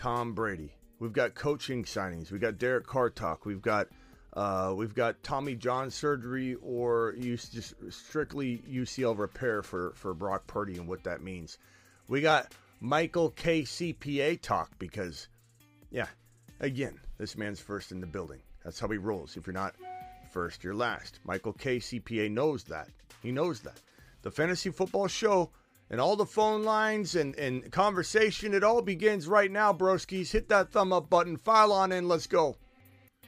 Tom Brady. We've got coaching signings. We've got Derek Carr talk. We've got uh, we've got Tommy John surgery or just strictly UCL repair for for Brock Purdy and what that means. We got Michael K CPA talk because, yeah, again, this man's first in the building. That's how he rolls. If you're not first, you're last. Michael K CPA knows that. He knows that. The fantasy football show and all the phone lines and, and conversation, it all begins right now, broskies. Hit that thumb up button, file on in, let's go.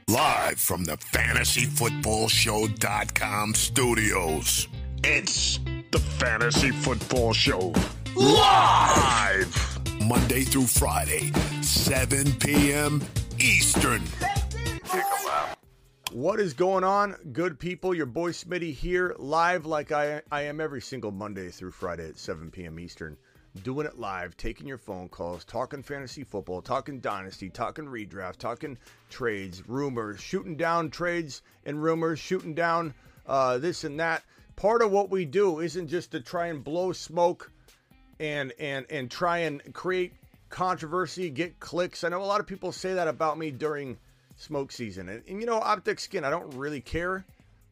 Live from the fantasyfootballshow.com studios. It's the Fantasy Football Show. Live! Monday through Friday, 7 p.m. Eastern. What is going on, good people? Your boy Smitty here, live like I, I am every single Monday through Friday at 7 p.m. Eastern. Doing it live, taking your phone calls, talking fantasy football, talking dynasty, talking redraft, talking trades, rumors, shooting down trades and rumors, shooting down uh, this and that. Part of what we do isn't just to try and blow smoke and and and try and create controversy, get clicks. I know a lot of people say that about me during smoke season. And, and you know, optic skin, I don't really care.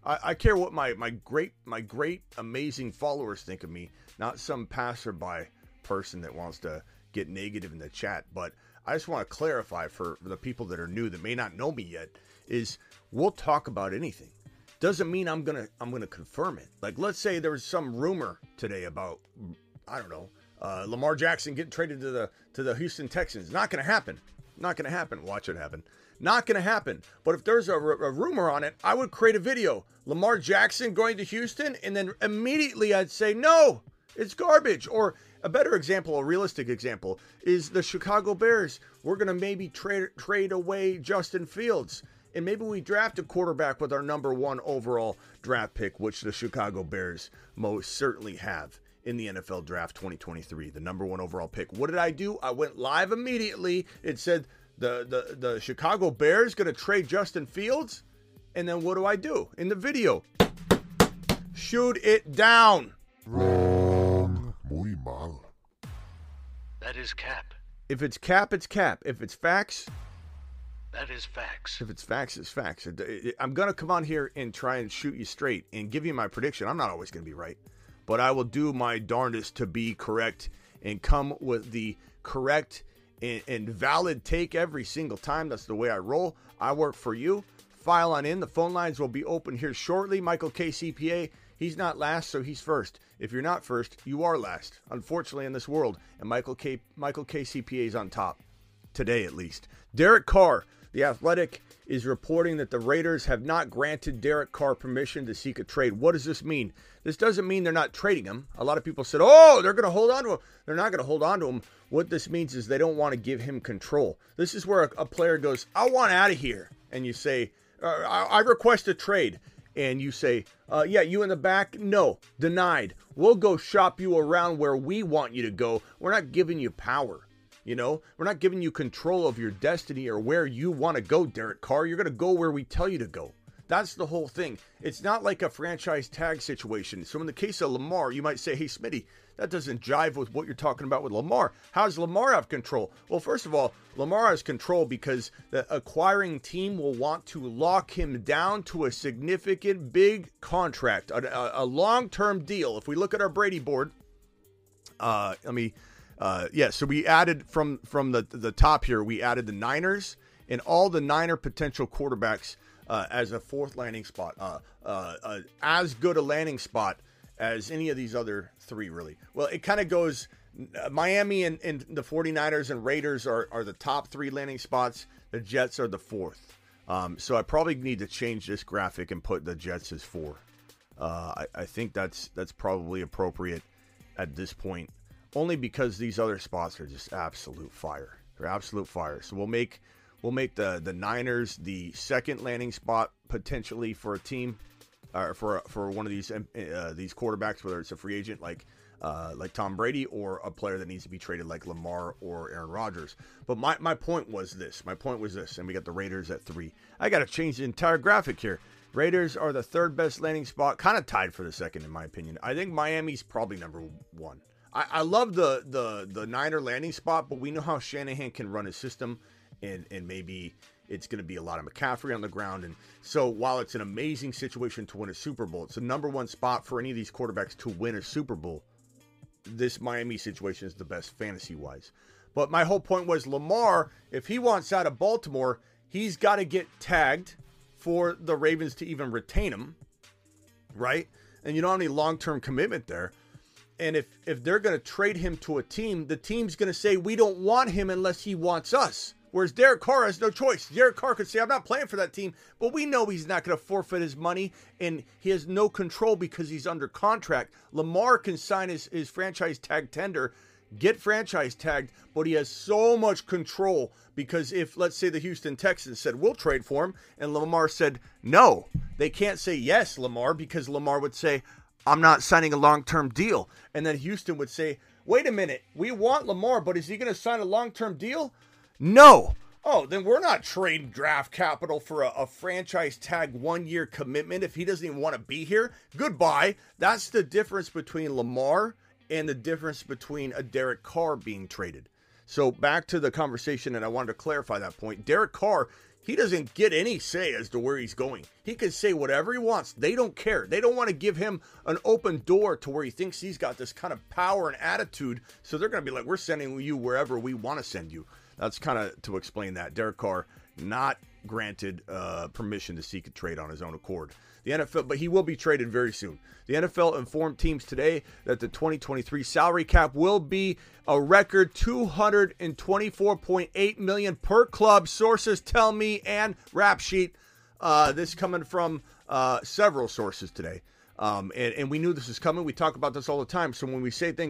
I, I, care what my, my great, my great, amazing followers think of me, not some passerby person that wants to get negative in the chat. But I just want to clarify for, the people that are new that may not know me yet is we'll talk about anything. Doesn't mean I'm gonna I'm gonna confirm it. Like let's say there was some rumor today about I don't know uh, Lamar Jackson getting traded to the to the Houston Texans. Not gonna happen. Not gonna happen. Watch it happen. Not going to happen. But if there's a, rumor on it, I would create a video. Lamar Jackson going to Houston, and then immediately I'd say, no, it's garbage. Or a better example, a realistic example, is the Chicago Bears. We're going to maybe trade trade away Justin Fields. And maybe we draft a quarterback with our number one overall draft pick, which the Chicago Bears most certainly have in the NFL draft 2023, the number one overall pick. What did I do? I went live immediately. It said the the the Chicago Bears going to trade Justin Fields, and then what do I do in the video? Shoot it down. Wrong. Muy mal. That is cap. If it's cap, it's cap. If it's facts, that is facts. If it's facts, it's facts. I'm going to come on here and try and shoot you straight and give you my prediction. I'm not always going to be right, but I will do my darndest to be correct and come with the correct and, and valid take every single time. That's the way I roll. I work for you. File on in. The phone lines will be open here shortly. Michael KCPA, he's not last, so he's first. If you're not first, you are last. Unfortunately, in this world, and Michael K Michael KCPA is on top today, at least. Derek Carr, the Athletic, is reporting that the Raiders have not granted Derek Carr permission to seek a trade. What does this mean? This doesn't mean they're not trading him. A lot of people said, "Oh, they're going to hold on to him." They're not going to hold on to him. What this means is they don't want to give him control. This is where a, a player goes, I want out of here. And you say, uh, I, I, request a trade. And you say, uh, yeah, you in the back? No, denied. We'll go shop you around where we want you to go. We're not giving you power. You know, we're not giving you control of your destiny or where you want to go, Derek Carr. You're going to go where we tell you to go. That's the whole thing. It's not like a franchise tag situation. So in the case of Lamar, you might say, hey, Smitty, that doesn't jive with what you're talking about with Lamar. How does Lamar have control? Well, first of all, Lamar has control because the acquiring team will want to lock him down to a significant big contract, a, a, a long term deal. If we look at our Brady board, uh, let me, uh, yeah, so we added from from the the top here, we added the Niners and all the Niner potential quarterbacks uh, as a fourth landing spot, uh, uh, uh as good a landing spot as any of these other three, really. Well, it kind of goes Miami and, and, the 49ers and Raiders are, are the top three landing spots. The Jets are the fourth. Um, so I probably need to change this graphic and put the Jets as four. I, I, think that's that's probably appropriate at this point, only because these other spots are just absolute fire. They're absolute fire. So we'll make we'll make the the Niners the second landing spot potentially for a team or for for one of these uh, these quarterbacks, whether it's a free agent like uh, like Tom Brady or a player that needs to be traded like Lamar or Aaron Rodgers. But my, my point was this. My point was this, and we got the Raiders at three. I got to change the entire graphic here. Raiders are the third best landing spot, kind of tied for the second, in my opinion. I think Miami's probably number one. I, I love the the the Niner landing spot, but we know how Shanahan can run his system, and and maybe it's going to be a lot of McCaffrey on the ground. And so while it's an amazing situation to win a Super Bowl, it's the number one spot for any of these quarterbacks to win a Super Bowl. This Miami situation is the best fantasy wise. But my whole point was Lamar, if he wants out of Baltimore, he's got to get tagged for the Ravens to even retain him, right? And you don't have any long term commitment there. And if if they're going to trade him to a team, the team's going to say we don't want him unless he wants us. Whereas Derek Carr has no choice. Derek Carr could say, I'm not playing for that team, but we know he's not going to forfeit his money and he has no control because he's under contract. Lamar can sign his, his franchise tag tender, get franchise tagged, but he has so much control because if, let's say, the Houston Texans said, We'll trade for him, and Lamar said, No, they can't say yes, Lamar, because Lamar would say, I'm not signing a long term deal. And then Houston would say, wait a minute, we want Lamar, but is he going to sign a long term deal? No. Oh, then we're not trading draft capital for a, a franchise tag one year commitment if he doesn't even want to be here. Goodbye. That's the difference between Lamar and the difference between a Derek Carr being traded. So back to the conversation, and I wanted to clarify that point. Derek Carr he doesn't get any say as to where he's going. He can say whatever he wants. They don't care. They don't want to give him an open door to where he thinks he's got this kind of power and attitude. So they're going to be like, we're sending you wherever we want to send you. That's kind of to explain that. Derek Carr not granted uh, permission to seek a trade on his own accord. The NFL, but he will be traded very soon. The NFL informed teams today that the 2023 salary cap will be a record 224.8 million per club. Sources tell me, and rap sheet. Uh, this coming from uh, several sources today. Um, and, and we knew this was coming. We talk about this all the time. So when we say things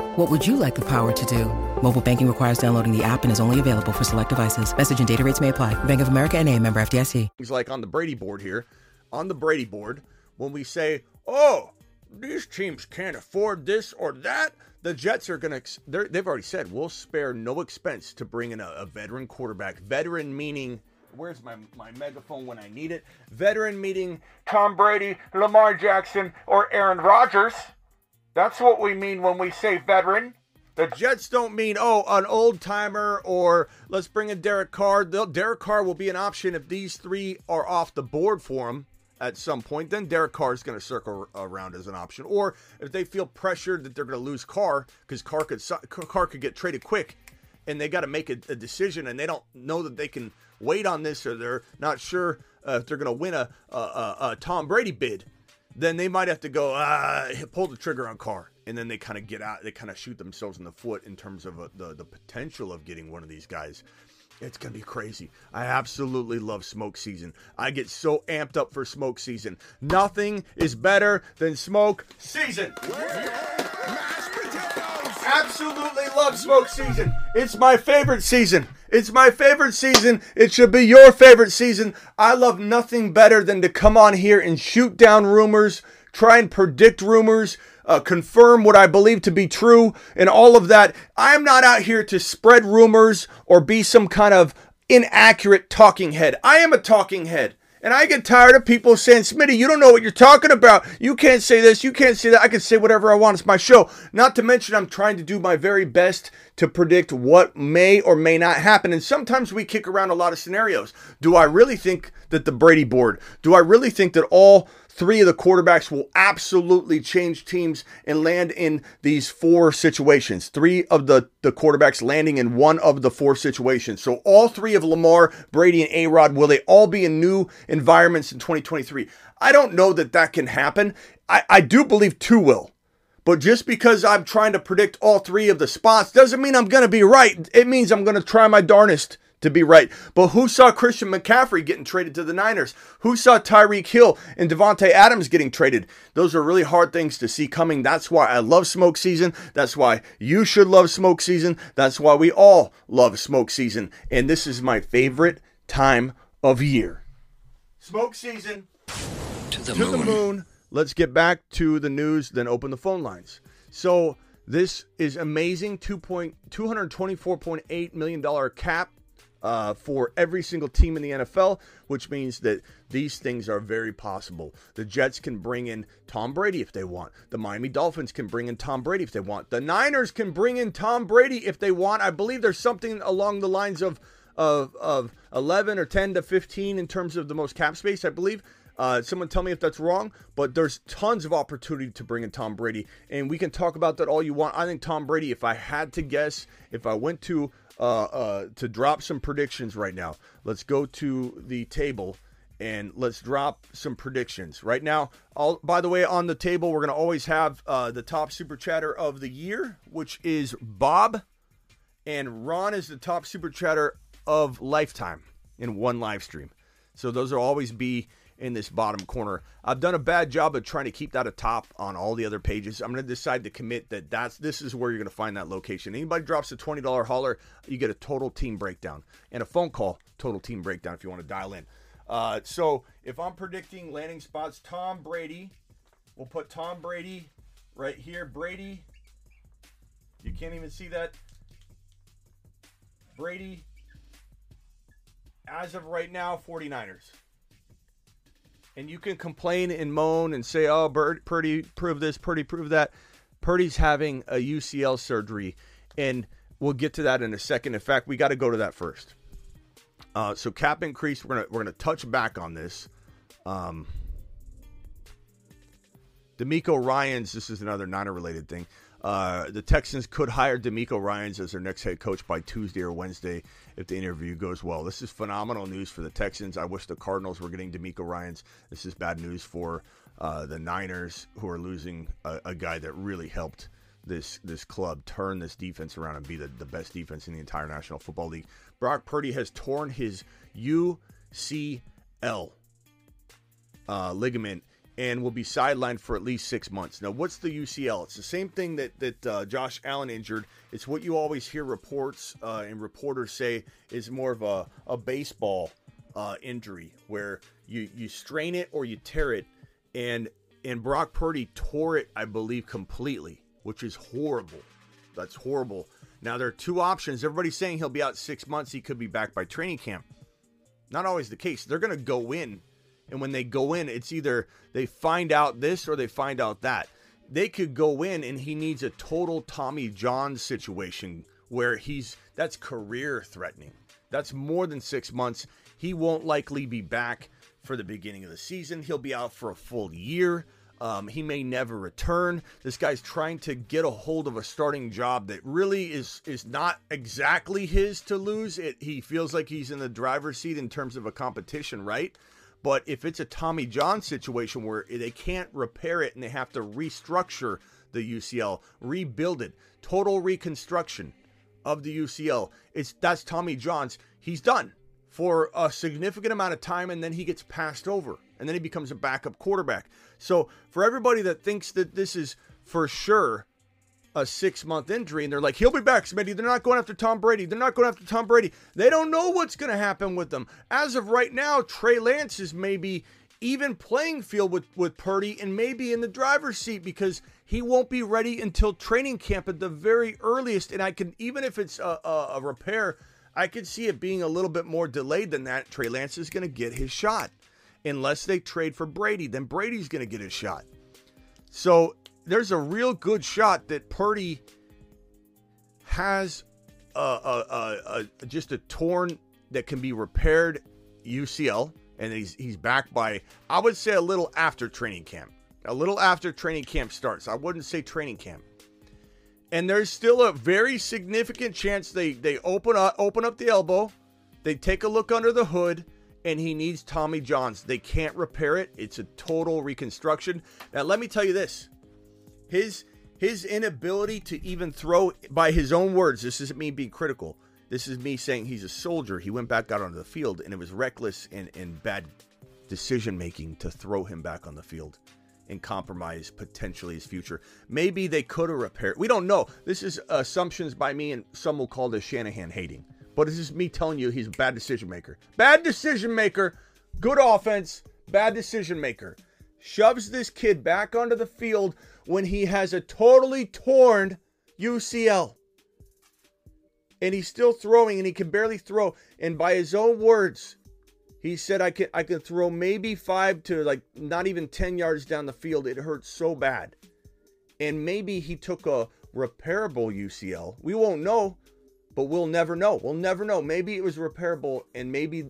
What would you like the power to do? Mobile banking requires downloading the app and is only available for select devices. Message and data rates may apply. Bank of America and a member FDIC. Things like on the Brady board here, on the Brady board, when we say, oh, these teams can't afford this or that, the Jets are going to, they've already said, we'll spare no expense to bring in a, a veteran quarterback. Veteran meaning Where's my, my megaphone when I need it? Veteran meeting Tom Brady, Lamar Jackson, or Aaron Rodgers. That's what we mean when we say veteran. The Jets don't mean, oh, an old timer or let's bring in Derek Carr. Derek Carr will be an option if these three are off the board for him at some point. Then Derek Carr is going to circle around as an option. Or if they feel pressured that they're going to lose Carr because Carr could, Carr could get traded quick and they got to make a, a, decision and they don't know that they can wait on this or they're not sure uh, if they're going to win a, a, a, Tom Brady bid, then they might have to go uh, pull the trigger on Carr. And then they kind of get out, they kind of shoot themselves in the foot in terms of uh, the, the potential of getting one of these guys. It's to be crazy. I absolutely love smoke season. I get so amped up for smoke season. Nothing is better than smoke season. Absolutely love smoke season. It's my favorite season. It's my favorite season. It should be your favorite season. I love nothing better than to come on here and shoot down rumors, try and predict rumors, uh, confirm what I believe to be true, and all of that. I'm not out here to spread rumors or be some kind of inaccurate talking head. I am a talking head. And I get tired of people saying, Smitty, you don't know what you're talking about. You can't say this. You can't say that. I can say whatever I want. It's my show. Not to mention, I'm trying to do my very best to predict what may or may not happen. And sometimes we kick around a lot of scenarios. Do I really think that the Brady board, do I really think that all three of the quarterbacks will absolutely change teams and land in these four situations. Three of the, the quarterbacks landing in one of the four situations. So all three of Lamar, Brady, and A Rod, will they all be in new environments in 2023? I don't know that that can happen. I, I do believe two will. But just because I'm trying to predict all three of the spots doesn't mean I'm going to be right. It means I'm going to try my darnest to be right. But who saw Christian McCaffrey getting traded to the Niners? Who saw Tyreek Hill and Davante Adams getting traded? Those are really hard things to see coming. That's why I love smoke season. That's why you should love smoke season. That's why we all love smoke season. And this is my favorite time of year. Smoke season To the to moon. the moon. Let's get back to the news, then open the phone lines. So this is amazing. Two point two hundred twenty four point eight million dollar cap uh, for every single team in the NFL, which means that these things are very possible. The Jets can bring in Tom Brady if they want. The Miami Dolphins can bring in Tom Brady if they want. The Niners can bring in Tom Brady if they want. I believe there's something along the lines of of of 11 or 10 to 15 in terms of the most cap space, I believe. Uh, someone tell me if that's wrong, but there's tons of opportunity to bring in Tom Brady, and we can talk about that all you want. I think Tom Brady, if I had to guess, if I went to uh, uh, to drop some predictions right now, let's go to the table and let's drop some predictions right now. All by the way, on the table, we're gonna always have uh, the top super chatter of the year, which is Bob, and Ron is the top super chatter of lifetime in one live stream. So those will always be in this bottom corner. I've done a bad job of trying to keep that atop on all the other pages. I'm going to decide to commit that that's this is where you're going to find that location. Anybody drops a $20 hauler, you get a total team breakdown and a phone call total team breakdown if you want to dial in. Uh, so if I'm predicting landing spots, Tom Brady, we'll put Tom Brady right here. Brady, you can't even see that. Brady, as of right now, 49ers. And you can complain and moan and say, oh, Bird, Purdy, prove this, Purdy, prove that. Purdy's having a UCL surgery. And we'll get to that in a second. In fact, we got to go to that first. Uh, so cap increase, we're gonna we're gonna touch back on this. Um, DeMeco Ryans, this is another Niner related thing. Uh, the Texans could hire DeMeco Ryans as their next head coach by Tuesday or Wednesday if the interview goes well. This is phenomenal news for the Texans. I wish the Cardinals were getting DeMeco Ryans. This is bad news for uh, the Niners, who are losing a, a guy that really helped this this club turn this defense around and be the, the best defense in the entire National Football League. Brock Purdy has torn his UCL uh, ligament and will be sidelined for at least six months. Now, what's the UCL? It's the same thing that that uh, Josh Allen injured. It's what you always hear reports uh, and reporters say is more of a, a baseball uh, injury where you you strain it or you tear it, and and Brock Purdy tore it, I believe, completely, which is horrible. That's horrible. Now there are two options. Everybody's saying he'll be out six months. He could be back by training camp. Not always the case. They're going to go in and when they go in, it's either they find out this or they find out that. They could go in and he needs a total Tommy John situation where he's that's career threatening. That's more than six months. He won't likely be back for the beginning of the season. He'll be out for a full year. Um, he may never return. This guy's trying to get a hold of a starting job that really is is not exactly his to lose. It he feels like he's in the driver's seat in terms of a competition, right? But if it's a Tommy John situation where they can't repair it and they have to restructure the UCL, rebuild it, total reconstruction of the UCL, it's that's Tommy John's. He's done for a significant amount of time and then he gets passed over and then he becomes a backup quarterback. So for everybody that thinks that this is for sure a six month injury and they're like, he'll be back, Smitty. They're not going after Tom Brady. They're not going after Tom Brady. They don't know what's going to happen with them. As of right now, Trey Lance is maybe even playing field with, with Purdy and maybe in the driver's seat because he won't be ready until training camp at the very earliest. And I can, even if it's a, a, a repair, I could see it being a little bit more delayed than that. Trey Lance is going to get his shot. unless they trade for Brady. Then Brady's going to get his shot. So there's a real good shot that Purdy has a, a, a, just a torn that can be repaired UCL, and he's he's back by I would say a little after training camp, a little after training camp starts. I wouldn't say training camp. And there's still a very significant chance they they open up open up the elbow, they take a look under the hood, and he needs Tommy Johns. They can't repair it. It's a total reconstruction. Now let me tell you this. His his inability to even throw by his own words, this isn't me being critical. This is me saying he's a soldier. He went back out onto the field and it was reckless and, and bad decision making to throw him back on the field and compromise potentially his future. Maybe they could have repaired. We don't know. This is assumptions by me, and some will call this Shanahan hating. But this is me telling you he's a bad decision maker. Bad decision maker. Good offense. Bad decision maker. Shoves this kid back onto the field when he has a totally torn UCL. And he's still throwing and he can barely throw. And by his own words, he said I can I can throw maybe five to like not even 10 yards down the field. It hurts so bad. And maybe he took a repairable UCL. We won't know, but we'll never know. We'll never know. Maybe it was repairable and maybe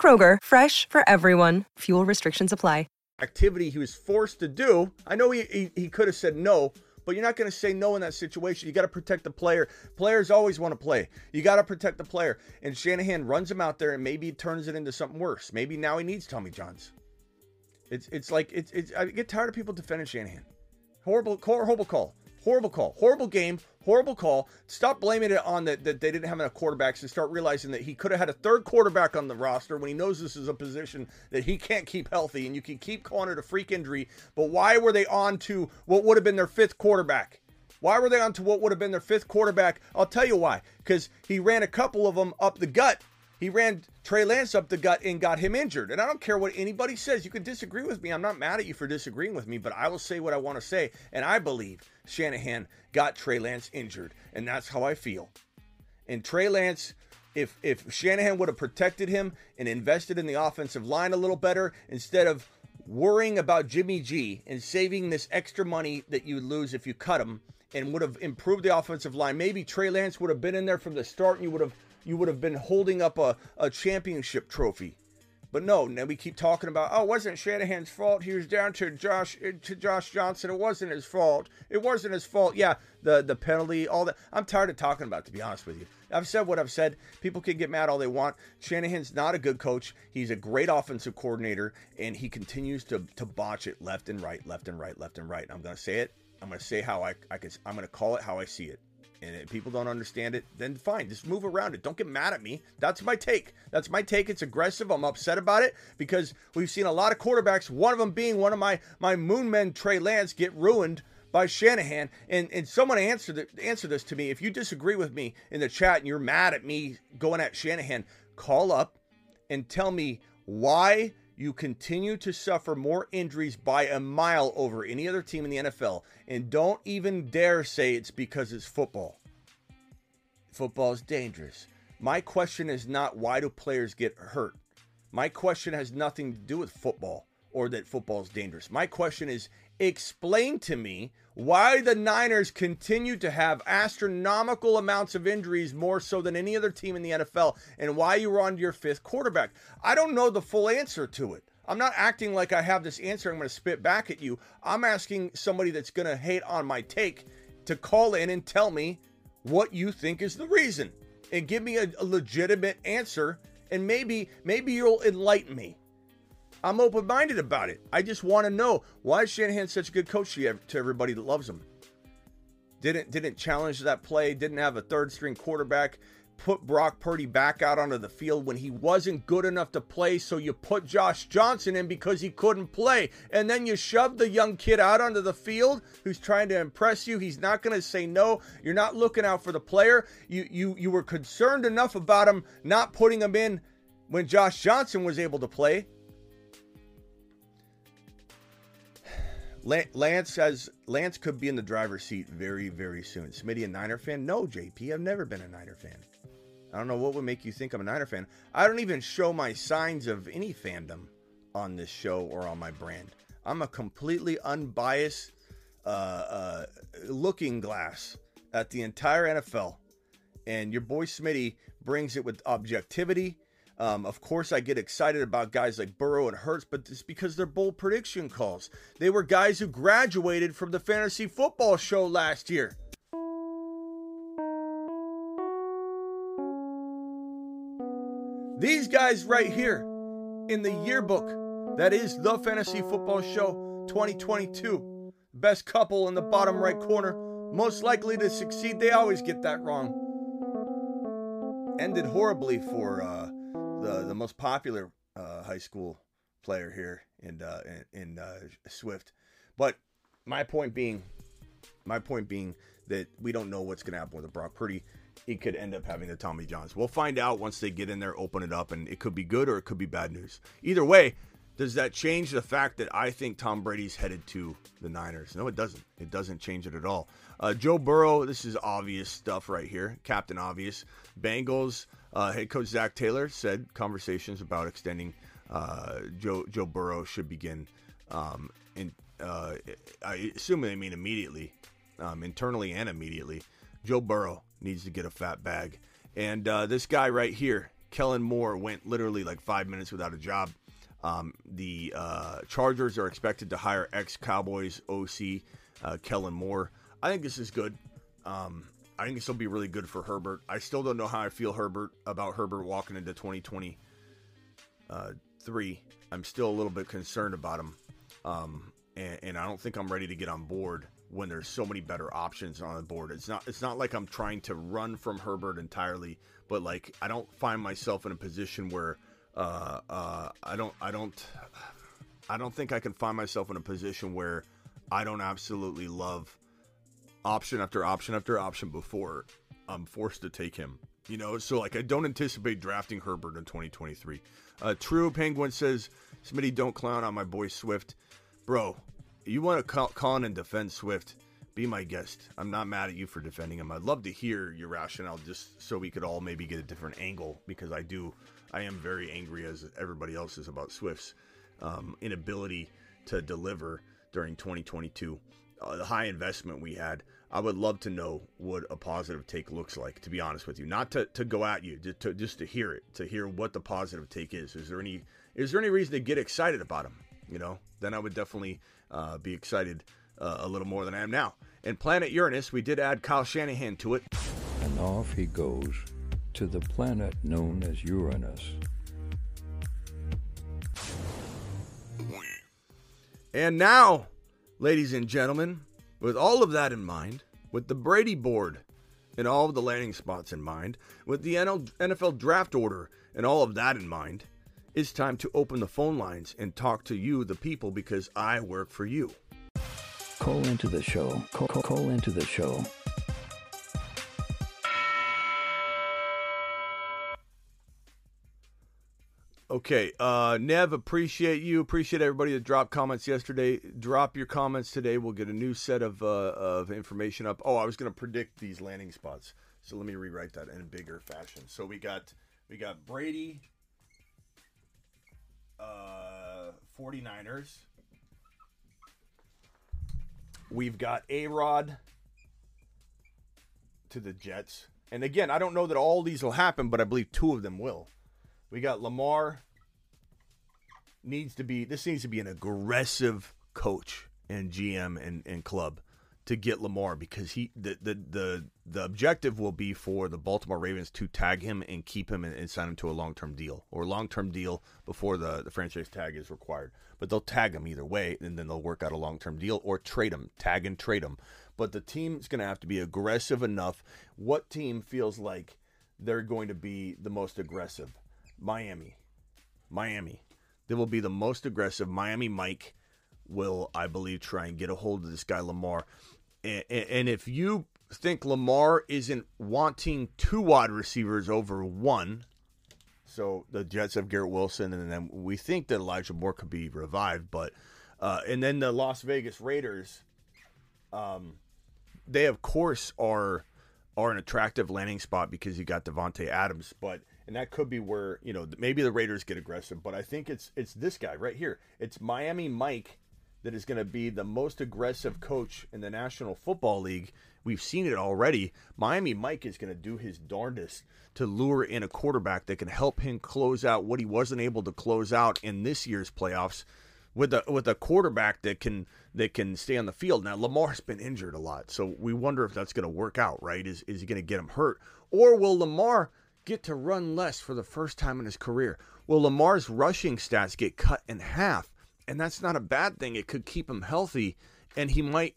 Kroger, fresh for everyone. Fuel restrictions apply. activity he was forced to do. I know he, he, he could have said no, but you're not going to say no in that situation. You got to protect the player. Players always want to play. You got to protect the player. And Shanahan runs him out there and maybe turns it into something worse. Maybe now he needs Tommy Johns. It's it's like it's, it's I get tired of people defending Shanahan. Horrible horrible call. Horrible call. Horrible game. Horrible call. Stop blaming it on that, that they didn't have enough quarterbacks and start realizing that he could have had a third quarterback on the roster when he knows this is a position that he can't keep healthy and you can keep calling it a freak injury. But why were they on to what would have been their fifth quarterback? Why were they on to what would have been their fifth quarterback? I'll tell you why. Because he ran a couple of them up the gut. He ran Trey Lance up the gut and got him injured. And I don't care what anybody says. You can disagree with me. I'm not mad at you for disagreeing with me, but I will say what I want to say. And I believe Shanahan got Trey Lance injured. And that's how I feel. And Trey Lance, if if Shanahan would have protected him and invested in the offensive line a little better instead of worrying about Jimmy G and saving this extra money that you'd lose if you cut him and would have improved the offensive line, maybe Trey Lance would have been in there from the start and you would have you would have been holding up a, a championship trophy. But no, now we keep talking about, oh, it wasn't Shanahan's fault. He was down to Josh eh, to Josh Johnson. It wasn't his fault. It wasn't his fault. Yeah, the the penalty, all that. I'm tired of talking about. It, to be honest with you, I've said what I've said. People can get mad all they want. Shanahan's not a good coach. He's a great offensive coordinator, and he continues to to botch it left and right, left and right, left and right. I'm gonna say it. I'm gonna say how I I can. I'm gonna call it how I see it and if people don't understand it, then fine, just move around it. Don't get mad at me. That's my take. That's my take. It's aggressive. I'm upset about it because we've seen a lot of quarterbacks, one of them being one of my my moon men, Trey Lance, get ruined by Shanahan. And and someone answer the, answer this to me. If you disagree with me in the chat and you're mad at me going at Shanahan, call up and tell me why you continue to suffer more injuries by a mile over any other team in the NFL. And don't even dare say it's because it's football. Football is dangerous. My question is not why do players get hurt? My question has nothing to do with football or that football is dangerous. My question is explain to me why the Niners continue to have astronomical amounts of injuries more so than any other team in the NFL and why you were on your fifth quarterback. I don't know the full answer to it. I'm not acting like I have this answer. I'm going to spit back at you. I'm asking somebody that's going to hate on my take to call in and tell me what you think is the reason and give me a, a legitimate answer and maybe maybe you'll enlighten me. I'm open-minded about it. I just want to know why is Shanahan such a good coach to everybody that loves him. Didn't didn't challenge that play. Didn't have a third string quarterback. Put Brock Purdy back out onto the field when he wasn't good enough to play. So you put Josh Johnson in because he couldn't play, and then you shove the young kid out onto the field who's trying to impress you. He's not going to say no. You're not looking out for the player. You you you were concerned enough about him not putting him in when Josh Johnson was able to play Lance says Lance could be in the driver's seat very, very soon. Smitty a Niner fan? No, JP. I've never been a Niner fan. I don't know what would make you think I'm a Niner fan. I don't even show my signs of any fandom on this show or on my brand. I'm a completely unbiased uh, uh, looking glass at the entire NFL. And your boy Smitty brings it with objectivity um, of course, I get excited about guys like Burrow and Hurts, but it's because they're bold prediction calls. They were guys who graduated from the fantasy football show last year. These guys right here in the yearbook that is the Fantasy Football Show 2022. Best couple in the bottom right corner, most likely to succeed. They always get that wrong. Ended horribly for uh, the the most popular uh, high school player here in uh, in, in uh, Swift. But my point being, my point being that we don't know what's going to happen with Brock Purdy. He could end up having the Tommy Johns. We'll find out once they get in there, open it up, and it could be good or it could be bad news. Either way, does that change the fact that I think Tom Brady's headed to the Niners? No, it doesn't. It doesn't change it at all. Uh, Joe Burrow, this is obvious stuff right here. Captain Obvious. Bengals uh, head coach Zac Taylor said conversations about extending uh, Joe Joe Burrow should begin. Um, in, uh, I assume they mean immediately, um, internally and immediately. Joe Burrow needs to get a fat bag, and uh, this guy right here, Kellen Moore, went literally like five minutes without a job. Um, the uh, Chargers are expected to hire ex Cowboys OC uh, Kellen Moore. I think this is good. Um, I think this will be really good for Herbert. I still don't know how I feel Herbert about Herbert walking into 2023. Uh, I'm still a little bit concerned about him, um, and, and, I don't think I'm ready to get on board when there's so many better options on the board. It's not it's not like I'm trying to run from Herbert entirely, but like I don't find myself in a position where uh, uh, I don't I don't I don't think I can find myself in a position where I don't absolutely love option after option after option before I'm forced to take him. You know, so like I don't anticipate drafting Herbert in 2023. Uh, True Penguin says, Smitty, don't clown on my boy Swift. Bro, you want to in and defend Swift? Be my guest. I'm not mad at you for defending him. I'd love to hear your rationale just so we could all maybe get a different angle because I do, I am very angry as everybody else is about Swift's um, inability to deliver during 2022 uh, the high investment we had, I would love to know what a positive take looks like. To be honest with you, not to, to go at you, just to just to hear it, to hear what the positive take is. Is there any is there any reason to get excited about him? You know, then I would definitely uh, be excited uh, a little more than I am now. And Planet Uranus, we did add Kyle Shanahan to it. And off he goes to the planet known as Uranus. And now Ladies and gentlemen, with all of that in mind, with the Brady board and all of the landing spots in mind, with the NFL draft order and all of that in mind, it's time to open the phone lines and talk to you, the people, because I work for you. Call into the show. Call, call, call into the show. Okay, uh, Nev, appreciate you. Appreciate everybody that dropped comments yesterday. Drop your comments today. We'll get a new set of uh, of information up. Oh, I was going to predict these landing spots, so let me rewrite that in a bigger fashion. So we got we got Brady, uh, 49ers. We've got A Rod to the Jets, and again, I don't know that all these will happen, but I believe two of them will. We got Lamar needs to be this needs to be an aggressive coach and GM and, and club to get Lamar because he the, the the the objective will be for the Baltimore Ravens to tag him and keep him and, and sign him to a long term deal or long term deal before the, the franchise tag is required. But they'll tag him either way, and then they'll work out a long term deal or trade him, tag and trade him. But the team's going to have to be aggressive enough. What team feels like they're going to be the most aggressive? Miami. Miami. They will be the most aggressive. Miami Mike will, I believe, try and get a hold of this guy Lamar. And, and if you think Lamar isn't wanting two wide receivers over one, so the Jets have Garrett Wilson, and then we think that Elijah Moore could be revived, but uh, and then the Las Vegas Raiders, um, they of course are are an attractive landing spot because you got Davante Adams, but and that could be where you know maybe the Raiders get aggressive, but I think it's it's this guy right here. It's Miami Mike that is going to be the most aggressive coach in the National Football League. We've seen it already. Miami Mike is going to do his darndest to lure in a quarterback that can help him close out what he wasn't able to close out in this year's playoffs with a with a quarterback that can that can stay on the field. Now Lamar's been injured a lot, so we wonder if that's going to work out. Right? Is is he going to get him hurt, or will Lamar get to run less for the first time in his career? Will Lamar's rushing stats get cut in half? And that's not a bad thing. It could keep him healthy, and he might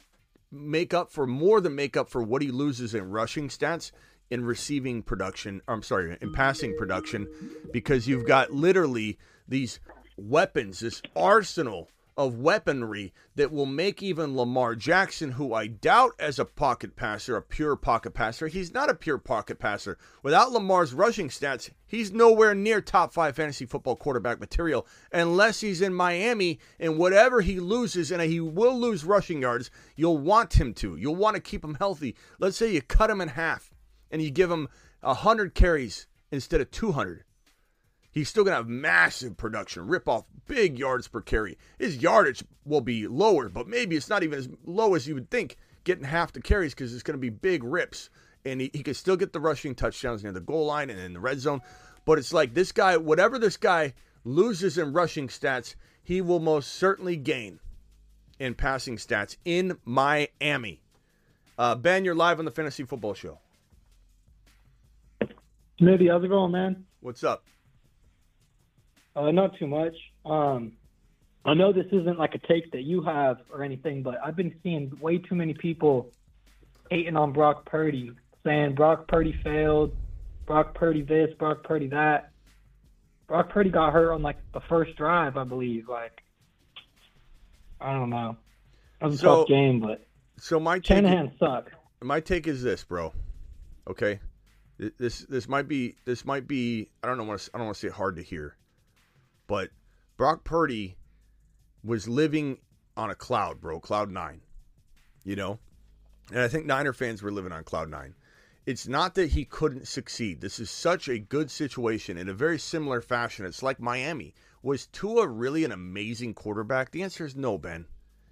make up for more than make up for what he loses in rushing stats in receiving production. I'm sorry, in passing production, because you've got literally these weapons, this arsenal of weaponry that will make even Lamar Jackson, who I doubt as a pocket passer, a pure pocket passer, he's not a pure pocket passer. Without Lamar's rushing stats, he's nowhere near top five fantasy football quarterback material unless he's in Miami and whatever he loses, and he will lose rushing yards, you'll want him to. You'll want to keep him healthy. Let's say you cut him in half and you give him 100 carries instead of 200 he's still going to have massive production, rip off big yards per carry. His yardage will be lower, but maybe it's not even as low as you would think, getting half the carries because it's going to be big rips. And he, he could still get the rushing touchdowns near the goal line and in the red zone. But it's like this guy, whatever this guy loses in rushing stats, he will most certainly gain in passing stats in Miami. Uh, ben, you're live on the Fantasy Football Show. Smithy, how's it going, man? What's up? Uh, not too much. Um, I know this isn't like a take that you have or anything, but I've been seeing way too many people hating on Brock Purdy, saying Brock Purdy failed, Brock Purdy this, Brock Purdy that. Brock Purdy got hurt on like the first drive, I believe. Like, I don't know. It was a So- tough game, but So my take, Shanahan sucks. my take is this, bro. Okay, this this might be this might be I don't know I don't want to say hard to hear, but Brock Purdy was living on a cloud, bro, cloud nine. You know, and I think Niner fans were living on cloud nine. It's not that he couldn't succeed. This is such a good situation in a very similar fashion. It's like Miami. Was Tua really an amazing quarterback? The answer is no, Ben.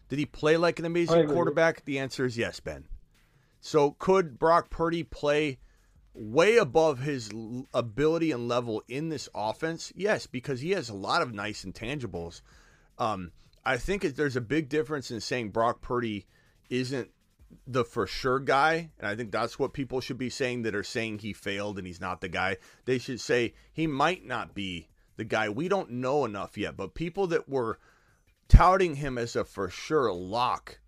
Did he play like an amazing quarterback? The answer is yes, Ben. So could Brock Purdy play way above his ability and level in this offense? Yes, because he has a lot of nice intangibles. Um, I think there's a big difference in saying Brock Purdy isn't the for sure guy, and I think that's what people should be saying that are saying he failed and he's not the guy. They should say he might not be the guy. We don't know enough yet, but people that were touting him as a for sure lock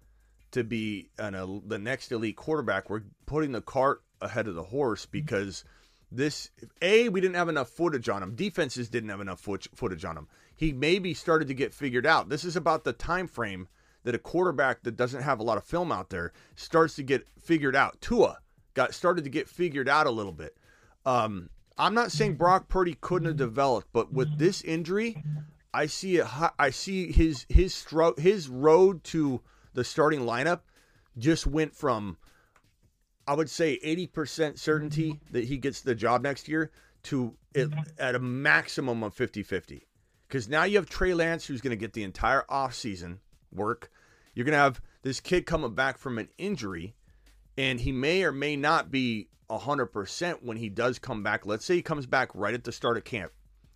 to be an, el the next elite quarterback, we're putting the cart ahead of the horse mm-hmm. because this a we didn't have enough footage on him. Defenses didn't have enough foot, footage on him. He maybe started to get figured out. This is about the time frame that a quarterback that doesn't have a lot of film out there starts to get figured out. Tua got started to get figured out a little bit. Um, I'm not saying mm-hmm. Brock Purdy couldn't have mm-hmm. developed, but with this injury, I see it. I see his his stro- his road to the starting lineup just went from I would say 80% certainty mm-hmm. that he gets the job next year to it, mm-hmm. at a maximum of 50-50. Cuz now you have Trey Lance who's going to get the entire offseason work. You're going to have this kid coming back from an injury and he may or may not be 100% when he does come back. Let's say he comes back right at the start of camp.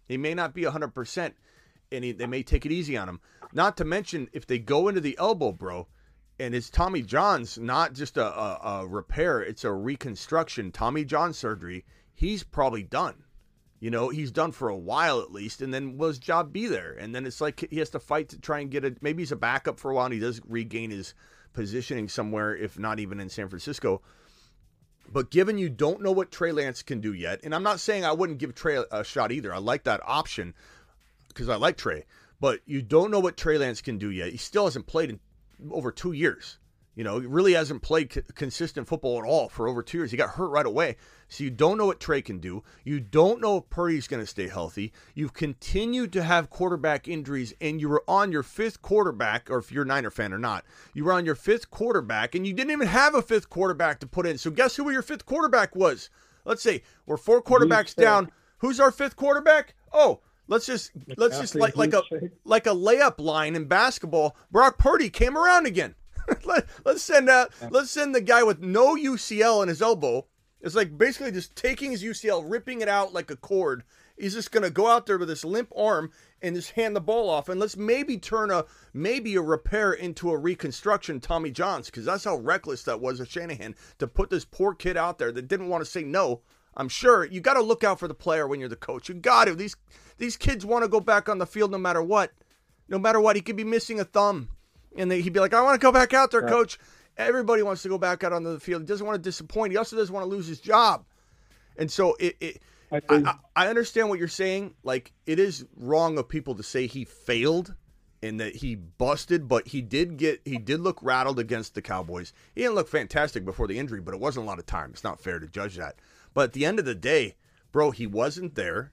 He may not be 100%. and he, they may take it easy on him. Not to mention if they go into the elbow, bro, and it's Tommy John's not just a, a, a repair; it's a reconstruction. Tommy John surgery. He's probably done. You know, he's done for a while at least, and then will his job be there? And then it's like he has to fight to try and get it. Maybe he's a backup for a while, and he does regain his positioning somewhere, if not even in San Francisco. But given you don't know what Trey Lance can do yet, and I'm not saying I wouldn't give Trey a shot either. I like that option because I like Trey. But you don't know what Trey Lance can do yet. He still hasn't played in over two years. You know, he really hasn't played c- consistent football at all for over two years. He got hurt right away. So you don't know what Trey can do. You don't know if Purdy's going to stay healthy. You've continued to have quarterback injuries, and you were on your fifth quarterback, or if you're a Niner fan or not, you were on your fifth quarterback, and you didn't even have a fifth quarterback to put in. So guess who your fifth quarterback was? Let's see, we're four quarterbacks down. Who's our fifth quarterback? Oh, let's just let's just like like a like a layup line in basketball. Brock Purdy came around again. Let, us send out. Let's send the guy with no UCL in his elbow. It's like basically just taking his UCL, ripping it out like a cord. He's just gonna go out there with this limp arm and just hand the ball off, and let's maybe turn a maybe a repair into a reconstruction. Tommy Johns, because that's how reckless that was of Shanahan to put this poor kid out there that didn't want to say no. I'm sure you got to look out for the player when you're the coach. You got to. These these kids want to go back on the field no matter what. No matter what, he could be missing a thumb and they, he'd be like, "I want to go back out there, coach." Everybody wants to go back out on the field. He doesn't want to disappoint. He also doesn't want to lose his job. And so it, it I, I, I understand what you're saying. Like it is wrong of people to say he failed and that he busted, but he did get he did look rattled against the Cowboys. He didn't look fantastic before the injury, but it wasn't a lot of time. It's not fair to judge that. But at the end of the day, bro, he wasn't there.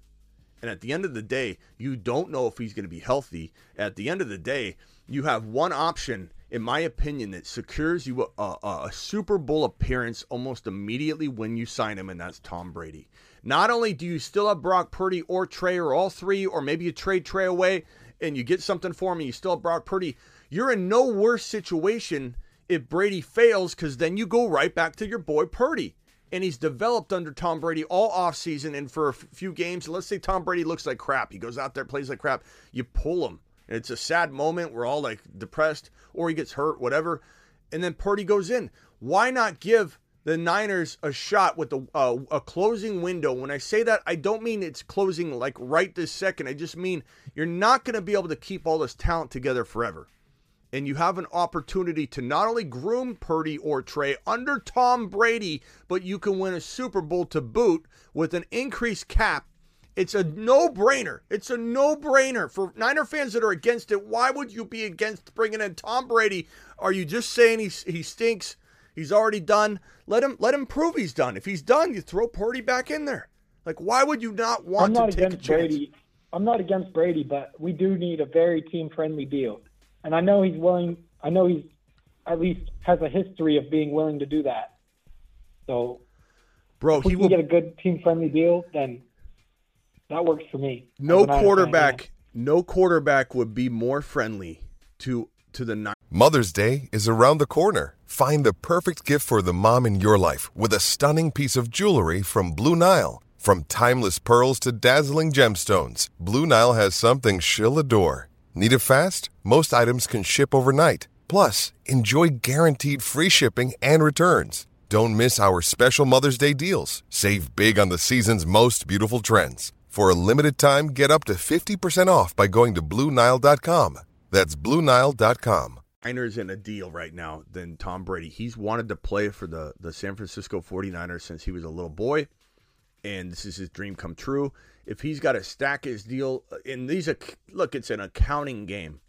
And at the end of the day, you don't know if he's going to be healthy. At the end of the day, you have one option, in my opinion, that secures you a, a, a, Super Bowl appearance almost immediately when you sign him, and that's Tom Brady. Not only do you still have Brock Purdy or Trey or all three, or maybe you trade Trey away and you get something for him and you still have Brock Purdy, you're in no worse situation if Brady fails because then you go right back to your boy Purdy. And he's developed under Tom Brady all offseason and for a few games. Let's say Tom Brady looks like crap. He goes out there, plays like crap. You pull him it's a sad moment. We're all like depressed, or he gets hurt, whatever. And then Purdy goes in. Why not give the Niners a shot with a, uh, a closing window? When I say that, I don't mean it's closing like right this second. I just mean you're not going to be able to keep all this talent together forever. And you have an opportunity to not only groom Purdy or Trey under Tom Brady, but you can win a Super Bowl to boot with an increased cap it's a no brainer. It's a no brainer for Niner fans that are against it. Why would you be against bringing in Tom Brady? Are you just saying he, he stinks? He's already done. Let him let him prove he's done. If he's done, you throw Purdy back in there. Like, why would you not want not to take against Brady. I'm not against Brady, but we do need a very team friendly deal. And I know he's willing. I know he's at least has a history of being willing to do that. So, bro, if we he can will get a good team friendly deal. Then that works for me. No quarterback, no quarterback would be more friendly to to the Mother's Day is around the corner. Find the perfect gift for the mom in your life with a stunning piece of jewelry from Blue Nile. From timeless pearls to dazzling gemstones, Blue Nile has something she'll adore. Need it fast? Most items can ship overnight. Plus, enjoy guaranteed free shipping and returns. Don't miss our special Mother's Day deals. Save big on the season's most beautiful trends. For a limited time, get up to 50% off by going to Bluenile.com. That's Bluenile.com. Niners in a deal right now than Tom Brady. He's wanted to play for the, the San Francisco 49ers since he was a little boy, and this is his dream come true. If he's got to stack his deal, and these look, it's an accounting game.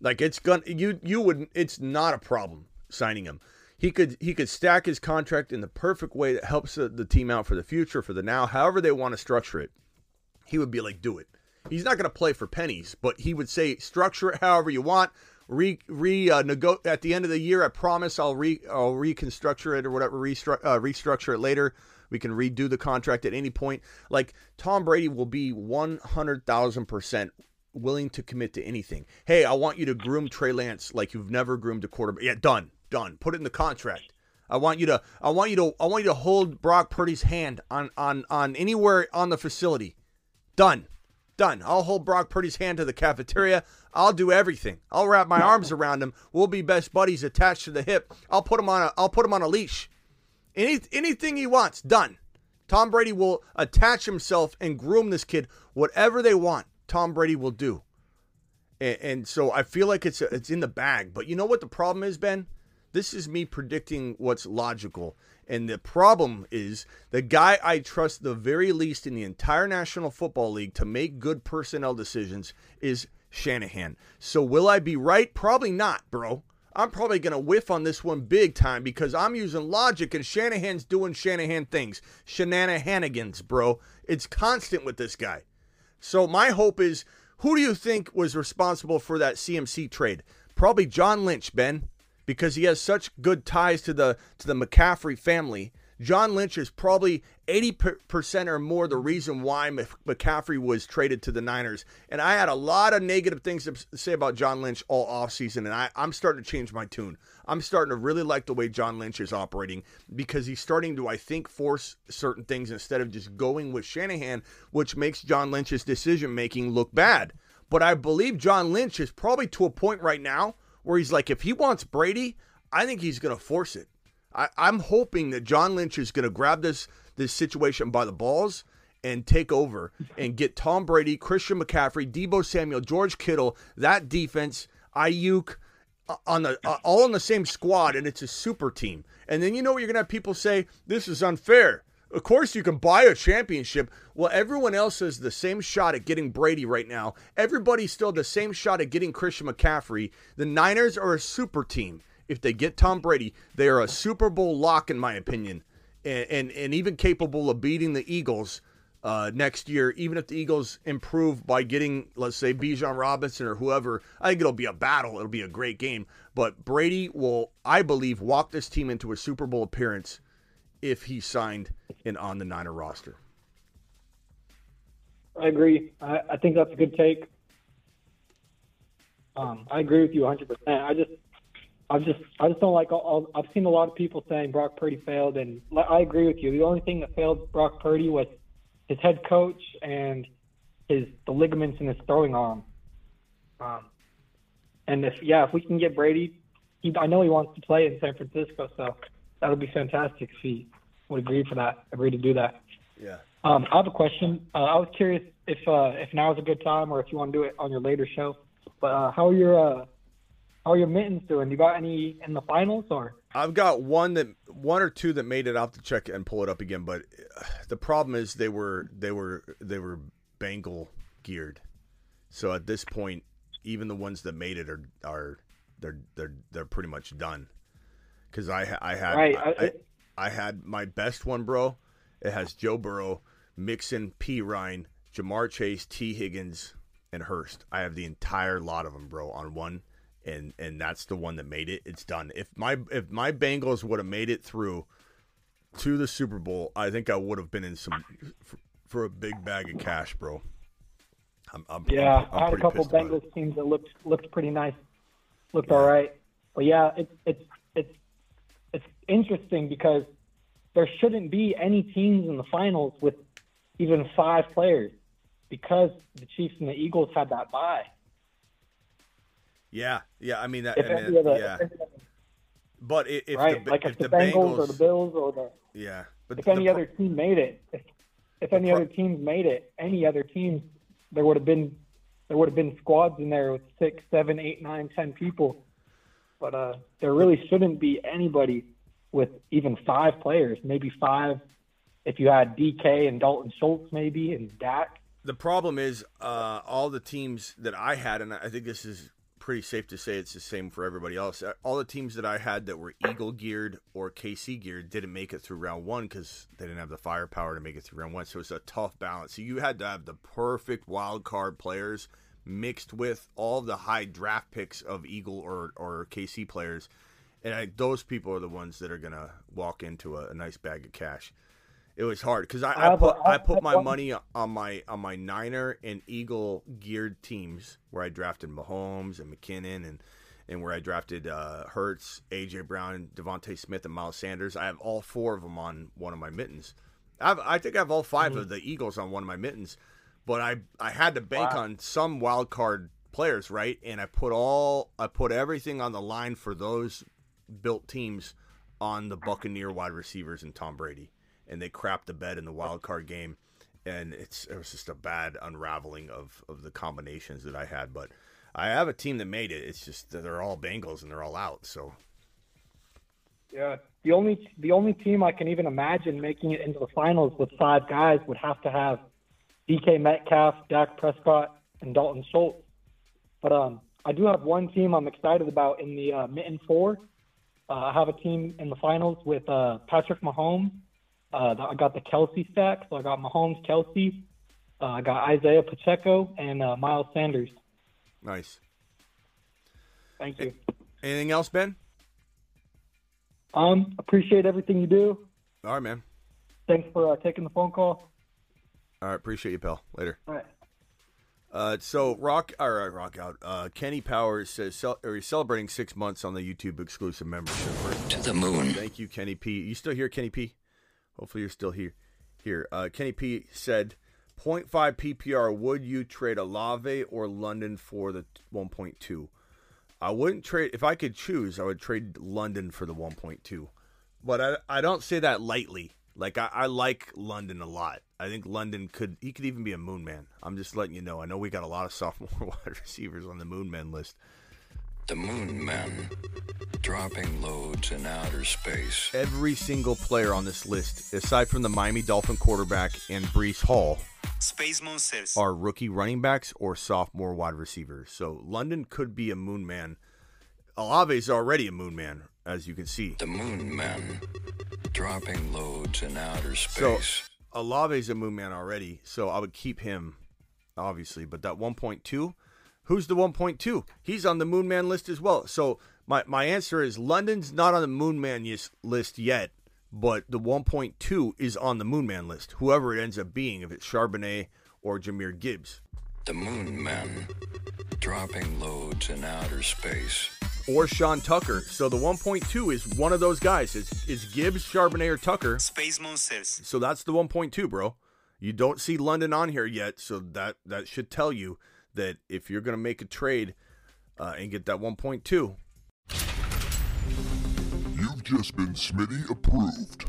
Like it's gonna you you would it's not a problem signing him. He could he could stack his contract in the perfect way that helps the, the team out for the future, for the now, however they want to structure it he would be like, do it. He's not going to play for pennies, but he would say, structure it however you want. Re re uh, nego- at the end of the year, I promise I'll re I'll reconstruct it or whatever, restru- uh, restructure it later. We can redo the contract at any point. Like Tom Brady will be one hundred thousand percent willing to commit to anything. Hey, I want you to groom Trey Lance like you've never groomed a quarterback. Yeah, done, done. Put it in the contract. I want you to I want you to I want you to hold Brock Purdy's hand on on on anywhere on the facility. Done. Done. I'll hold Brock Purdy's hand to the cafeteria. I'll do everything. I'll wrap my arms around him. We'll be best buddies attached to the hip. I'll put him on a I'll put him on a leash. Any anything he wants, done. Tom Brady will attach himself and groom this kid. Whatever they want, Tom Brady will do. And, and so I feel like it's it's in the bag. But you know what the problem is, Ben? This is me predicting what's logical. And the problem is the guy I trust the very least in the entire National Football League to make good personnel decisions is Shanahan. So will I be right? Probably not, bro. I'm probably going to whiff on this one big time because I'm using logic and Shanahan's doing Shanahan things. Shenanigans, bro. It's constant with this guy. So my hope is who do you think was responsible for that CMC trade? Probably John Lynch, Ben because he has such good ties to the to the McCaffrey family. John Lynch is probably 80% or more the reason why McCaffrey was traded to the Niners. And I had a lot of negative things to say about John Lynch all offseason, and I, I'm starting to change my tune. I'm starting to really like the way John Lynch is operating because he's starting to, I think, force certain things instead of just going with Shanahan, which makes John Lynch's decision making look bad. But I believe John Lynch is probably to a point right now where he's like, if he wants Brady, I think he's going to force it. I, I'm hoping that John Lynch is going to grab this this situation by the balls and take over and get Tom Brady, Christian McCaffrey, Deebo Samuel, George Kittle, that defense, Aiyuk, uh, on the uh, all in the same squad, and it's a super team. And then you know what you're gonna have people say this is unfair. Of course, you can buy a championship. Well, everyone else has the same shot at getting Brady right now. Everybody's still the same shot at getting Christian McCaffrey. The Niners are a super team. If they get Tom Brady, they are a Super Bowl lock, in my opinion, and and, and even capable of beating the Eagles uh, next year. Even if the Eagles improve by getting, let's say, Bijan Robinson or whoever, I think it'll be a battle. It'll be a great game. But Brady will, I believe, walk this team into a Super Bowl appearance if he signed in on the Niner roster. I agree. I, I think that's a good take. Um, I agree with you 100. percent I just, I just, I just don't like. All, all, I've seen a lot of people saying Brock Purdy failed, and I agree with you. The only thing that failed Brock Purdy was his head coach and his the ligaments in his throwing arm. Um, and if yeah, if we can get Brady, he, I know he wants to play in San Francisco, so that would be fantastic if he would agree for that, agree to do that. Yeah. Um, I have a question. Uh, I was curious if uh, if now is a good time or if you want to do it on your later show. But uh, how are your uh, how are your mittens doing? You got any in the finals or? I've got one that one or two that made it out to check and pull it up again, but uh, the problem is they were they were they were Bengal geared. So at this point, even the ones that made it are are they're they're they're pretty much done because I I had right. I, I, I, had my best one, bro. It has Joe Burrow, Mixon, P. Ryan, Ja'Marr Chase, T. Higgins, and Hurst. I have the entire lot of them, bro, on one, and and that's the one that made it. It's done. If my if my Bengals would have made it through to the Super Bowl, I think I would have been in some for, for a big bag of cash, bro. I'm, I'm, yeah, I'm, i had a couple Bengals teams that looked looked pretty nice, looked yeah. all right. But yeah, it's it's it's it's interesting because there shouldn't be any teams in the finals with even five players because the Chiefs and the Eagles had that bye. Yeah, yeah. I mean that. If I mean, the, yeah. but if, if right, the, like if, if the, the Bengals, Bengals or the Bills or the yeah, but if any other team made it, if, if any pro- other teams made it, any other teams, there would have been there would have been squads in there with six, seven, eight, nine, ten people. But uh, there really shouldn't be anybody with even five players, maybe five if you had DK and Dalton Schultz, maybe, and Dak. The problem is uh, all the teams that I had, and I think this is pretty safe to say it's the same for everybody else. Uh, all the teams that I had that were Eagle geared or KC geared didn't make it through round one because they didn't have the firepower to make it through round one. So it's a tough balance. So you had to have the perfect wild card players mixed with all the high draft picks of Eagle or, or KC players. And I, those people are the ones that are going to walk into a, a nice bag of cash it was hard because I, I, put I put my money on my on my Niner and Eagle geared teams where I drafted Mahomes and McKinnon and and where I drafted uh, Hurts, AJ Brown, DeVonta Smith, and Miles Sanders. I have all four of them on one of my mittens. I, have, I think I have all 5 mm-hmm. of the Eagles on one of my mittens, but I I had to bank Wow. on some wild card players, right? And I put all I put everything on the line for those built teams on the Buccaneer wide receivers and Tom Brady, and they crapped the bed in the wild card game, and it's it was just a bad unraveling of of the combinations that I had, but. I have a team that made it. It's just that they're all Bengals and they're all out. So Yeah. The only the only team I can even imagine making it into the finals with five guys would have to have DK Metcalf, Dak Prescott, and Dalton Schultz. But um, I do have one team I'm excited about in the uh, Mitten Four. Uh, I have a team in the finals with uh, Patrick Mahomes. Uh, I got the Kelce stack, so I got Mahomes, Kelce. Uh, I got Isaiah Pacheco and uh, Miles Sanders. nice. Thank you. Anything else, Ben? Um, appreciate everything you do. All right, man. Thanks for uh, taking the phone call. All right, appreciate you, pal. Later. All right. Uh, so rock, all right, rock out. Uh, Kenny Powers says cel- or he's celebrating six months on the YouTube exclusive membership. To the moon. Thank you, Kenny P. You still here, Kenny P? Hopefully you're still here. Here, uh, Kenny P said, 0.5 PPR. Would you trade Olave or London for the 1.2? I wouldn't trade if I could choose. I would trade London for the 1.2, but I I don't say that lightly. Like I, I like London a lot. I think London could he could even be a moon man. I'm just letting you know. I know we got a lot of sophomore wide receivers on the moon man list. The Moon Men. Dropping loads in outer space. Every single player on this list, aside from the Miami Dolphin quarterback and Breece Hall, Space Monsters. are rookie running backs or sophomore wide receivers. So London could be a moon man. Olave is already a moon man, as you can see. The Moon Men. Dropping loads in outer So space. Olave's a moon man already, so I would keep him, obviously. But that 1.2, who's the 1.2? He's on the moon man list as well. So my, my answer is London's not on the moon man list yet, but the 1.2 is on the moon man list. Whoever it ends up being, if it's Charbonnet or Jahmyr Gibbs. The Moon Men. Dropping loads in outer space. or Sean Tucker. So the 1.2 is one of those guys. It's, it's Gibbs, Charbonnet, or Tucker. Space Monsters. So that's the 1.2, bro. You don't see London on here yet, so that that should tell you that if you're gonna make a trade uh, and get that 1.2, You've just been Smitty approved.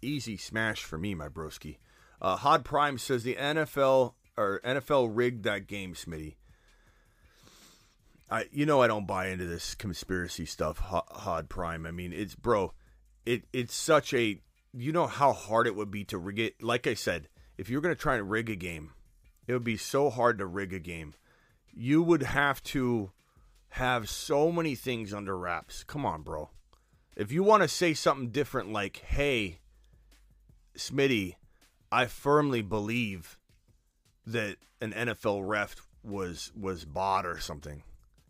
easy smash for me, my broski. Uh, Hod Prime says the NFL or NFL rigged that game, Smitty. I, you know, I don't buy into this conspiracy stuff, Hod Prime. I mean, it's bro, it it's such a, you know how hard it would be to rig it. Like I said, if you're gonna try and rig a game, it would be so hard to rig a game. You would have to have so many things under wraps. Come on, bro. If you want to say something different, like, hey, Smitty, I firmly believe that an NFL ref was was bought or something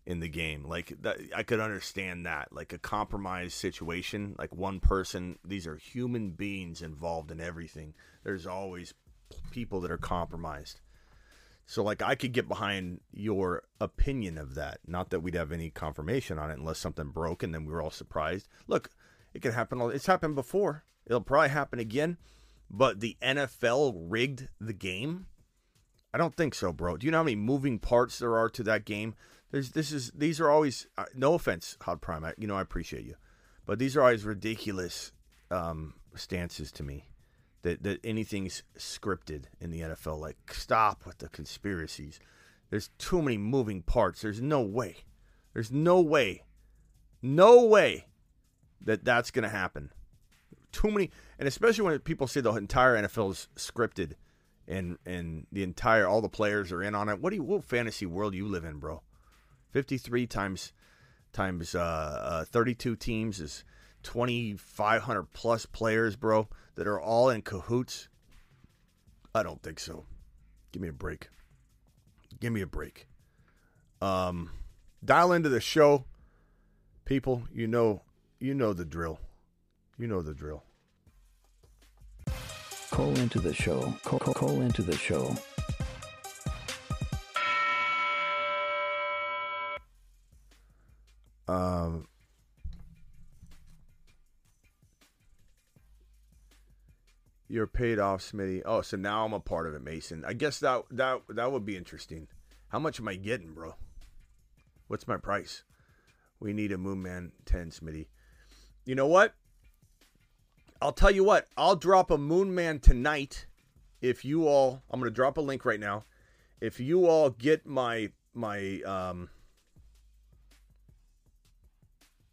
in the game. Like that, I could understand that, like a compromised situation, like one person. These are human beings involved in everything. There's always people that are compromised. So, like, I could get behind your opinion of that. Not that we'd have any confirmation on it unless something broke and then we were all surprised. Look, it can happen. It's happened before. It'll probably happen again. But the NFL rigged the game. I don't think so, bro. Do you know how many moving parts there are to that game? There's this is these are always uh, no offense, Hot Prime. I, you know I appreciate you, but these are always ridiculous um, stances to me. That that anything's scripted in the NFL. Like stop with the conspiracies. There's too many moving parts. There's no way. There's no way. No way that that's gonna happen. Too many, and especially when people say the entire NFL is scripted and and the entire all the players are in on it. What do you what fantasy world you live in, bro? Fifty three times times uh, uh, thirty two teams is twenty five hundred plus players, bro, that are all in cahoots. I don't think so. Give me a break. Give me a break. Um, dial into the show, people. You know, you know the drill. You know the drill. Call into the show. Call, call, call into the show. Um, You're paid off, Smitty. Oh, so now I'm a part of it, Mason. I guess that that that would be interesting. How much am I getting, bro? What's my price? We need a Moon Man 10, Smitty. You know what? I'll tell you what. I'll drop a Moon Man tonight if you all. I'm going to drop a link right now. If you all get my my um.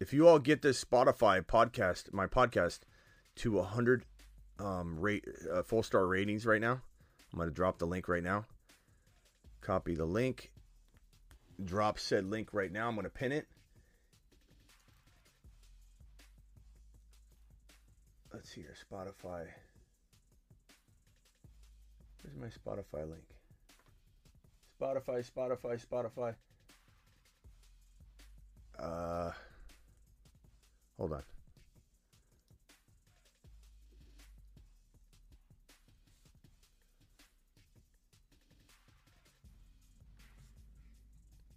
If you all get this Spotify podcast, my podcast, to 100 um, rate uh, full star ratings right now. I'm going to drop the link right now. Copy the link. Drop said link right now. I'm going to pin it. Let's see here. Spotify. Where's my Spotify link? Spotify, Spotify, Spotify. Uh, hold on.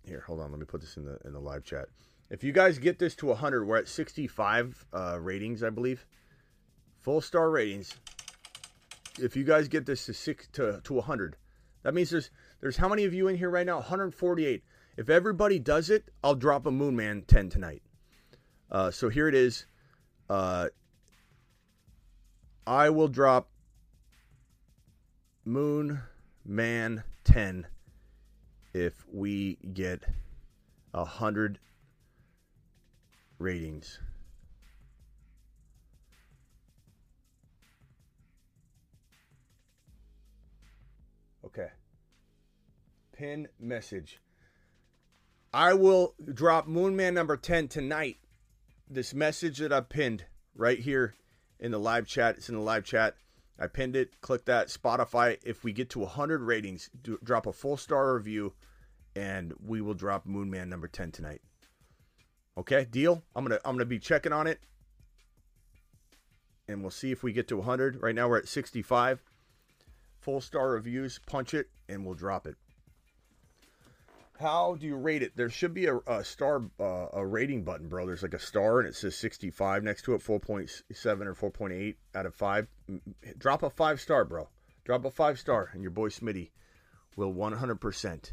Here, hold on. Let me put this in the in the live chat. If you guys get this to 100, we're at 65 uh, ratings, I believe. Full star ratings. If you guys get this to six to, to 100, that means there's there's how many of you in here right now? 148. If everybody does it, I'll drop a Moon Man 10 tonight. Uh, so here it is. Uh, I will drop Moon Man 10 if we get a hundred ratings. Okay. Pin message. I will drop Moonman number 10 tonight. This message that I pinned right here in the live chat. It's in the live chat. I pinned it. Click that. Spotify. If we get to 100 ratings, do, drop a full star review, and we will drop Moonman number 10 tonight. Okay, deal. I'm gonna I'm gonna be checking on it, and we'll see if we get to 100. Right now we're at 65. Full star reviews. Punch it, and we'll drop it. How do you rate it? There should be a, a star, uh, a rating button, bro. There's like a star and it says 65 next to it, 4.7 or 4.8 out of 5. Drop a 5 star, bro. Drop a 5 star, and your boy Smitty will 100%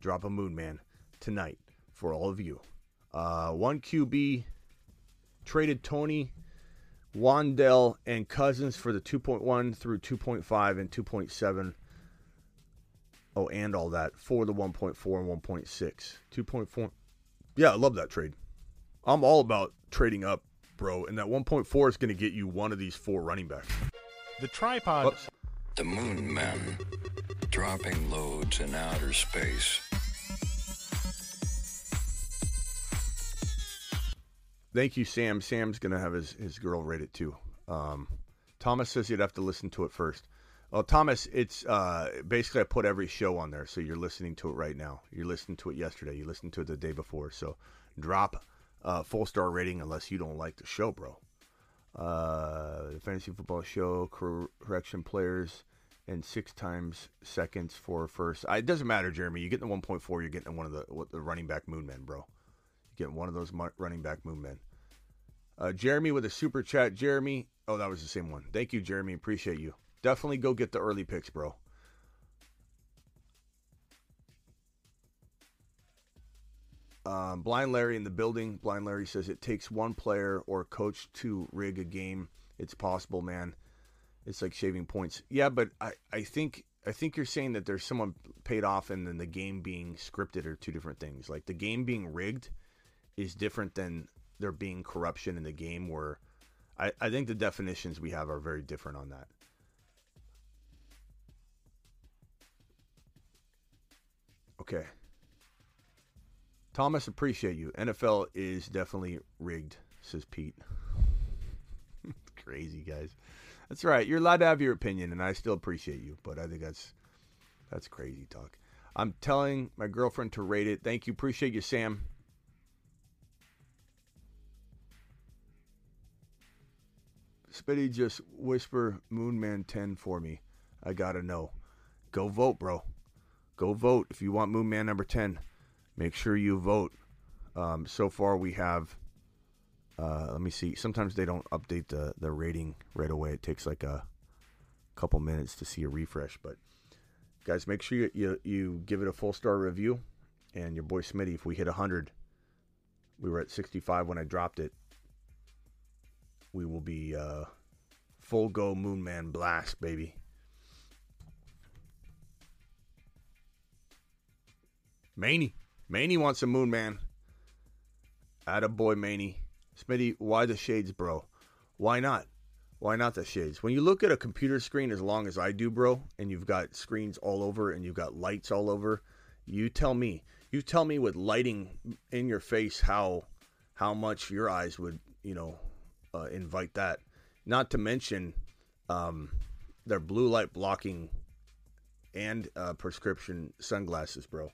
drop a Moon Man tonight for all of you. Uh, 1 QB traded Tony, Wandell, and Cousins for the 2.1 through 2.5 and 2.7 Oh, and all that for the 1.4 and 1.6. 2.4. Yeah, I love that trade. I'm all about trading up, bro. And that 1.4 is going to get you one of these four running backs. The tripod. Oops. The Moon Men, dropping loads in outer space. Thank you, Sam. Sam's going to have his, his girl rate it too. Um, Thomas says you'd have to listen to it first. Well, Thomas, it's uh, basically I put every show on there, so you're listening to it right now. You're listening to it yesterday. You listened to it the day before. So drop a full star rating unless you don't like the show, bro. Uh, the fantasy football show correction players and six times seconds for first. I, it doesn't matter, Jeremy. You get the 1.4. You're getting one of the what, the running back moon men, bro. You're getting one of those running back moon men. Uh, Jeremy with a super chat. Jeremy, oh, that was the same one. Thank you, Jeremy. Appreciate you. Definitely go get the early picks, bro. Um, Blind Larry in the building. Blind Larry says it takes one player or coach to rig a game. It's possible, man. It's like shaving points. Yeah, but I, I think I think you're saying that there's someone paid off and then the game being scripted are two different things. Like the game being rigged is different than there being corruption in the game where I, I think the definitions we have are very different on that. Okay. Thomas, appreciate you. NFL is definitely rigged, says Pete. Crazy guys. That's right. You're allowed to have your opinion, and I still appreciate you. But I think that's that's crazy talk. I'm telling my girlfriend to rate it. Thank you. Appreciate you, Sam. Spitty, just whisper Moonman 10 for me. I gotta know. Go vote, bro go vote if you want Moon Man number 10. Make sure you vote. Um, so far, we have. Uh, let me see. Sometimes they don't update the, the rating right away. It takes like a couple minutes to see a refresh. But guys, make sure you you, you give it a full star review. And your boy Smitty, if we hit 100, we were at 65 when I dropped it. We will be uh, full go Moon Man blast, baby. Maney. Maney wants a Moon Man. Atta boy Maney. Smitty, why the shades, bro? Why not? Why not the shades? When you look at a computer screen as long as I do, bro, and you've got screens all over and you've got lights all over, you tell me. You tell me with lighting in your face how how much your eyes would, you know, uh, invite that. Not to mention um, their blue light blocking and uh, prescription sunglasses, bro.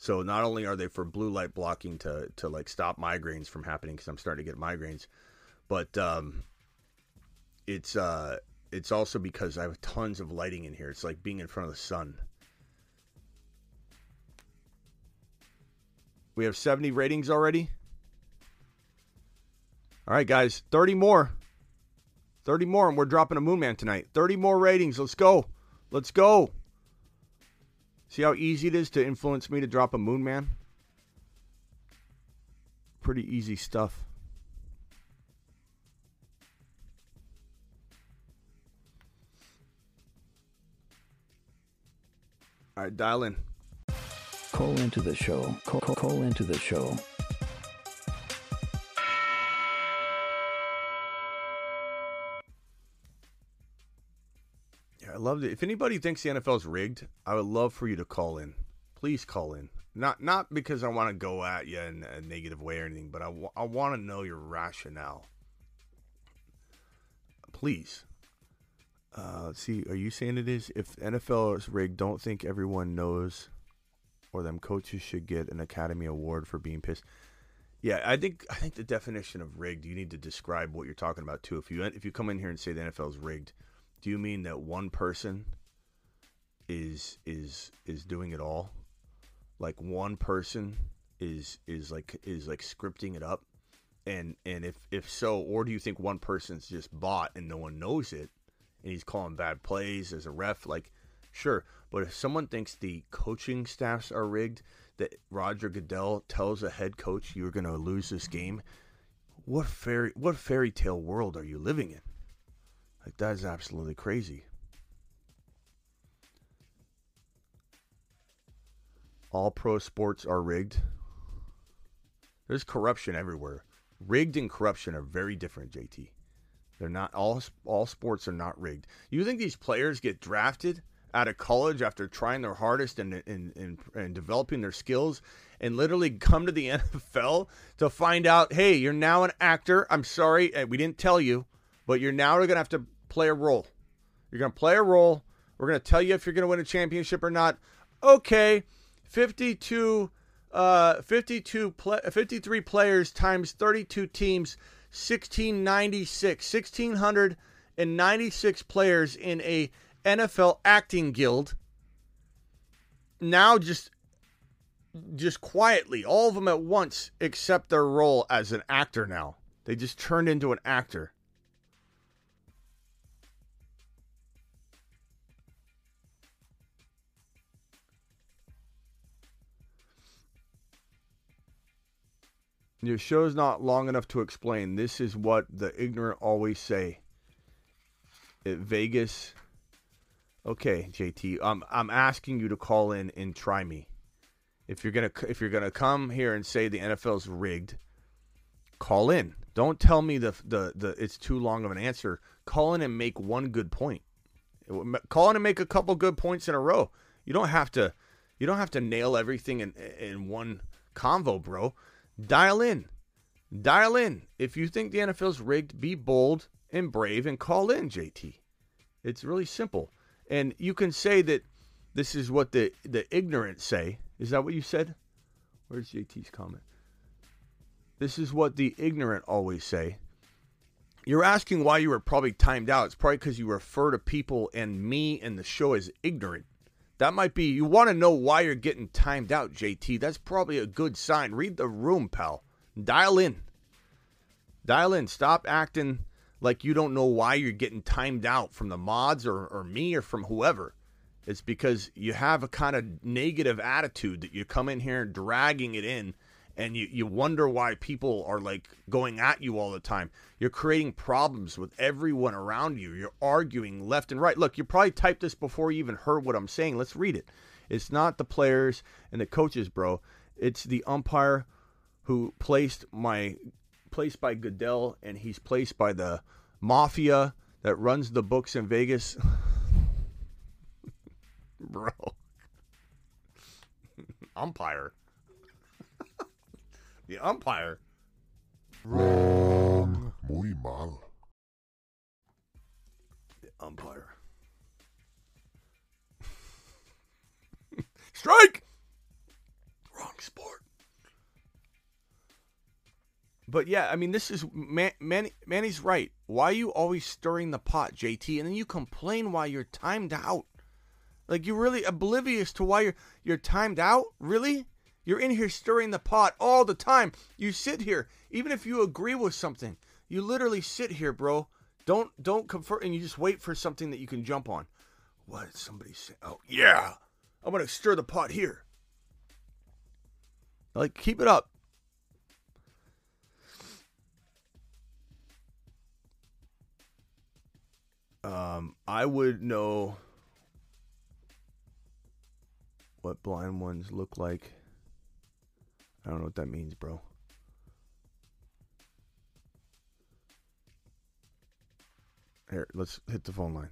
So not only are they for blue light blocking to to like stop migraines from happening because I'm starting to get migraines, but um, it's uh it's also because I have tons of lighting in here. It's like being in front of the sun. We have 70 ratings already. All right, guys, 30 more. 30 more, and we're dropping a Moon Man tonight. 30 more ratings. Let's go. Let's go. See how easy it is to influence me to drop a Moon Man? Pretty easy stuff. All right, dial in. Call into the show. Call, call, call into the show. Love it. If anybody thinks the NFL is rigged, I would love for you to call in. Please call in. Not not because I want to go at you in a negative way or anything, but I, w- I want to know your rationale. Please. Uh, see. Are you saying it is? If NFL is rigged, don't think everyone knows, or them coaches should get an Academy Award for being pissed. Yeah, I think I think the definition of rigged. You need to describe what you're talking about too. If you if you come in here and say the NFL is rigged, do you mean that one person is is is doing it all? Like one person is is like is like scripting it up? And and if if so, or do you think one person's just bought and no one knows it and he's calling bad plays as a ref like sure, but if someone thinks the coaching staffs are rigged, that Roger Goodell tells a head coach you're going to lose this game, what fairy what fairy tale world are you living in? Like that is absolutely crazy. All pro sports are rigged. There's corruption everywhere. Rigged and corruption are very different, JT. They're not all all sports are not rigged. You think these players get drafted out of college after trying their hardest and and, and, and developing their skills and literally come to the NFL to find out, hey, you're now an actor. I'm sorry, uh, we didn't tell you, but you're now going to have to play a role. You're going to play a role. We're going to tell you if you're going to win a championship or not. Okay, 52, uh, 52, pl- 53 players times 32 teams, 1696, 1696 players in a NFL acting guild. Now just just quietly, all of them at once accept their role as an actor now. They just turned into an actor. Your show's not long enough to explain. This is what the ignorant always say. At Vegas. Okay, JT. I'm I'm asking you to call in and try me. If you're gonna if you're gonna come here and say the NFL's rigged, call in. Don't tell me the the the it's too long of an answer. Call in and make one good point. Call in and make a couple good points in a row. You don't have to you don't have to nail everything in in one convo, bro. Dial in. Dial in. If you think the NFL's rigged, be bold and brave and call in, JT. It's really simple. And you can say that this is what the, the ignorant say. Is that what you said? Where's JT's comment? This is what the ignorant always say. You're asking why you were probably timed out. It's probably because you refer to people and me and the show as ignorant. That might be, you want to know why you're getting timed out, JT. That's probably a good sign. Read the room, pal. Dial in. Dial in. Stop acting like you don't know why you're getting timed out from the mods or, or me or from whoever. It's because you have a kind of negative attitude that you come in here dragging it in and you, you wonder why people are like going at you all the time. You're creating problems with everyone around you. You're arguing left and right. Look, you probably typed this before you even heard what I'm saying. Let's read it. It's not the players and the coaches, bro. It's the umpire who placed my placed by Goodell and he's placed by the mafia that runs the books in Vegas. bro. umpire. The umpire. Wrong. Muy mal. The umpire. Strike! Wrong sport. But yeah, I mean, this is Man, Manny, Manny's right. Why are you always stirring the pot, JT? And then you complain why you're timed out. Like you're really oblivious to why you're you're timed out. Really, you're in here stirring the pot all the time. You sit here, even if you agree with something, you literally sit here, bro. Don't don't confer, and you just wait for something that you can jump on. What somebody say? Oh yeah, I'm gonna stir the pot here. Like keep it up. Um, I would know what blind ones look like. I don't know what that means, bro. Here, let's hit the phone line.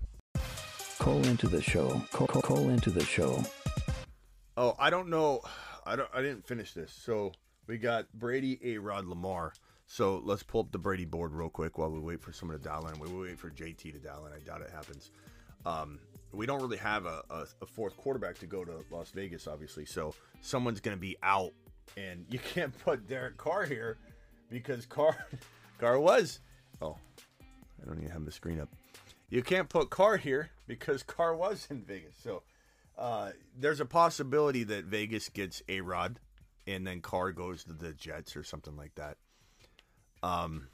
Call into the show. Call, call, call into the show. Oh, I don't know. I don't. I didn't finish this. So we got Brady, A. Rod, Lamar. So let's pull up the Brady board real quick while we wait for someone to dial in. We wait for JT to dial in. I doubt it happens. Um, we don't really have a, a, a, fourth quarterback to go to Las Vegas, obviously. So someone's going to be out, and you can't put Derek Carr here because Carr Carr was. Oh, I don't even have the screen up. You can't put Carr here because Carr was in Vegas. So uh, there's a possibility that Vegas gets a Rod, and then Carr goes to the Jets or something like that. Um,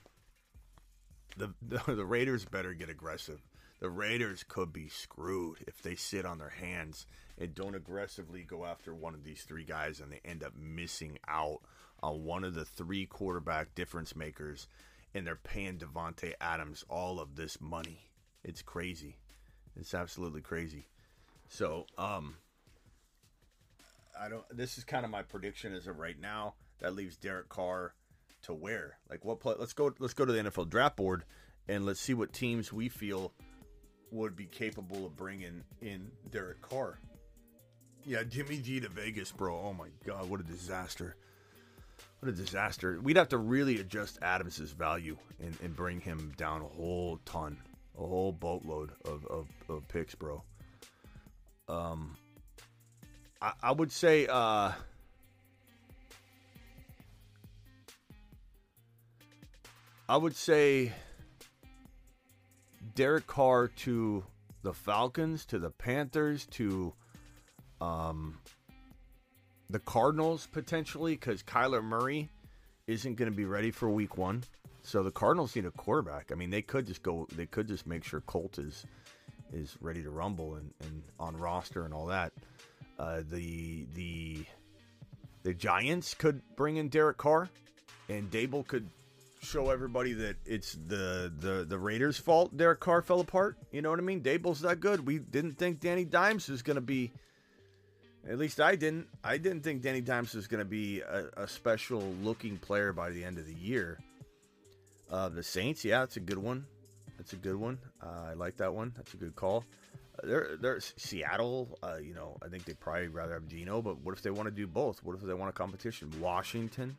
the, the the Raiders better get aggressive. The Raiders could be screwed if they sit on their hands and don't aggressively go after one of these three guys, and they end up missing out on one of the three quarterback difference makers, and they're paying Davante Adams all of this money. It's crazy. It's absolutely crazy. So, um, I don't. This is kind of my prediction as of right now. That leaves Derek Carr to where? Like what play? Let's go. Let's go to the NFL draft board and let's see what teams we feel would be capable of bringing in Derek Carr. Yeah, Jimmy G to Vegas, bro. Oh my God, what a disaster! What a disaster. We'd have to really adjust Adams's value and, and bring him down a whole ton, a whole boatload of, of, of picks, bro. Um, I, I would say, uh, I would say Derek Carr to the Falcons, to the Panthers, to um, the Cardinals potentially, because Kyler Murray isn't going to be ready for Week One. So the Cardinals need a quarterback. I mean, they could just go. They could just make sure Colt is is ready to rumble and, and on roster and all that. Uh, the the the Giants could bring in Derek Carr, and Daboll could show everybody that it's the the the Raiders' fault. Derek Carr fell apart. You know what I mean? Daboll's that good. We didn't think Danny Dimes was going to be. At least I didn't. I didn't think Danny Dimes was going to be a, a, special looking player by the end of the year. Uh, the Saints, yeah, that's a good one. That's a good one. Uh, I like that one. That's a good call. Uh, there's Seattle. Uh, you know, I think they probably rather have Geno, but what if they want to do both? What if they want a competition? Washington.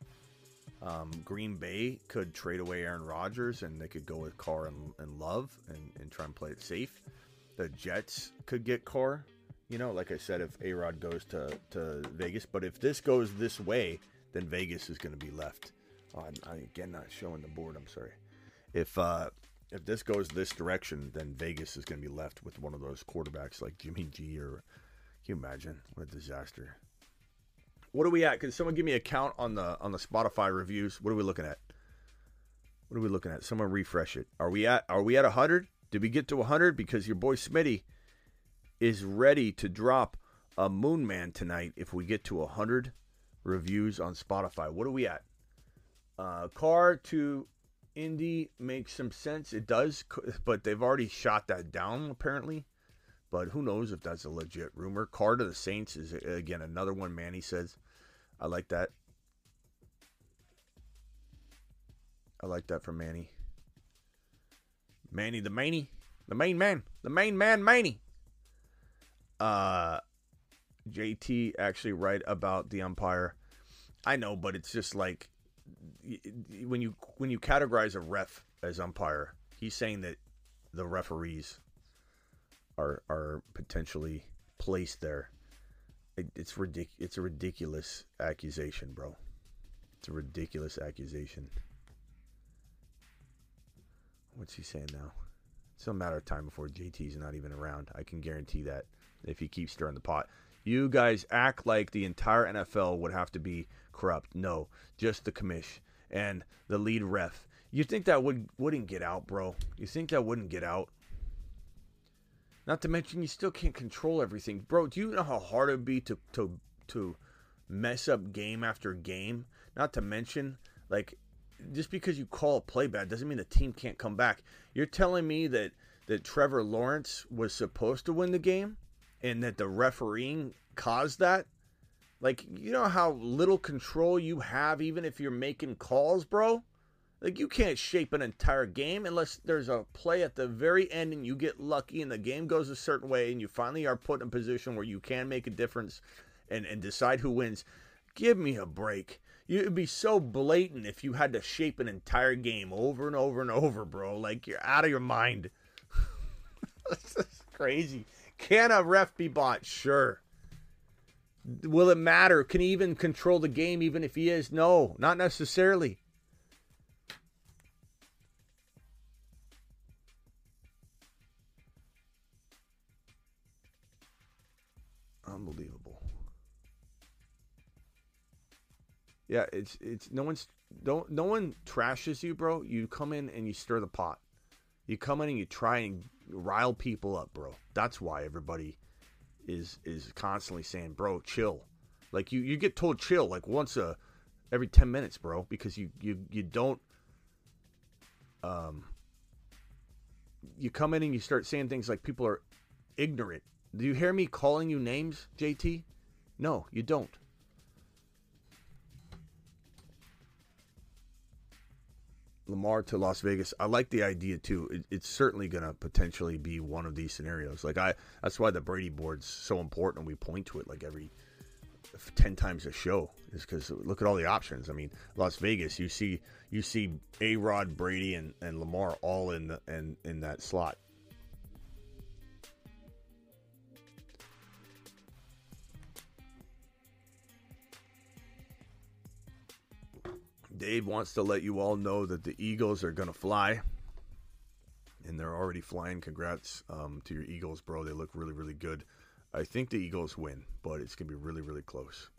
Um, Green Bay could trade away Aaron Rodgers and they could go with Carr and, and Love and, and try and play it safe. The Jets could get Carr. You know, like I said, if A Rod goes to, to Vegas, but if this goes this way, then Vegas is going to be left. Oh, I'm, I'm, again not showing the board. I'm sorry. If uh, if this goes this direction, then Vegas is going to be left with one of those quarterbacks like Jimmy G or. Can you imagine what a disaster? What are we at? Can someone give me a count on the on the Spotify reviews? What are we looking at? What are we looking at? Someone refresh it. Are we at are we at 100? Did we get to 100 because your boy Smitty is ready to drop a Moon Man tonight if we get to 100 reviews on Spotify. What are we at? Uh, Carr to Indy makes some sense. It does, but they've already shot that down apparently. But who knows if that's a legit rumor? Carr to the Saints is again another one. Manny says, I like that. I like that from Manny. Manny the Manny, the main man, the main man, Manny. Uh, JT actually right about the umpire. I know, but it's just like when you when you categorize a ref as umpire, he's saying that the referees are are potentially placed there. It, it's ridic- It's a ridiculous accusation, bro. It's a ridiculous accusation. What's he saying now? It's a matter of time before JT's not even around. I can guarantee that if he keeps stirring the pot. You guys act like the entire NFL would have to be corrupt. No, just the commish and the lead ref. You think that would wouldn't get out, bro? You think that wouldn't get out? Not to mention you still can't control everything. Bro, do you know how hard it would be to to to mess up game after game? Not to mention like just because you call a play bad doesn't mean the team can't come back. You're telling me that that Trevor Lawrence was supposed to win the game? And that the refereeing caused that. Like, you know how little control you have even if you're making calls, bro? Like, you can't shape an entire game unless there's a play at the very end and you get lucky and the game goes a certain way and you finally are put in a position where you can make a difference and, and decide who wins. Give me a break. It'd be so blatant if you had to shape an entire game over and over and over, bro. Like, you're out of your mind. this is crazy. Can a ref be bought? Sure. Will it matter? Can he even control the game even if he is? No, not necessarily. Unbelievable. Yeah, it's it's no one's don't no one trashes you, bro. You come in and you stir the pot. You come in and you try and rile people up, bro. That's why everybody is is constantly saying, "Bro, chill." Like you you get told chill like once a every 10 minutes, bro, because you you you don't um you come in and you start saying things like people are ignorant. Do you hear me calling you names, JT? No, you don't. Lamar to Las Vegas. I like the idea too. It, it's certainly going to potentially be one of these scenarios. Like I, that's why the Brady board's so important. We point to it like every ten times a show, is because look at all the options. I mean, Las Vegas, you see, you see A Rod, Brady, and, and Lamar all in the in in that slot. Dave wants to let you all know that the Eagles are going to fly. And they're already flying. Congrats um, to your Eagles, bro. They look really, really good. I think the Eagles win, but it's going to be really, really close.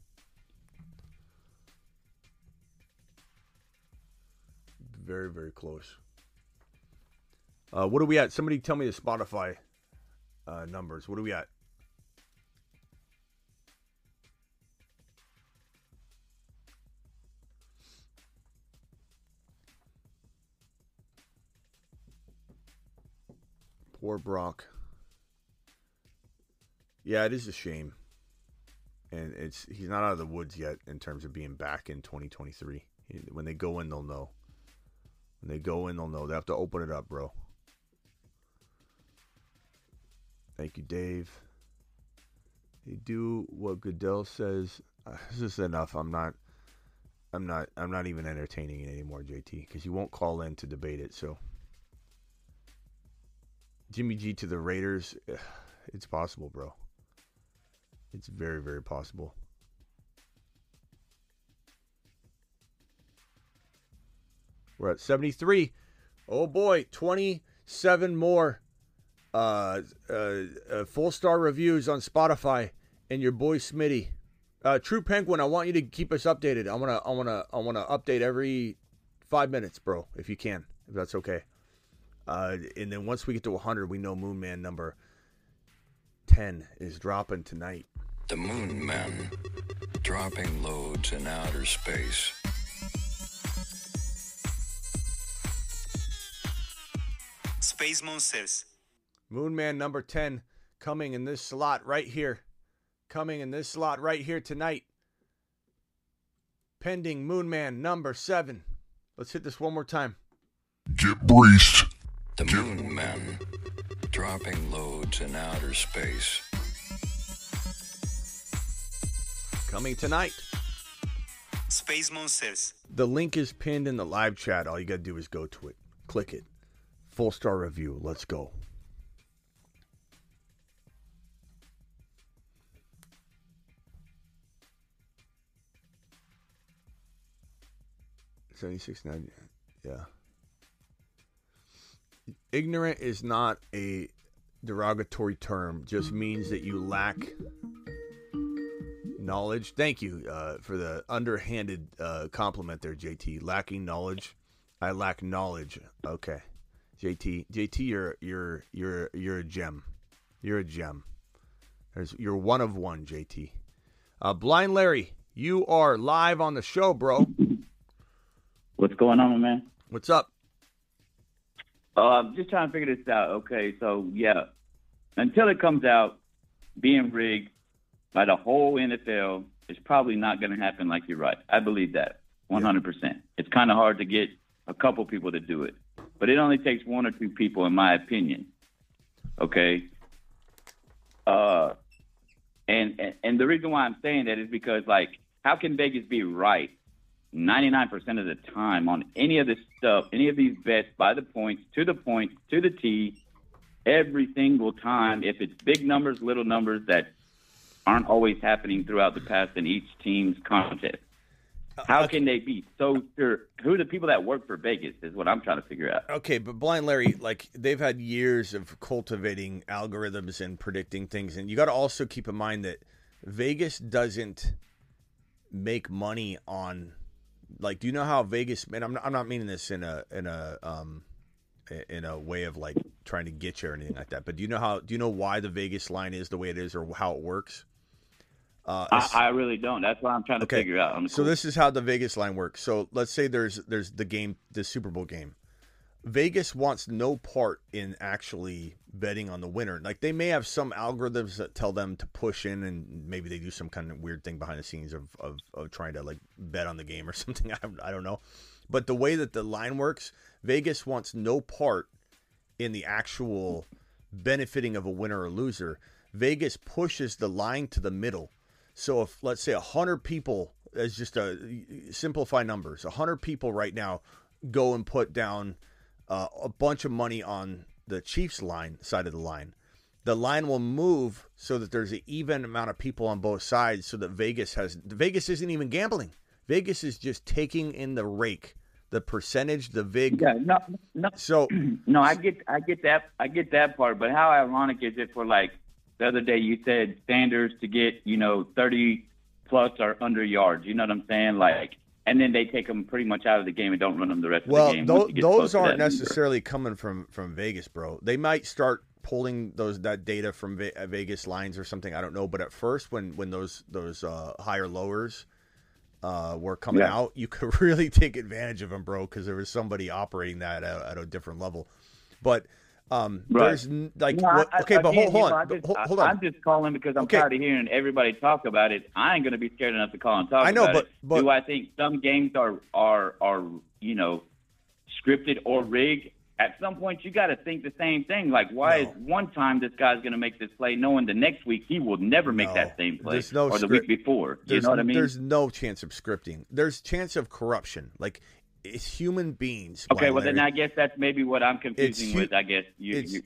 Very, very close. Uh, what are we at? Somebody tell me the Spotify uh, numbers. What are we at? Poor Brock. Yeah, it is a shame. And it's he's not out of the woods yet in terms of being back in 2023. When they go in, they'll know. When they go in, they'll know. They have to open it up, bro. Thank you, Dave. They do what Goodell says. Uh, this is enough. I'm not. I'm not. I'm not even entertaining it anymore, JT, because you won't call in to debate it. So. Jimmy G to the Raiders, it's possible, bro. It's very, very possible. We're at 73. Oh boy, 27 more uh, uh, uh, full star reviews on Spotify and your boy Smitty. Uh, True Penguin, I want you to keep us updated. I wanna, I wanna, I wanna update every Five minutes, bro, if you can, if that's okay. Uh, and then once we get to 100, we know Moon Man number 10 is dropping tonight. The Moon Men, dropping loads in outer space. Space Monsters. Moon Man number 10 coming in this slot right here. Coming in this slot right here tonight. Pending Moon Man number 7. Let's hit this one more time. Get braced. The Moon Men, dropping loads in outer space. Coming tonight. Space Monsters. The link is pinned in the live chat. All you got to do is go to it, click it. Full star review. Let's go. Seventy-six nine. Yeah. Ignorant is not a derogatory term. Just means that you lack knowledge. Thank you uh, for the underhanded uh, compliment there, JT. Lacking knowledge. I lack knowledge. Okay, JT. JT, you're you're you're you're a gem. You're a gem. There's, you're one of one, JT. Uh, Blind Larry, you are live on the show, bro. What's going on, my man? What's up? Uh, I'm just trying to figure this out. Okay, so yeah, until it comes out being rigged by the whole NFL, it's probably not going to happen. Like you're right, I believe that 100. percent It's kind of hard to get a couple people to do it, but it only takes one or two people, in my opinion. Okay. Uh, and and, and the reason why I'm saying that is because like, how can Vegas be right 99% of the time on any of this stuff, any of these bets by the points, to the point, to the T, every single time. If it's big numbers, little numbers that aren't always happening throughout the past in each team's contest. Uh, How can they be so sure? Who are the people that work for Vegas is what I'm trying to figure out. Okay, but Blind Larry, like they've had years of cultivating algorithms and predicting things, and you got to also keep in mind that Vegas doesn't make money on like do you know how Vegas and I'm not, I'm not meaning this in a in a um in a way of like trying to get you or anything like that but do you know how do you know why the Vegas line is the way it is or how it works uh, I, I really don't. That's what I'm trying to Okay. figure out. I'm so this is how the Vegas line works. So let's say there's there's the game, the Super Bowl game. Vegas wants no part in actually betting on the winner. Like they may have some algorithms that tell them to push in, and maybe they do some kind of weird thing behind the scenes of of, of trying to like bet on the game or something. I I don't know. But the way that the line works, Vegas wants no part in the actual benefiting of a winner or loser. Vegas pushes the line to the middle. So if let's say 100 people as just a simplify numbers, 100 people right now go and put down uh, a bunch of money on the Chiefs line side of the line. The line will move so that there's an even amount of people on both sides so that Vegas has Vegas isn't even gambling. Vegas is just taking in the rake, the percentage, the vig. Yeah, no, no. So no, I get, I get that, I get that part. But how ironic is it for like the other day you said standards to get you know 30 plus or under yards. You know what I'm saying? Like, and then they take them pretty much out of the game and don't run them the rest Well, of the game. tho- once you get close those aren't that number. necessarily coming from from Vegas, bro. They might start pulling those that data from uh, Vegas lines or something. I don't know, but at first, when when those those uh, higher lowers uh, were coming Yeah. out, you could really take advantage of them, bro, because there was somebody operating that at, at a different level. But um, Right. there's n- like No, what- I- okay, but again, hold, hold you know, on, I but just, hold, hold on. I'm just calling because I'm Okay. tired of hearing everybody talk about it. I ain't gonna be scared enough to call and talk I know, but- but- Do I think some games are are are you know scripted or rigged? At some point, you got to think the same thing. Like, why is one time this guy's going to make this play, knowing the next week he will never make No. that same play, no or the script- week before? You There's, know what I mean? There's no chance of scripting. There's chance of corruption. Like it's human beings. Okay, well then I guess that's maybe what I'm confusing hu- with. I guess you, it's, you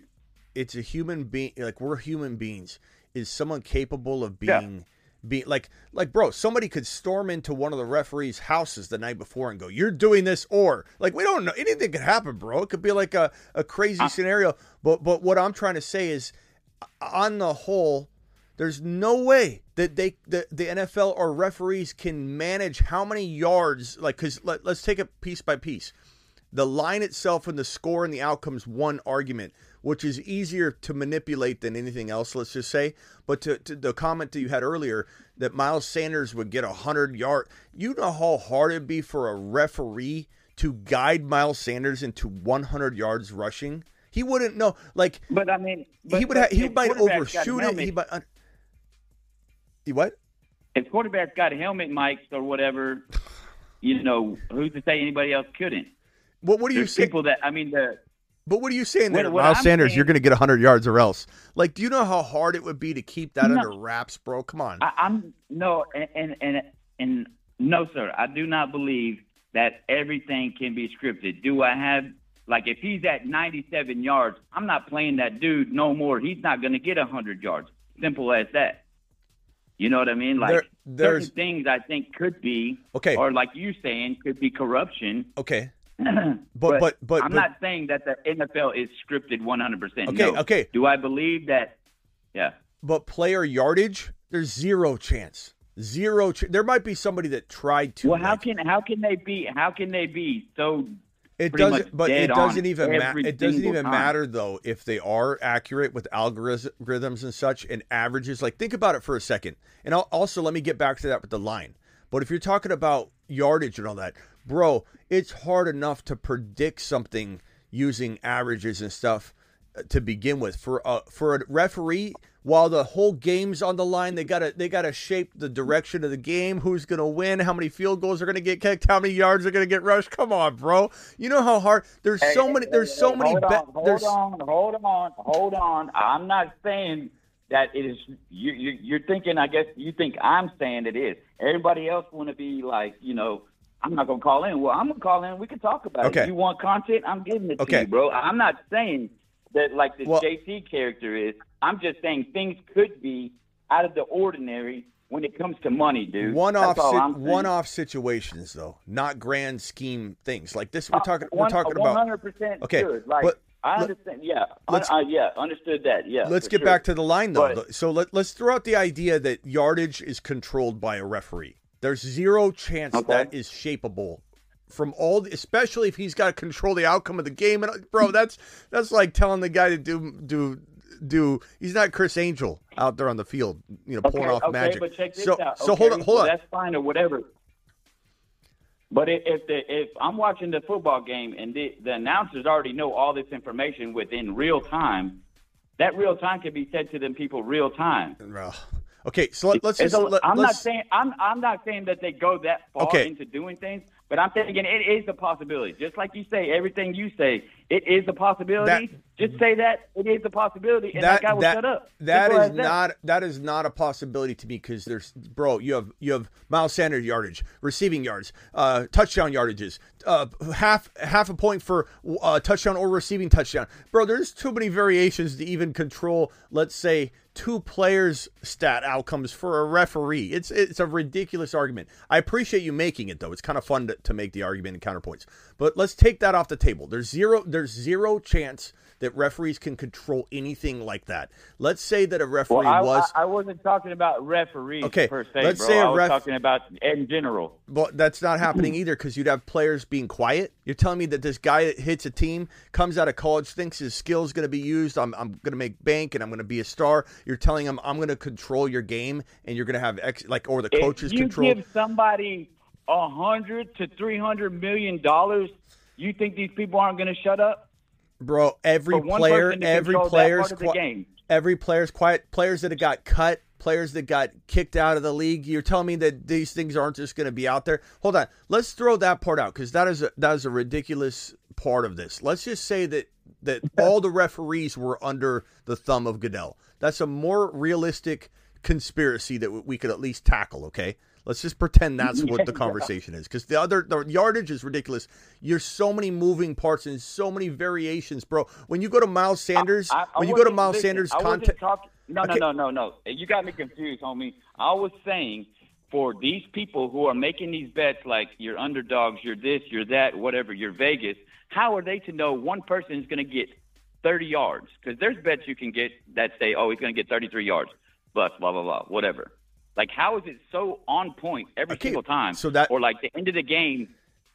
it's a human being like we're human beings is someone capable of Yeah. being being like like bro somebody could storm into one of the referees houses the night before and go you're doing this or like we don't know anything could happen bro it could be like a, a crazy scenario but but what i'm trying to say is on the whole There's no way that they the, the NFL or referees can manage how many yards like cuz let, let's take it piece by piece. The line itself and the score and the outcomes one argument, which is easier to manipulate than anything else, let's just say. But to, to the comment that you had earlier that Miles Sanders would get a 100 yard, you know how hard it'd be for a referee to guide Miles Sanders into 100 yards rushing? He wouldn't know. Like, but I mean, he would ha- he might overshoot it. He might. What? if quarterbacks got helmet mics or whatever, you know, who's to say anybody else couldn't? What What are you There's saying? people that I mean, the But what are you saying What- there, what Miles I'm Sanders? saying- you're going to get 100 yards or else. Like, do you know how hard it would be to keep that No. under wraps, bro? Come on. I, I'm no, and, and and and no, sir. I do not believe that everything can be scripted. Do I have like if he's at 97 yards, I'm not playing that dude no more. He's not going to get 100 yards. Simple as that. You know what I mean? Like There- there's- certain things I think could be Okay. or like you saying could be corruption. okay. but, but- but- I'm but- not saying that the NFL is scripted 100%. Okay, No. okay. Do I believe that? Yeah. But player yardage, there's zero chance. Zero. Ch- there might be somebody that tried to. Well, how like- can how can they be how can they be so? It doesn't, but it doesn't even matter. It doesn't even time? matter though if they are accurate with algorithms and such and averages. Like think about it for a second, and I'll, also let me get back to that with the line. But if you're talking about yardage and all that, bro, it's hard enough to predict something using averages and stuff uh, to begin with. For a for a referee, while the whole game's on the line, they gotta they gotta shape the direction of the game. Who's gonna win? How many field goals are gonna get kicked? How many yards are gonna get rushed? Come on, bro. You know how hard. There's Hey, so hey, many. There's hey, so many. Hold be- on, hold there's on, hold on, hold on. I'm not saying that it is. You, you, you're thinking. I guess you think I'm saying it is. Everybody else want to be like, you know. I'm not gonna call in. Well, I'm gonna call in. We can talk about Okay. it. You want content? I'm giving it to you, bro. I'm not saying that like this Well- JT character is. I'm just saying things could be out of the ordinary when it comes to money, dude. one-off That's all sit- one-off situations though, not grand scheme things like this. We're Uh, talking. one- we're talking about. 100% Okay, good. Like, but I understand. Yeah, uh, yeah, understood that. Yeah. Let's get sure. back to the line though. But- so let, let's throw out the idea that yardage is controlled by a referee. There's zero chance Okay. that is shapeable from all, the, especially if he's got to control the outcome of the game. And bro, that's that's like telling the guy to do do do. He's not Criss Angel out there on the field, you know, pulling okay, off okay, magic. but check this so out. so Okay, hold on, hold on. That's fine or whatever. But if if, the, if I'm watching the football game and the, the announcers already know all this information within real time, that real time can be said to them people real time. Well, Okay, so let, us just a- let, I'm not saying I'm I'm not saying that they go that far Okay. into doing things, but I'm thinking it is a possibility. Just like you say, everything you say, it is a possibility. Just say that it is a possibility, and that, guy will shut up. That Simple is not that is not a possibility to me because there's bro, you have you have Miles Sanders yardage, receiving yards, uh, touchdown yardages, uh, half half a point for uh, touchdown or receiving touchdown. Bro, there's too many variations to even control. Let's say two players' stat outcomes for a referee. It's it's a ridiculous argument. I appreciate you making it though. It's kind of fun to, to make the argument and counterpoints. But let's take that off the table. There's zero there's zero chance that referees can control anything like that. Let's say that a referee Well, I, was I, I wasn't talking about referees Okay, per se, let's bro. say a I was ref- talking about in general. But that's not happening either because you'd have players being quiet. You're telling me that this guy that hits a team, comes out of college, thinks his skill is going to be used. I'm, I'm going to make bank and I'm going to be a star. You're telling him I'm going to control your game and you're going to have ex like or the coaches if you control. give somebody a hundred to three hundred million dollars, you think these people aren't going to shut up? Bro, every player, every player's part of the qui- every player's quiet. Players that have got cut, players that got kicked out of the league. You're telling me that these things aren't just going to be out there? Hold on, let's throw that part out because that is a, that is a ridiculous part of this. Let's just say that that all the referees were under the thumb of Goodell. That's a more realistic conspiracy that we could at least tackle. Okay. Let's just pretend that's what the conversation is, because the other the yardage is ridiculous. You're so many moving parts and so many variations, bro. When you go to Miles Sanders, I- I when you go to Miles listen, Sanders' content, talking- no, Okay. no, no, no, no. You got me confused, homie. I was saying for these people who are making these bets, like you're underdogs, you're this, you're that, whatever, you're Vegas. How are they to know one person is going to get 30 yards? Because there's bets you can get that say, oh, he's going to get 33 yards. bus, blah blah blah, whatever. Like, how is it so on point every Okay, single time? so that- or like the end of the game.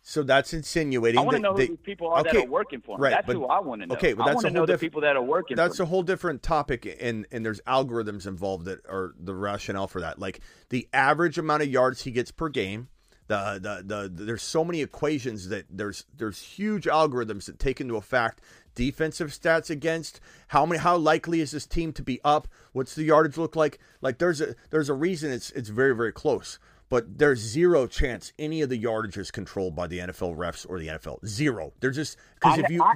So that's insinuating. I want to know who these people are okay, that are working for them. Right, that's but- who I want to know. Okay, but I that's want a to whole diff- people that are working. That's a whole different topic, and and there's algorithms involved that are the rationale for that. Like the average amount of yards he gets per game. The, the the there's so many equations that there's there's huge algorithms that take into effect defensive stats against how many how likely is this team to be up what's the yardage look like like there's a there's a reason it's it's very very close but there's zero chance any of the yardage is controlled by the NFL refs or the NFL zero they're just because if you I-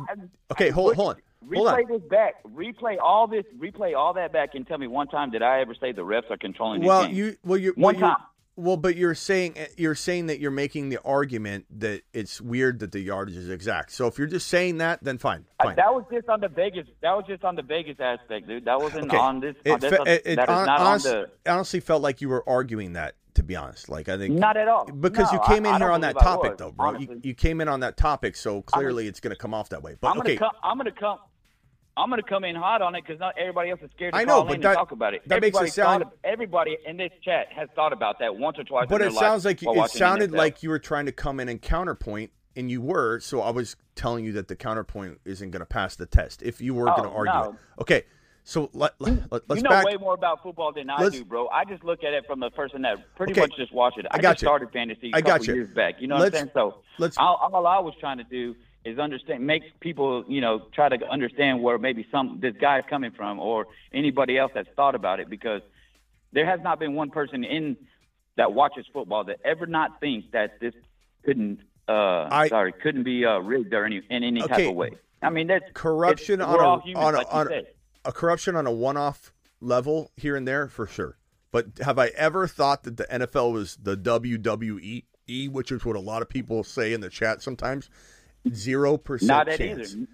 okay hold hold on hold on Replay this back. Replay all this. Replay all that back and tell me one time did I ever say the refs are controlling well you well you One well, time. Well but you're saying eh, you're saying that you're making the argument that it's weird that the yardage is exact so if you're just saying that then fine fine that was just on the Vegas. That was just on the Vegas aspect, dude. That wasn't Okay. on this. It, on this it, it that is hon- not honest- on the. honestly felt like you were arguing that. To be honest, like I think Not at all. because No, you came I- in I here on that topic, was, though, bro. You, you came in on that topic, so clearly it's going to come off that way. But I'm gonna okay, come. I'm gonna come. I'm gonna come in hot on it because not everybody else is scared to talk about it. I know, call but in that- and talk about it. that makes it sound- of- everybody in this chat has thought about that once or twice. but it sounds like you, it sounded like you were trying to come in and counterpoint, and you were. So I was telling you that the counterpoint isn't going to pass the test if you were Oh, going to argue no. it. Okay, so let, let, us you know back. way more about football than I let's- do, bro. I just look at it from the person that pretty Okay. much just watched it. I, I got just you. started fantasy a I got couple you. years back. You know Let's- what I'm saying? So let's- all, all I was trying to do is understand, make people, you know, try to understand where maybe some this guy is coming from, or anybody else that's thought about it, because there has not been one person in that watches football that ever not think that this couldn't, uh, I- sorry, couldn't be uh, rigged or any in any type of way. I mean, that's corruption on a, humans, on, a, like on a, a corruption on a one-off level here and there for sure. But have I ever thought that the NFL was the WWE, E, which is what a lot of people say in the chat sometimes? Zero percent Not that chance. either.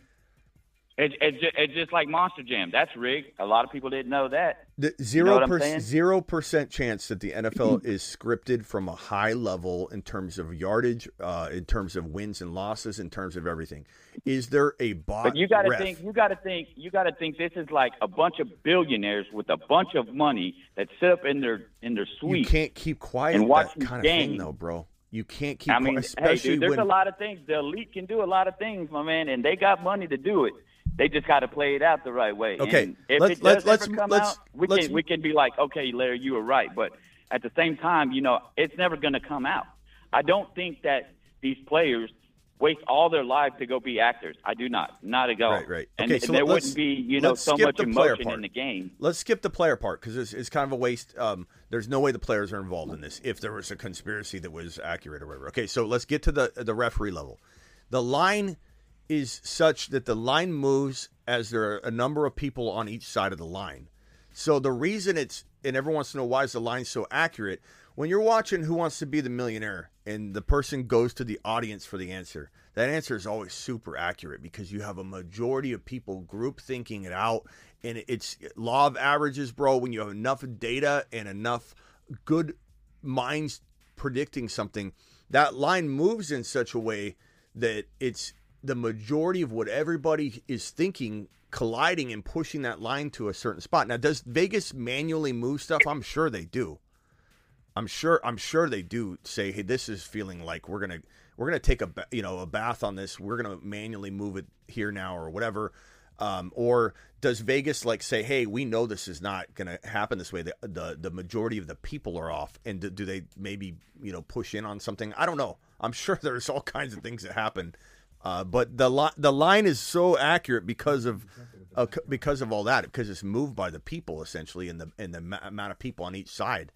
It's it's just, it's just like Monster Jam. That's rigged. A lot of people didn't know that. The zero percent zero percent chance that the NFL is scripted from a high level in terms of yardage, uh, in terms of wins and losses, in terms of everything. Is there a bot? But you got to think. You got to think. You got to think. This is like a bunch of billionaires with a bunch of money that sit up in their in their suite. You can't keep quiet and that watch kind of thing, though, bro. You can't keep I mean, hey, dude, there's when a lot of things. The elite can do a lot of things, my man, and they got money to do it. They just got to play it out the right way. Okay, And if let's- it does let's- ever come let's- out, we can we can be like, okay, Larry, you were right. But at the same time, you know, it's never going to come out. I don't think that these players waste all their lives to go be actors. I do not, not at all. Right, right. And, Okay, and so there let's- wouldn't be, you know, so much emotion part. in the game. Let's skip the player part because it's, it's kind of a waste. Um, there's no way the players are involved in this if there was a conspiracy that was accurate or whatever. Okay, so let's get to the the referee level. The line is such that the line moves as there are a number of people on each side of the line. So the reason it's and everyone wants to know why is the line so accurate when you're watching Who Wants to Be the Millionaire and the person goes to the audience for the answer. That answer is always super accurate because you have a majority of people group thinking it out, and it's law of averages, bro. When you have enough data and enough good minds predicting something, that line moves in such a way that it's the majority of what everybody is thinking colliding and pushing that line to a certain spot. Now, does Vegas manually move stuff? I'm sure they do. I'm sure. I'm sure they do say, "Hey, this is feeling like we're gonna we're gonna take a you know a bath on this. We're gonna manually move it here now or whatever." Um, or does Vegas like say, "Hey, we know this is not gonna happen this way. The the, the majority of the people are off." And do, do they maybe you know push in on something? I don't know. I'm sure there's all kinds of things that happen. Uh, but the li- the line is so accurate because of uh, because of all that because it's moved by the people essentially and the and the ma- amount of people on each side.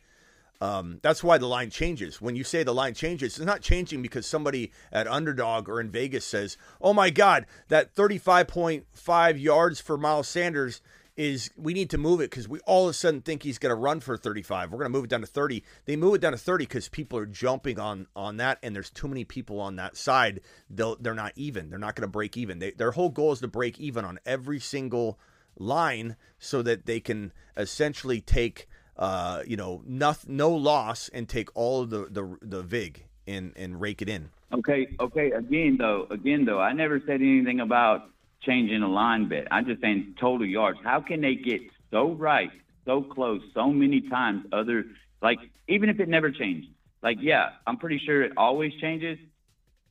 Um, that's why the line changes. When you say the line changes, it's not changing because somebody at underdog or in Vegas says, "Oh my God, that 35.5 yards for Miles Sanders is we need to move it because we all of a sudden think he's going to run for 35. We're going to move it down to 30." They move it down to 30 because people are jumping on on that, and there's too many people on that side. They'll they're not even. They're not going to break even. They, their whole goal is to break even on every single line so that they can essentially take uh, you know, no, no loss and take all of the, the, the VIG and, and rake it in. Okay, okay. Again, though, again, though, I never said anything about changing a line bet. I'm just saying total yards. How can they get so right so close so many times. Other like even if it never changed, like yeah, I'm pretty sure it always changes.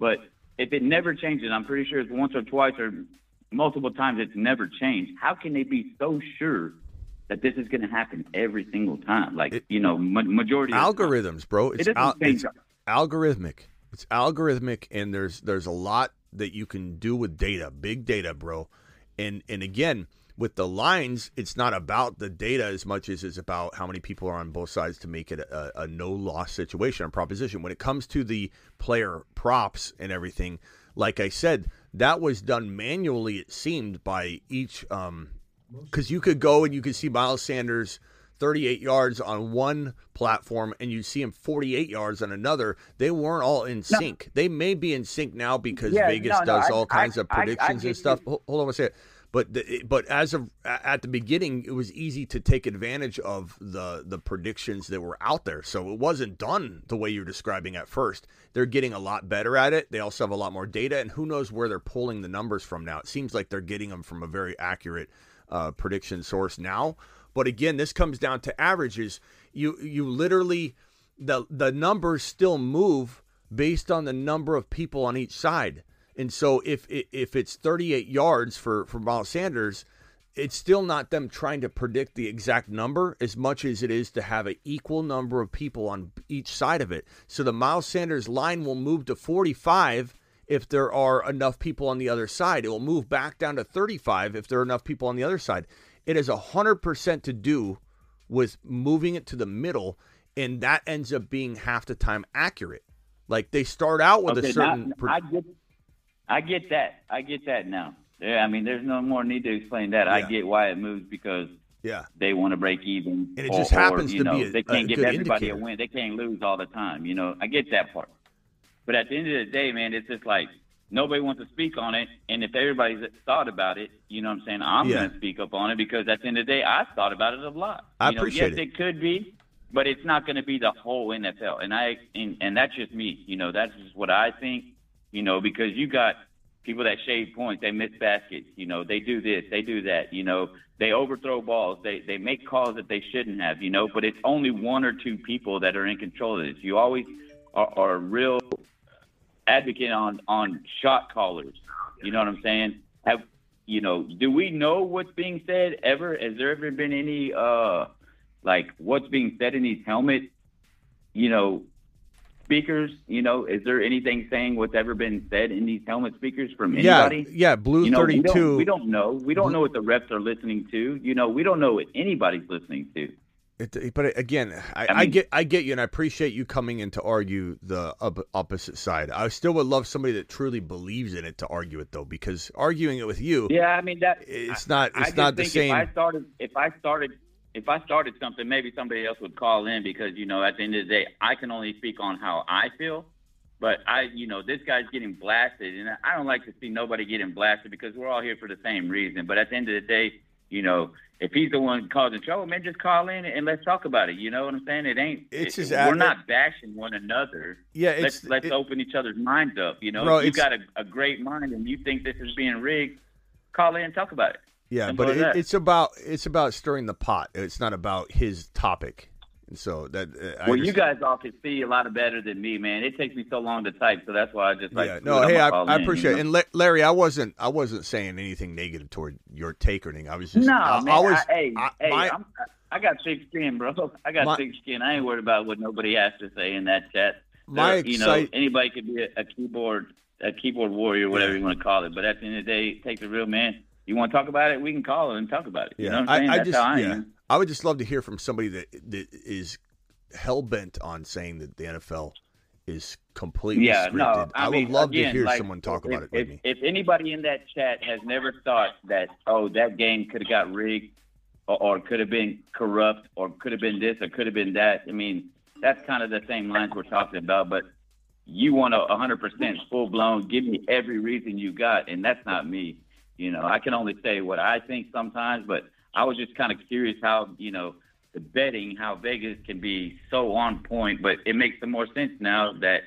But if it never changes, I'm pretty sure it's once or twice or multiple times it's never changed. How can they be so sure that this is going to happen every single time? Like you know, ma- majority of the time. algorithms, bro. It's, doesn't al- it's algorithmic. It's algorithmic, and there's there's a lot that you can do with data, big data, bro. And and again, with the lines, it's not about the data as much as it's about how many people are on both sides to make it a, a no loss situation or proposition. When it comes to the player props and everything, like I said, that was done manually. It seemed by each um, because you could go and you could see Miles Sanders 38 yards on one platform and you see him 48 yards on another. They weren't all in sync. They may be in sync now because Yeah, Vegas no, no, does I- all kinds I- of I- I predictions and stuff. you. Hold hold on a second. But the, but as of at the beginning, it was easy to take advantage of the the predictions that were out there. So it wasn't done the way you're describing at first. They're getting a lot better at it. They also have a lot more data, and who knows where they're pulling the numbers from now. It seems like they're getting them from a very accurate uh, prediction source now. But again, this comes down to averages. You you literally the the numbers still move based on the number of people on each side. And so if if it's 38 yards for for Miles Sanders, it's still not them trying to predict the exact number as much as it is to have an equal number of people on each side of it. So the Miles Sanders line will move to 45 if there are enough people on the other side. It will move back down to 35 if there are enough people on the other side. It has 100% to do with moving it to the middle, and that ends up being half the time accurate. Like they start out with Okay, a certain. now, I get, I get that. I get that now. Yeah, I mean, there's no more need to explain that. I get why it moves because yeah, they want to break even, And it or- just or, happens you to know, be a- they can't give good everybody indicator. a win. They can't lose all the time. You know, I get that part. But at the end of the day, man, it's just like nobody wants to speak on it. And if everybody's thought about it, you know what I'm saying? I'm Yeah. going to speak up on it because at the end of the day, I thought about it a lot. I you know, appreciate yes, it. it could be, but it's not going to be the whole NFL. And I and, and that's just me. You know, that's just what I think. You know, because you got people that shade points, they miss baskets. You know, they do this, they do that. You know, they overthrow balls, they they make calls that they shouldn't have. You know, but it's only one or two people that are in control of this. You always are, are real advocate on on shot callers. You know what I'm saying? Have you know? Do we know what's being said ever? Has there ever been any uh like what's being said in these helmet? You know, speakers. You know, is there anything saying what's ever been said in these helmet speakers from anybody? yeah, yeah. Blue you know, we 32. don't, we don't know. We don't know what the refs are listening to. You know, we don't know what anybody's listening to. It, but again, I, I, I get I get you, and I appreciate you coming in to argue the op- opposite side. I still would love somebody that truly believes in it to argue it, though, because arguing it with you, Yeah, I mean that. it's not I it's just not the same. If I started, if I started, if I started something, maybe somebody else would call in because you know, at the end of the day, I can only speak on how I feel. But I, you know, this guy's getting blasted, and I don't like to see nobody getting blasted because we're all here for the same reason. But at the end of the day, you know, if he's the one causing trouble, man, just call in and let's talk about it. You know what I'm saying? It ain't. It's it- just we're not bashing one another. Yeah, let's let's it- open each other's minds up. You know, Bro, if you got a, a great mind and you think this is being rigged, call in and talk about it. yeah, Simple but it, it's about it's about stirring the pot. It's not about his topic. And so that uh, Well, you guys all can see a lot better than me, man. It takes me so long to type, so that's why I just like. yeah, no, hey, I, I in, appreciate you it. know? And Larry, I wasn't I wasn't saying anything negative toward your take or anything. I was just No, I, man. I was I, hey, I- hey, my- I'm, I got thick skin, bro. I got My- thick skin. I ain't worried about what nobody has to say in that chat. My There- you know, anybody could be a, a keyboard, a keyboard warrior, whatever you want to call it. But at the end of the day, take the real man. You want to talk about it? We can call it and talk about it. You know what I'm saying? I, That's just I yeah, am. I would just love to hear from somebody that that is hell bent on saying that the NFL is completely Yeah, scripted. no. I, would mean, love again, to hear like, someone talk if, about it if. If anybody in that chat has never thought that, oh, that game could have got rigged, or, or could have been corrupt, or could have been this, or could have been that. I mean, that's kind of the same lines we're talking about. But you want a 100% full blown, give me every reason you got, and that's not me. You know, I can only say what I think sometimes, but I was just kind of curious how, you know, the betting, how Vegas can be so on point, but it makes some more sense now that,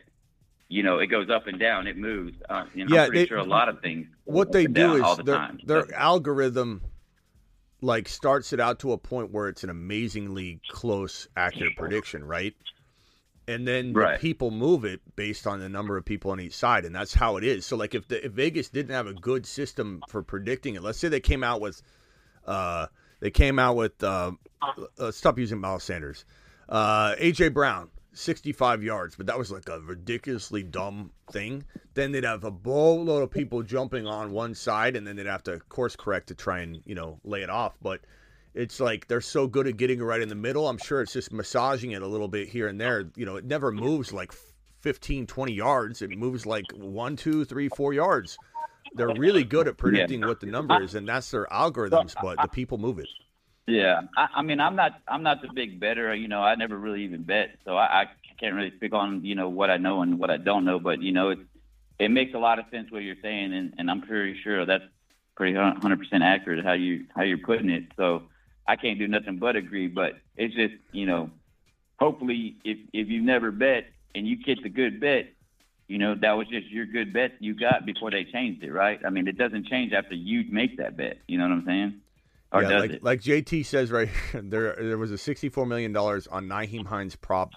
you know, it goes up and down, it moves. Uh, you know, Yeah, I'm pretty they- sure a lot of things. what they do is the their time. their algorithm like starts it out to a point where it's an amazingly close, accurate prediction, right? And then the people move it based on the number of people on each side, and that's how it is. So, like, if the, if Vegas didn't have a good system for predicting it, let's say they came out with, uh, they came out with, uh, uh, stop using Miles Sanders, uh, AJ Brown, sixty-five yards, but that was like a ridiculously dumb thing. Then they'd have a boatload of people jumping on one side, and then they'd have to course correct to try and you know lay it off. But it's like they're so good at getting it right in the middle. I'm sure it's just massaging it a little bit here and there. You know, it never moves like 15, 20 yards. It moves like one, two, three, four yards. They're really good at predicting what the number is, and that's their algorithms. But the people move it. Yeah, I, I mean, I'm not, I'm not the big better. You know, I never really even bet, so I, I can't really speak on, you know, what I know and what I don't know. But you know, it, it makes a lot of sense what you're saying, and, and I'm pretty sure that's pretty 100 percent accurate how you how you're putting it. So I can't do nothing but agree. But it's just, you know, hopefully, if if you never bet and you get the good bet, you know, that was just your good bet you got before they changed it, right? I mean, it doesn't change after you make that bet. You know what I'm saying? Or yeah, does like, it? like JT says right here, there there was a $64 million on Nyheim Hines prop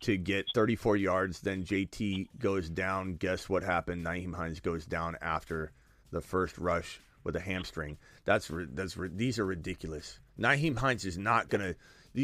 to get 34 yards. Then JT goes down. Guess what happened? Nyheim Hines goes down after the first rush with a hamstring. That's that's these are ridiculous. Nyheim Hines is not gonna.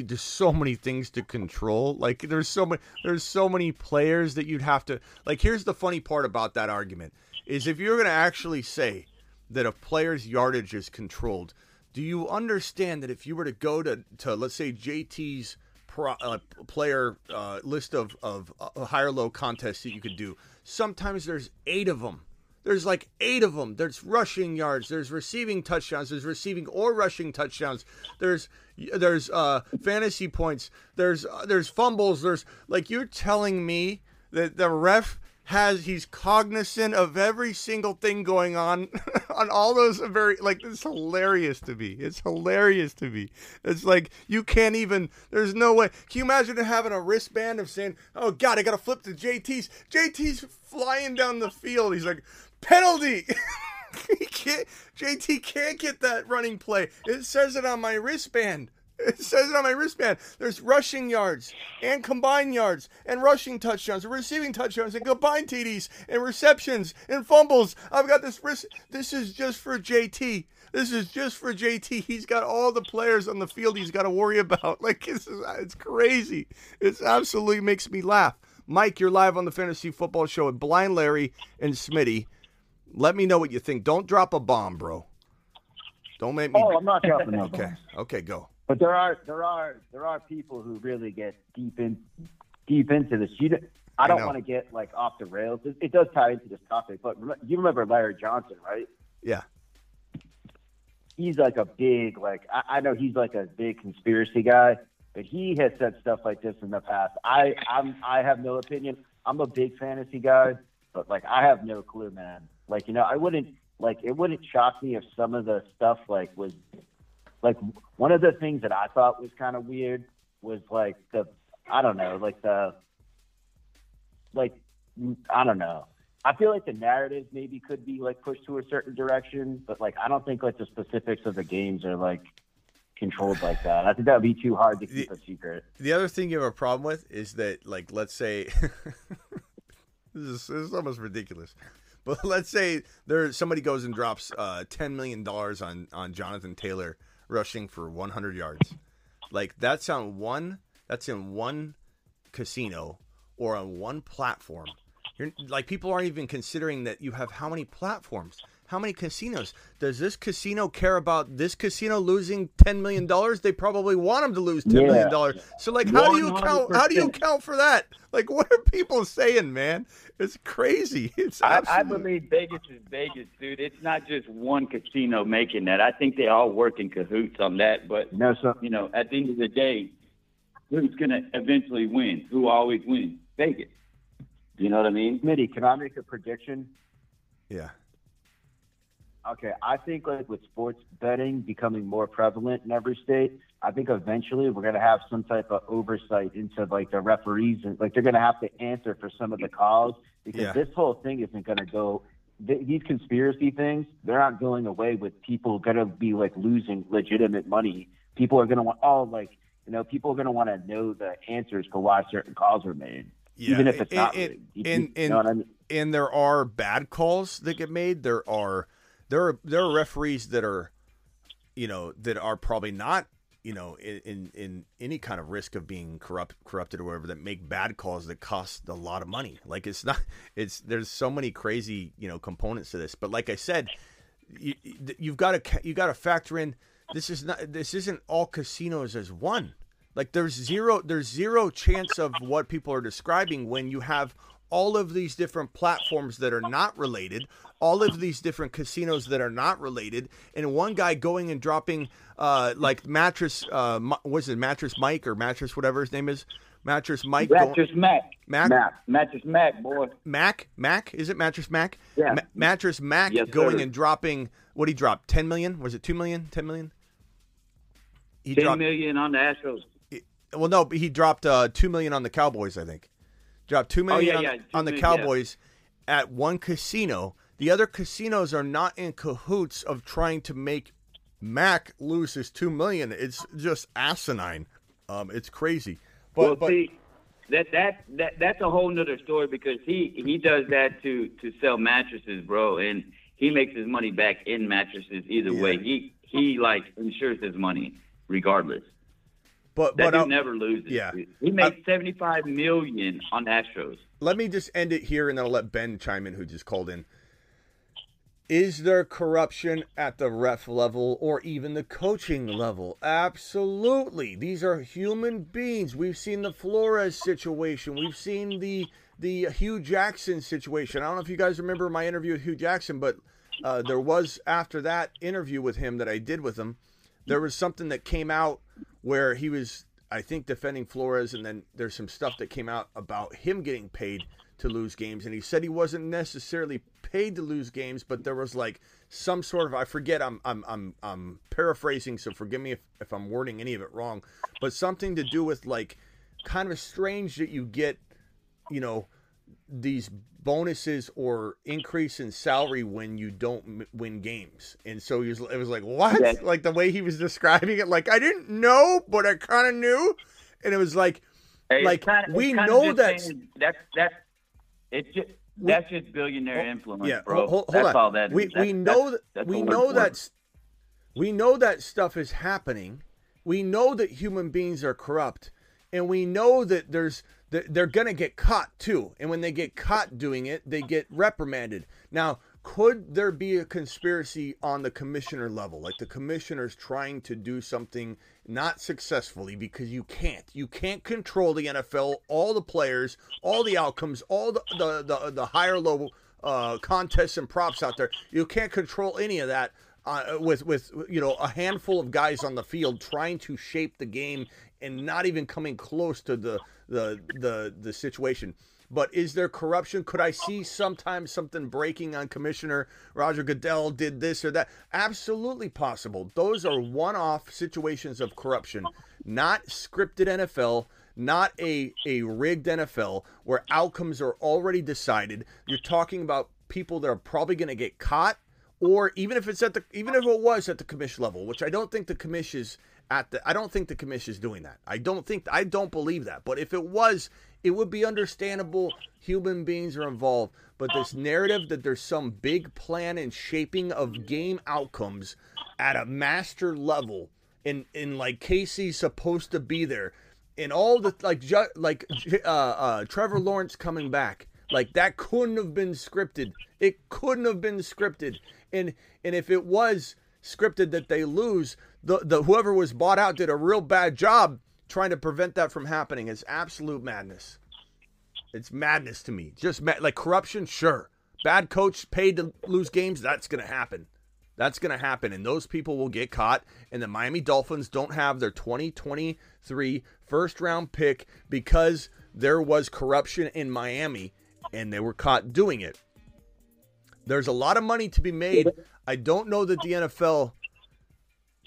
There's so many things to control. Like there's so many there's so many players that you'd have to like. Here's the funny part about that argument is if you're gonna actually say that a player's yardage is controlled, do you understand that if you were to go to, to let's say JT's pro, uh, player uh, list of, of uh, high or low contests that you could do, sometimes there's eight of them. There's like eight of them. There's rushing yards. There's receiving touchdowns. There's receiving or rushing touchdowns. There's there's uh, fantasy points. There's uh, there's fumbles. There's like you're telling me that the ref has he's cognizant of every single thing going on on all those very like it's hilarious to me it's hilarious to me it's like you can't even there's no way can you imagine having a wristband of saying oh god i gotta flip to jt's jt's flying down the field he's like penalty he can't jt can't get that running play it says it on my wristband it says it on my wristband. There's rushing yards and combined yards and rushing touchdowns and receiving touchdowns and combined TDs and receptions and fumbles. I've got this wrist. This is just for JT. This is just for JT. He's got all the players on the field he's got to worry about. Like this is it's crazy. It's absolutely makes me laugh. Mike, you're live on the Fantasy Football Show with Blind Larry and Smitty. Let me know what you think. Don't drop a bomb, bro. Don't make me. Oh, I'm not dropping no Okay. Okay, go. But there are there are there are people who really get deep in deep into this. You, don't- I don't want to get like off the rails. It, it does tie into this topic, but you remember Larry Johnson, right? Yeah. He's like a big like I, I know he's like a big conspiracy guy, but he has said stuff like this in the past. I I'm I have no opinion. I'm a big fantasy guy, but like I have no clue, man. Like you know, I wouldn't like it wouldn't shock me if some of the stuff like was like one of the things that I thought was kind of weird was like the I don't know like the like I don't know. I feel like the narrative maybe could be like pushed to a certain direction, but like I don't think like the specifics of the games are like controlled like that. I think that would be too hard to keep a secret. The other thing you have a problem with is that, like, let's say this, is, this is almost ridiculous, but let's say there somebody goes and drops uh, ten million dollars on on Jonathan Taylor rushing for one hundred yards. Like that's on one. That's in one casino or on one platform. You're like people aren't even considering that you have how many platforms, how many casinos. Does this casino care about this casino losing ten million dollars? They probably want them to lose ten million Yeah. dollars. So like, how do you count? How do you 100%. count for that? Like, what are people saying, man? It's crazy. It's I, I believe Vegas is Vegas, dude. It's not just one casino making that. I think they all work in cahoots on that. But no, so, you know, at the end of the day, who's gonna eventually win? Who always wins? Vegas. You know what I mean? Smitty, can I make a prediction? Yeah. Okay, I think like with sports betting becoming more prevalent in every state, I think eventually we're gonna have some type of oversight into like the referees and like they're gonna have to answer for some of the calls because Yeah. this whole thing isn't gonna go th- these conspiracy things, they're not going away with people going to be like losing legitimate money. People are going to want, oh, like, you know, people are going to want to know the answers for why certain calls were made, Yeah. even if it's and, not. and, rigged. You- and, you know what I mean? and there are bad calls that get made. There are there are there are referees that are, you know, that are probably not, you know, in in, in any kind of risk of being corrupt corrupted or whatever that make bad calls that cost a lot of money. Like it's not it's there's so many crazy you know components to this. But like I said, you, you've got to you got to factor in this is not this isn't all casinos as one. Like there's zero there's zero chance of what people are describing when you have all of these different platforms that are not related, all of these different casinos that are not related, and one guy going and dropping uh like mattress uh was it mattress Mike or mattress whatever his name is mattress Mike Mattress Mack. Mack Mattress Mack, boy. Mack Mack is it mattress Mack Yeah. Ma- mattress Mack Yes, going sir. and dropping what he dropped 10 million was it 2 million 10 million he Ten dropped million on the Astros. well no but he dropped uh 2 million on the Cowboys I think dropped 2 million Oh, yeah, on, yeah, the, on the 2 million, yeah. Cowboys at one casino. The other casinos are not in cahoots of trying to make Mack lose his 2 million. It's just asinine. Um it's crazy. But well, but see, that that that that's a whole nother story because he he does that to to sell mattresses, bro, and he makes his money back in mattresses either way. He he like insures his money regardless. But That but dude never loses. yeah. he made seventy five million on Astros. let me just end it here and then I'll let Ben chime in who just called in. Is there corruption at the ref level or even the coaching level? Absolutely. These are human beings. We've seen the Flores situation. We've seen the the Hue Jackson situation. I don't know if you guys remember my interview with Hue Jackson, but uh, there was after that interview with him that I did with him, there was something that came out where he was, I think, defending Flores, and then there's some stuff that came out about him getting paid to lose games, and he said he wasn't necessarily paid to lose games, but there was like some sort of I forget. I'm I'm I'm I'm paraphrasing, so forgive me if, if I'm wording any of it wrong, but something to do with like kind of strange that you get, you know, these bonuses or increase in salary when you don't m- win games. And so he was, it was like, what? Yeah. Like the way he was describing it, like I didn't know, but I kind of knew. And it was like, it's like kinda- we know that. saying That's that's it's just that's just billionaire oh, influence, yeah, bro. hold, hold that's on. all that we. That's- we know that's- that we know that we know that stuff is happening. We know that human beings are corrupt, and we know that there's they're gonna get caught too. And when they get caught doing it, they get reprimanded. Now, could there be a conspiracy on the commissioner level, like the commissioner's trying to do something not successfully because you can't, you can't control the NFL, all the players, all the outcomes, all the the the, the higher level uh, contests and props out there. You can't control any of that uh, with with you know a handful of guys on the field trying to shape the game and not even coming close to the the the the situation. But is there corruption? Could I see sometimes something breaking on Commissioner Roger Goodell did this or that? Absolutely possible. Those are one-off situations of corruption, not scripted NFL, not a a rigged NFL where outcomes are already decided. You're talking about people that are probably going to get caught or even if it's at the even if it was at the commission level, which I don't think the commission is at the I don't think the commission is doing that. I don't think I don't believe that. But if it was, it would be understandable. Human beings are involved, but this narrative that there's some big plan and shaping of game outcomes at a master level, and and like Casey's supposed to be there, and all the like ju- like uh, uh, Trevor Lawrence coming back. Like that couldn't have been scripted. It couldn't have been scripted. And and if it was scripted that they lose, the the whoever was bought out did a real bad job trying to prevent that from happening. It's absolute madness. It's madness to me. Just like corruption, sure. Bad coach paid to lose games, that's going to happen. That's going to happen, and those people will get caught. And the Miami Dolphins don't have their 2023 first round pick because there was corruption in Miami and they were caught doing it. There's a lot of money to be made. I don't know that the NFL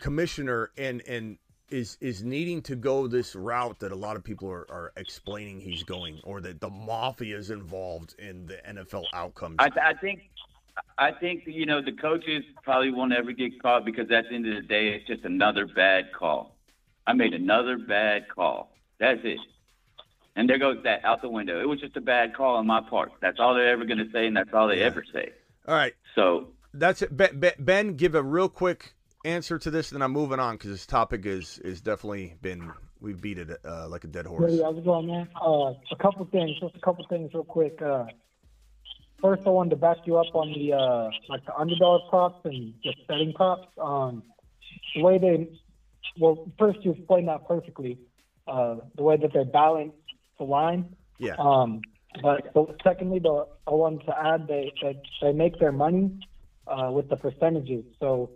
commissioner and and is is needing to go this route that a lot of people are, are explaining he's going, or that the mafia is involved in the NFL outcomes. I, I think I think you know the coaches probably won't ever get caught because at the end of the day, it's just another bad call. I made another bad call. That's it. And there goes that out the window. It was just a bad call on my part. That's all they're ever going to say, and that's all they ever say. All right. So That's it. Ben, ben, give a real quick answer to this, and then I'm moving on because this topic is is definitely been we beat it uh, like a dead horse. Yeah, how's it going, man? Uh, a couple things, just a couple things, real quick. Uh, first, I wanted to back you up on the uh, like the underdog props and just betting props. Um, the way they, well, first you explained that perfectly. Uh, the way that they balance the line. Yeah. Um, but secondly, the, I wanted to add they they, they make their money uh, with the percentages. So,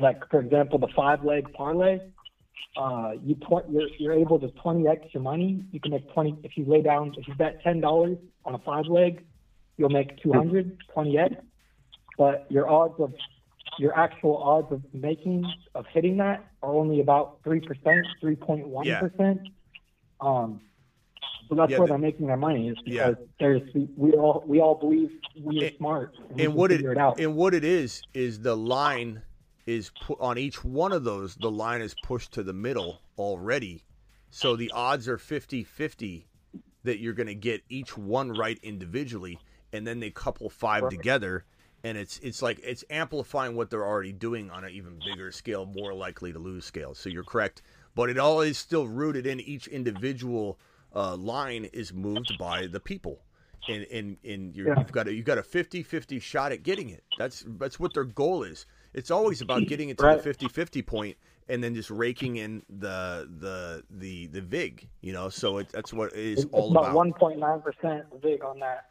like for example, the five leg parlay, uh, you tw- you're, you're able to 20x your money. You can make 20 if you lay down if you bet ten dollars on a five leg, you'll make 200 20x. But your odds of your actual odds of making of hitting that are only about three percent, three point one percent. Um, so that's Yeah, where the- they're making their money is Yeah. because there's we all we all believe we are smart and can what it, figure it out. and what it is is the line is put on each one of those the line is pushed to the middle already. So the odds are 50-50 that you're going to get each one right individually and then they couple five Perfect. together and it's it's like it's amplifying what they're already doing on an even bigger scale more likely to lose scale. So you're correct. But it all is still rooted in each individual uh, line is moved by the people. And and, and you're, Yeah. you've got a you've got a 50-50 shot at getting it. That's that's what their goal is it's always about getting it to Right. the 50-50 point and then just raking in the the the the vig you know so it, that's what it is It's all about about one point nine percent vig on that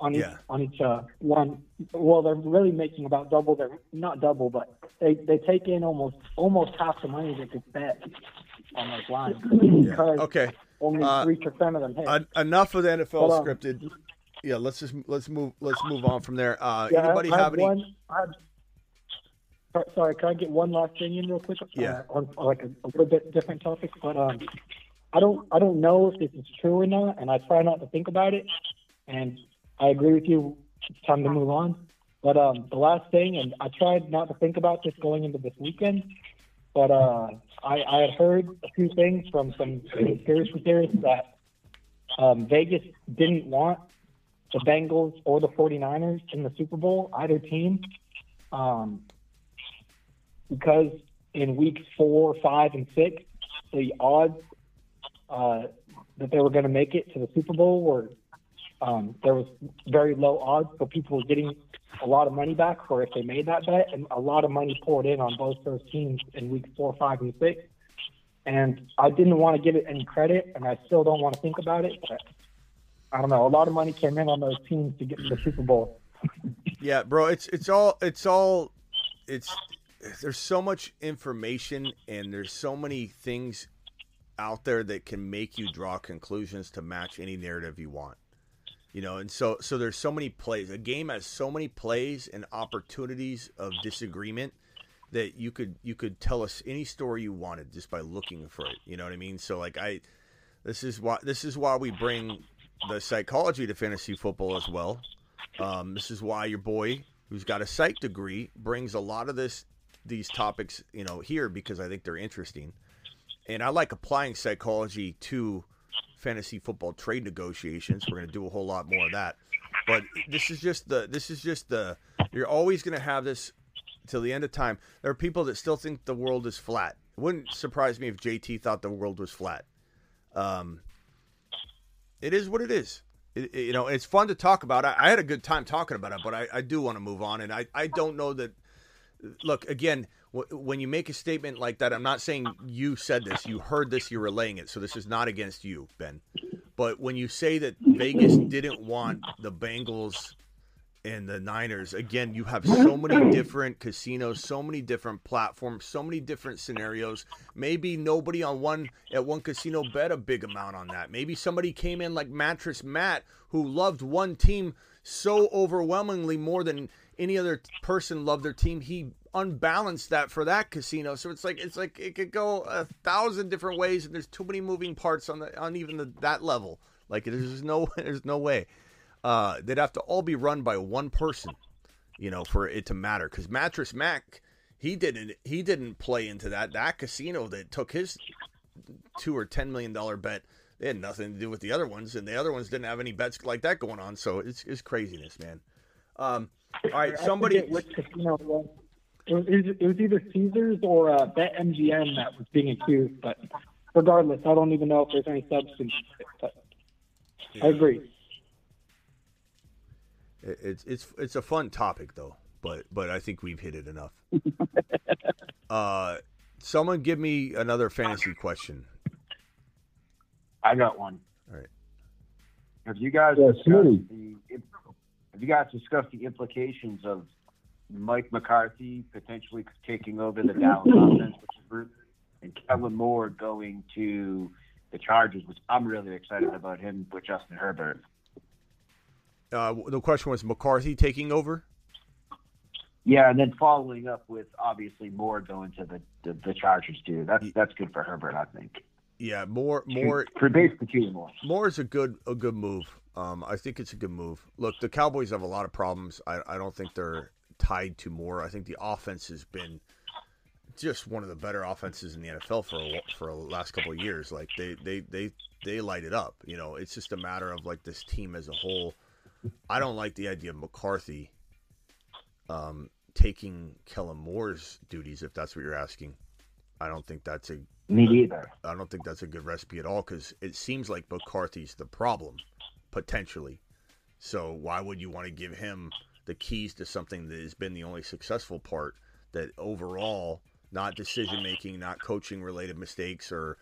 on each Yeah. on each uh, one. Well, they're really making about double their not double, but they they take in almost almost half the money that gets bet on those lines because okay only Uh, three percent of them hit. En- enough of the NFL Hold on. scripted yeah let's just let's move let's move on from there uh Yeah, anybody I have any one, I had- Sorry, can I get one last thing in real quick? Yeah. Uh, on, on like a, a little bit different topic, but um, I don't I don't know if this is true or not, and I try not to think about it. And I agree with you. It's time to move on. But um, the last thing, and I tried not to think about this going into this weekend, but uh, I, I had heard a few things from some conspiracy theorists that um, Vegas didn't want the Bengals or the 49ers in the Super Bowl, either team, um, because in weeks four, five, and six, the odds uh, that they were going to make it to the Super Bowl were um, there was very low odds, so people were getting a lot of money back for if they made that bet, and a lot of money poured in on both those teams in weeks four, five, and six. And I didn't want to give it any credit, and I still don't want to think about it. But I don't know. A lot of money came in on those teams to get to the Super Bowl. Yeah, bro, it's it's all it's all it's there's so much information and there's so many things out there that can make you draw conclusions to match any narrative you want. You know, and so so there's so many plays. A game has so many plays and opportunities of disagreement that you could you could tell us any story you wanted just by looking for it. You know what I mean? So like I this is why this is why we bring the psychology to fantasy football as well. Um, this is why your boy, who's got a psych degree, brings a lot of this these topics, you know, here because I think they're interesting. And I like applying psychology to fantasy football trade negotiations. We're going to do a whole lot more of that. But this is just the this is just the you're always going to have this till the end of time. There are people that still think the world is flat. It wouldn't surprise me if JT thought the world was flat. Um, it is what it is. It, it- you know, it's fun to talk about. I, I had a good time talking about it, but I, I do want to move on. And I, I don't know that. Look, again, when you make a statement like that, I'm not saying you said this. You heard this. You're relaying it. So this is not against you, Ben. But when you say that Vegas didn't want the Bengals and the Niners, again, you have so many different casinos, so many different platforms, so many different scenarios. Maybe nobody on one at one casino bet a big amount on that. Maybe somebody came in like Mattress Matt who loved one team so overwhelmingly more than any other person loved their team. He unbalanced that for that casino. So it's like it's like it could go a thousand different ways, and there's too many moving parts on the on even the, that level. Like there's no there's no way. Uh, they'd have to all be run by one person. you know, for it to matter. Because Mattress Mack, he didn't he didn't play into that that casino that took his two or ten million dollar bet. They had nothing to do with the other ones, and the other ones didn't have any bets like that going on. So it's it's craziness, man. Um, all right, I somebody. which casino it was. It was, it was either Caesars or uh, BetMGM that was being accused, but regardless, I don't even know if there's any substance. to it, But I agree. It's it's it's a fun topic though, but but I think we've hit it enough. uh, someone give me another fantasy question. I got one. All right. Have you guys Yeah, discussed Smitty. the have you guys discussed the implications of Mike McCarthy potentially taking over the Dallas offensive group and Kellen Moore going to the Chargers, which I'm really excited about him with Justin Herbert. Uh, the question was McCarthy taking over. Yeah, and then following up with obviously Moore going to the, the, the Chargers too. That's that's good for Herbert, I think. Yeah, more more for basically two more. More is a good a good move. Um, I think it's a good move. Look, the Cowboys have a lot of problems. I, I don't think they're tied to more. I think the offense has been just one of the better offenses in the NFL for a, for the last couple of years. Like they they they they light it up. You know, it's just a matter of like this team as a whole. I don't like the idea of McCarthy um, taking Kellen Moore's duties, if that's what you're asking. I don't think that's a Me either. I don't think that's a good recipe at all because it seems like McCarthy's the problem potentially. So why would you want to give him the keys to something that has been the only successful part? That overall, not decision making, not coaching related mistakes or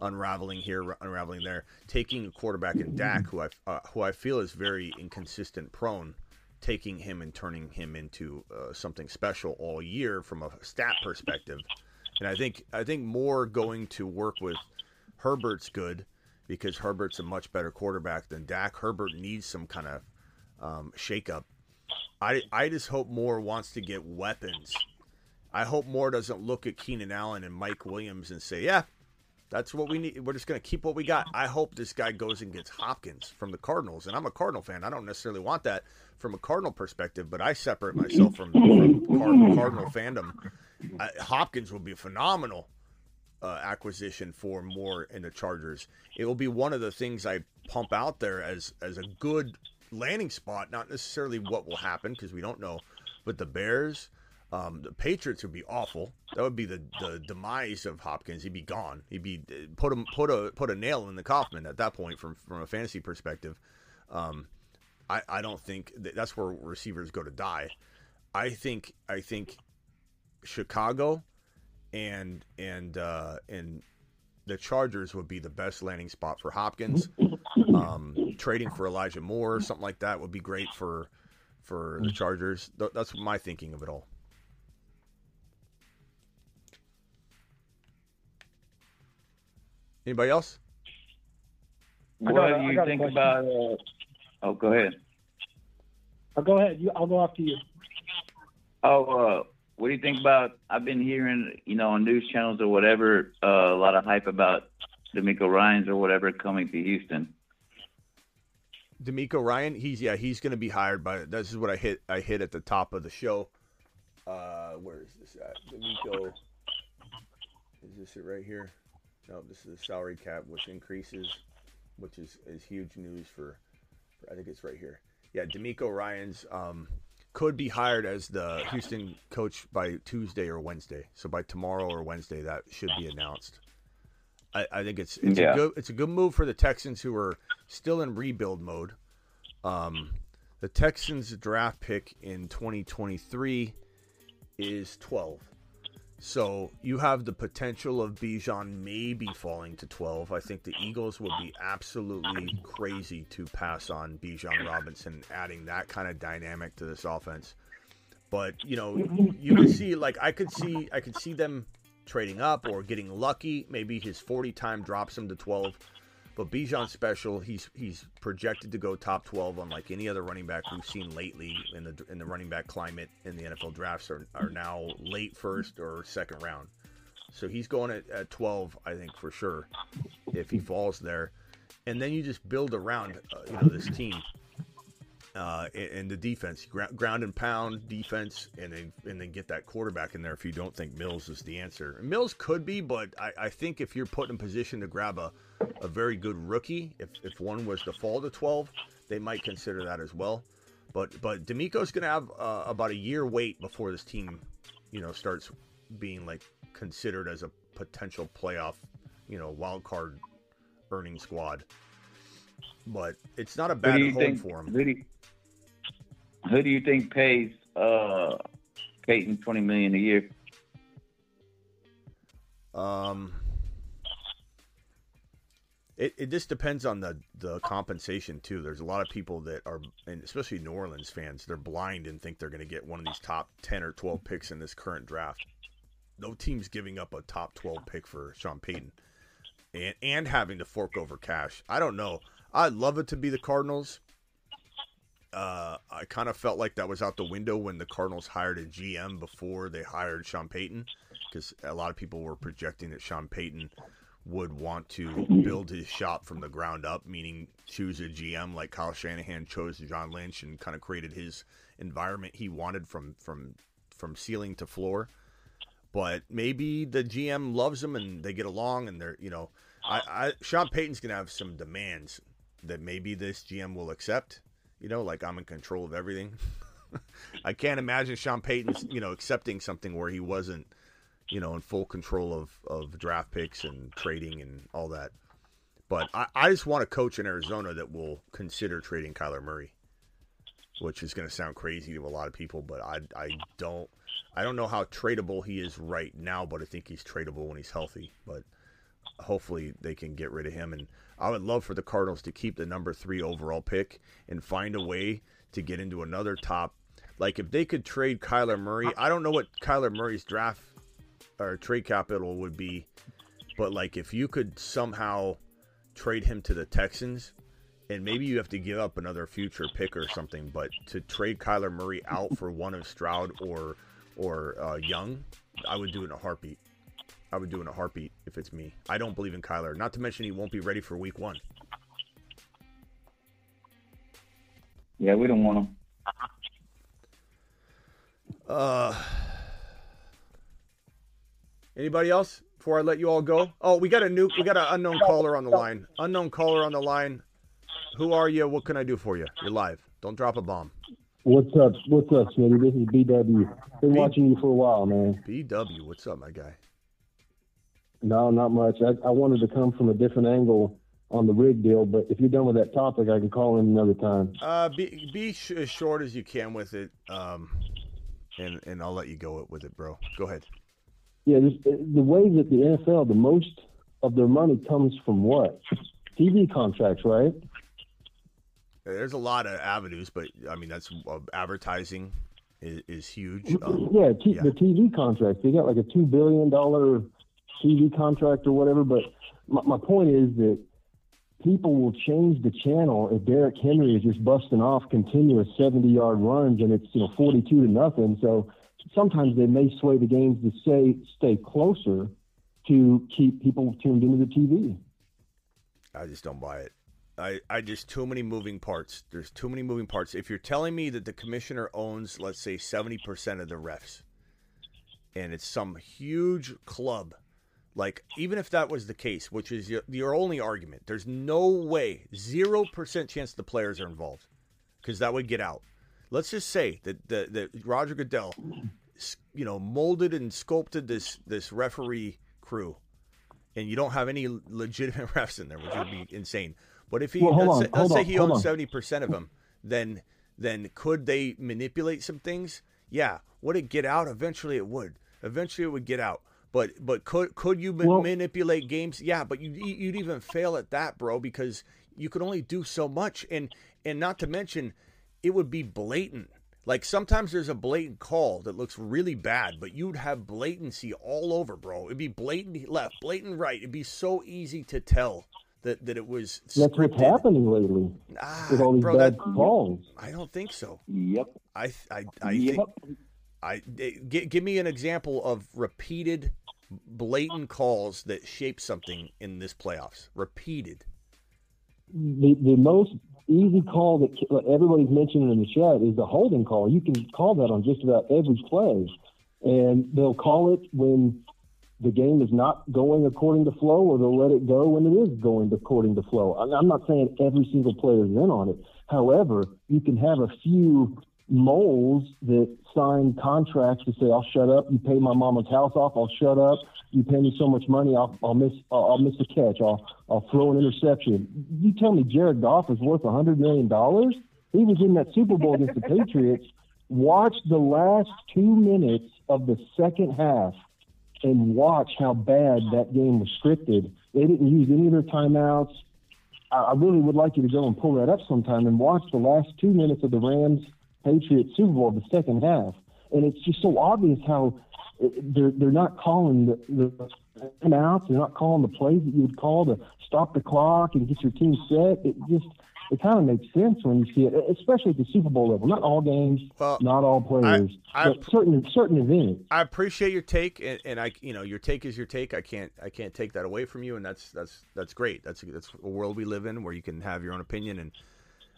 unraveling here, unraveling there. Taking a quarterback in Dak, who I uh, who I feel is very inconsistent prone, taking him and turning him into uh, something special all year from a stat perspective. And I think I think more going to work with Herbert's good because Herbert's a much better quarterback than Dak. Herbert needs some kind of um, shakeup. I I just hope Moore wants to get weapons. I hope Moore doesn't look at Keenan Allen and Mike Williams and say, "Yeah, that's what we need. We're just going to keep what we got." I hope this guy goes and gets Hopkins from the Cardinals, and I'm a Cardinal fan. I don't necessarily want that from a Cardinal perspective, but I separate myself from, from Card- Cardinal fandom. I, Hopkins would be phenomenal uh, acquisition for Moore in the Chargers. It will be one of the things I pump out there as as a good landing spot. Not necessarily what will happen because we don't know, but the Bears. Um, the Patriots would be awful. That would be the, the demise of Hopkins. He'd be gone. He'd be put him put a put a nail in the coffin at that point from from a fantasy perspective. Um, I I don't think that that's where receivers go to die. I think I think Chicago and and uh, and the Chargers would be the best landing spot for Hopkins. Um, trading for Elijah Moore, something like that, would be great for for the Chargers. Th- that's my thinking of it all. Anybody else? What got do you think about? Uh, oh, go ahead. I'll go ahead. You, I'll go after you. Oh, uh, what do you think about? I've been hearing, you know, on news channels or whatever, uh, a lot of hype about DeMeco Ryans or whatever coming to Houston. DeMeco Ryan, he's yeah, he's going to be hired by. This is what I hit. I hit at the top of the show. Uh, where is this at? DeMeco. Is this it right here? No, this is the salary cap, which increases, which is is huge news for. I think it's right here. Yeah, DeMeco Ryans um, could be hired as the Houston coach by Tuesday or Wednesday. So by tomorrow or Wednesday, that should be announced. I, I think it's it's Yeah. a good it's a good move for the Texans who are still in rebuild mode. Um, the Texans draft pick in 2023 is 12. So you have the potential of Bijan maybe falling to 12. I think the Eagles would be absolutely crazy to pass on Bijan Robinson, adding that kind of dynamic to this offense. But you know, you can see like I could see I could see them trading up or getting lucky. Maybe his 40 time drops him to 12. But Bijan's special. He's he's projected to go top 12, unlike any other running back we've seen lately in the in the running back climate in the NFL drafts are, are now late first or second round. So he's going at, at 12, I think for sure, if he falls there. And then you just build around uh, you know this team. Uh, and, the defense, ground, and pound defense, and then and then get that quarterback in there. If you don't think Mills is the answer, And Mills could be, but I, I think if you're put in position to grab a, a very good rookie, if, if one was to fall to 12, they might consider that as well. But but DeMeco's going to have uh, about a year wait before this team, you know, starts being like considered as a potential playoff, you know, wild card earning squad. But it's not a bad home think? for him. Who do you, think pays uh, Payton twenty million a year? Um, it, it just depends on the, the compensation too. There's a lot of people that are, and especially New Orleans fans, they're blind and think they're going to get one of these top ten or twelve picks in this current draft. No team's giving up a top twelve pick for Sean Payton, and and having to fork over cash. I don't know. I'd love it to be the Cardinals. Uh, I kind of felt like that was out the window when the Cardinals hired a GM before they hired Sean Payton, because a lot of people were projecting that Sean Payton would want to build his shop from the ground up, meaning choose a GM like Kyle Shanahan chose John Lynch and kind of created his environment he wanted from from from ceiling to floor. But maybe the GM loves him and they get along and they're you know, I, I Sean Payton's gonna have some demands that maybe this GM will accept. You know, like I'm in control of everything. I can't imagine Sean Payton's, you know, accepting something where he wasn't, you know, in full control of, of draft picks and trading and all that. But I, I just want a coach in Arizona that will consider trading Kyler Murray, which is going to sound crazy to a lot of people, but I, I don't I don't know how tradable he is right now, but I think he's tradable when he's healthy. But hopefully they can get rid of him. And I would love for the Cardinals to keep the number three overall pick and find a way to get into another top. Like if they could trade Kyler Murray, I don't know what Kyler Murray's draft or trade capital would be, but like if you could somehow trade him to the Texans, and maybe you have to give up another future pick or something, but to trade Kyler Murray out for one of Stroud or or uh, Young, I would do it in a heartbeat. I would do in a heartbeat if it's me. I don't believe in Kyler. Not to mention he won't be ready for Week One. Yeah, we don't want him. Uh, anybody else before I let you all go? Oh, we got a new, we got an unknown caller on the line. Unknown caller on the line. Who are you? What can I do for you? You're live. Don't drop a bomb. What's up? What's up, Smitty? This is BW. Been watching you for a while, man. BW, what's up, my guy? No, not much. I, I wanted to come from a different angle on the rig deal, but if you're done with that topic, I can call in another time. Uh, be be sh- as short as you can with it. Um, and and I'll let you go with it, bro. Go ahead. Yeah, the way that the NFL, the most of their money comes from what? TV contracts, right? There's a lot of avenues, but I mean that's uh, advertising is, is huge. Um, yeah, t- the TV contracts. They got like a two billion dollar TV contract or whatever. But my, my point is that people will change the channel if Derrick Henry is just busting off continuous seventy yard runs and it's you know forty two to nothing. So sometimes they may sway the games to say stay closer to keep people tuned into the TV. I just don't buy it. I, I just too many moving parts. There's too many moving parts. If you're telling me that the commissioner owns, let's say, 70% of the refs, and it's some huge club, like even if that was the case, which is your, your only argument, there's no way, 0% chance the players are involved because that would get out. Let's just say that, that, that Roger Goodell, you know, molded and sculpted this, this referee crew and you don't have any legitimate refs in there, which would be insane. But if he Well, let's, on, say, let's say he owns on. seventy percent of them, then then could they manipulate some things? Yeah. Would it get out? Eventually, it would. Eventually, it would get out. But but could could you Well- manipulate games? Yeah, but you you'd even fail at that, bro, because you could only do so much, and and not to mention, it would be blatant. Like sometimes there's a blatant call that looks really bad, but you'd have blatancy all over, bro. It'd be blatant left, blatant right. It'd be so easy to tell that, that it was That's what's happening lately ah, with all these bro, bad that- calls. I don't think so. Yep. I I I Yep. think I eh, g- give me an example of repeated blatant calls that shape something in this playoffs. Repeated. the the most easy call that everybody's mentioning in the chat is the holding call. You can call that on just about every play, and they'll call it when the game is not going according to flow, or they'll let it go when it is going according to flow. I'm not saying every single player is in on it. However, you can have a few moles that sign contracts to say, "I'll shut up. You pay my mama's house off. I'll shut up. You pay me so much money. I'll, I'll miss. I'll, I'll miss a catch. I'll I'll throw an interception." You tell me Jared Goff is worth a hundred million dollars? He was in that Super Bowl against the Patriots. Watch the last two minutes of the second half and watch how bad that game was scripted. They didn't use any of their timeouts. I, I really would like you to go and pull that up sometime and watch the last two minutes of the Rams Patriots Super Bowl, the second half. And it's just so obvious how uh, they're they're not calling the, the timeouts. They're not calling the plays that you would call to stop the clock and get your team set. It just it kind of makes sense when you see it, especially at the Super Bowl level. Not all games, not all players, I- but certain certain events. I appreciate your take, and, and I, you know, your take is your take. I can't, I can't take that away from you, and that's that's that's great. That's that's a world we live in where you can have your own opinion, and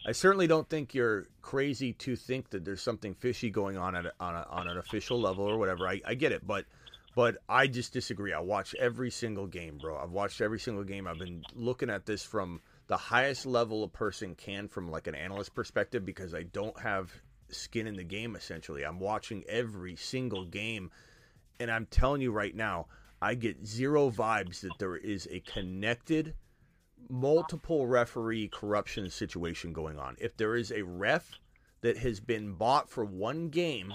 I certainly don't think you're crazy to think that there's something fishy going on at a, on a, on an official level or whatever. I, I get it, but but I just disagree. I watch every single game, bro. I've watched every single game. I've been looking at this from the highest level a person can from like an analyst perspective because I don't have skin in the game essentially. I'm watching every single game and I'm telling you right now, I get zero vibes that there is a connected multiple referee corruption situation going on. If there is a ref that has been bought for one game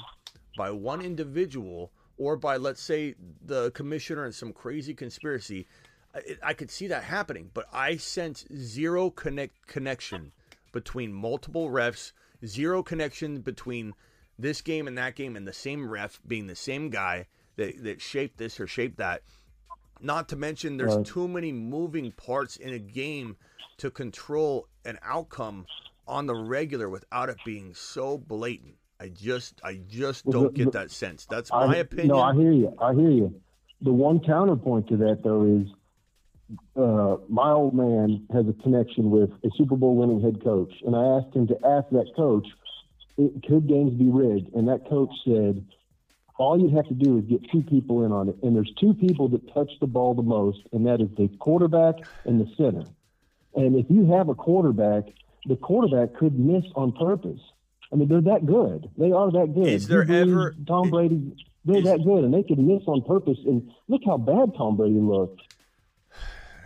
by one individual or by let's say the commissioner and some crazy conspiracy, I, I could see that happening, but I sense zero connect connection between multiple refs, zero connection between this game and that game and the same ref being the same guy that, that shaped this or shaped that. Not to mention, there's Right. too many moving parts in a game to control an outcome on the regular without it being so blatant. I just, I just don't get that sense. That's I- my opinion. No, I hear you. I hear you. The one counterpoint to that, though, is uh, my old man has a connection with a Super Bowl winning head coach, and I asked him to ask that coach, could games be rigged? And that coach said, all you have to do is get two people in on it, and there's two people that touch the ball the most, and that is the quarterback and the center. And if you have a quarterback, the quarterback could miss on purpose. I mean, they're that good. They are that good. Is there ever- Tom Brady? They're that good, and they could miss on purpose. And look how bad Tom Brady looked.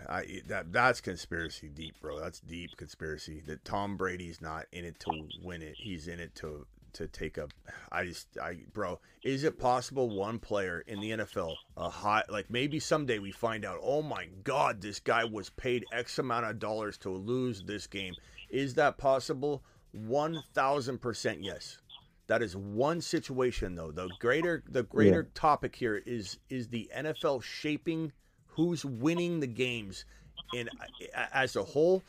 I that that's conspiracy deep, bro. That's deep conspiracy. That Tom Brady's not in it to win it. He's in it to to take a. I just I bro. Is it possible one player in the NFL a hot like maybe someday we find out? Oh my God, this guy was paid X amount of dollars to lose this game. Is that possible? One thousand percent yes. That is one situation though. The greater the greater topic here is is the NFL shaping who's winning the games in as a whole.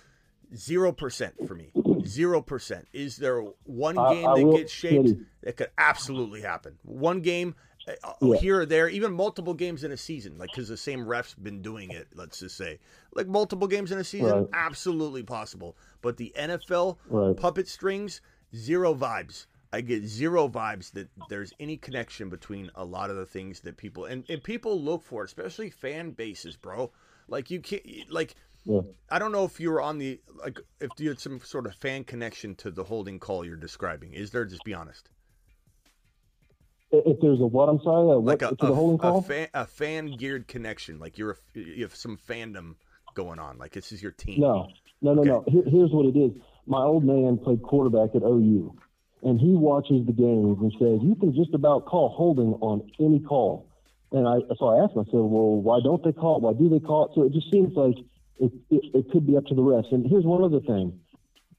Zero percent for me. Zero percent. Is there one game I that gets shaped? That could absolutely happen. One game uh, Yeah. here or there, even multiple games in a season, like because the same ref's been doing it. Let's just say, like multiple games in a season, Right. absolutely possible. But the NFL Right. puppet strings, zero vibes. I get zero vibes that there's any connection between a lot of the things that people and, and people look for, especially fan bases, bro. Like you can't like Yeah. I don't know if you were on the like if you had some sort of fan connection to the holding call you're describing. Is there? Just be honest. If there's a what? I'm sorry. A, Like what, a, to the holding call? a fan a fan geared connection. Like you're a, you have some fandom going on. Like this is your team. No, no, no, no. Here, here's what it is. My old man played quarterback at OU, and he watches the games and says you can just about call holding on any call. And I so I asked myself, well, why don't they call it? Why do they call it? So it just seems like it, it, it could be up to the refs. And here's one other thing: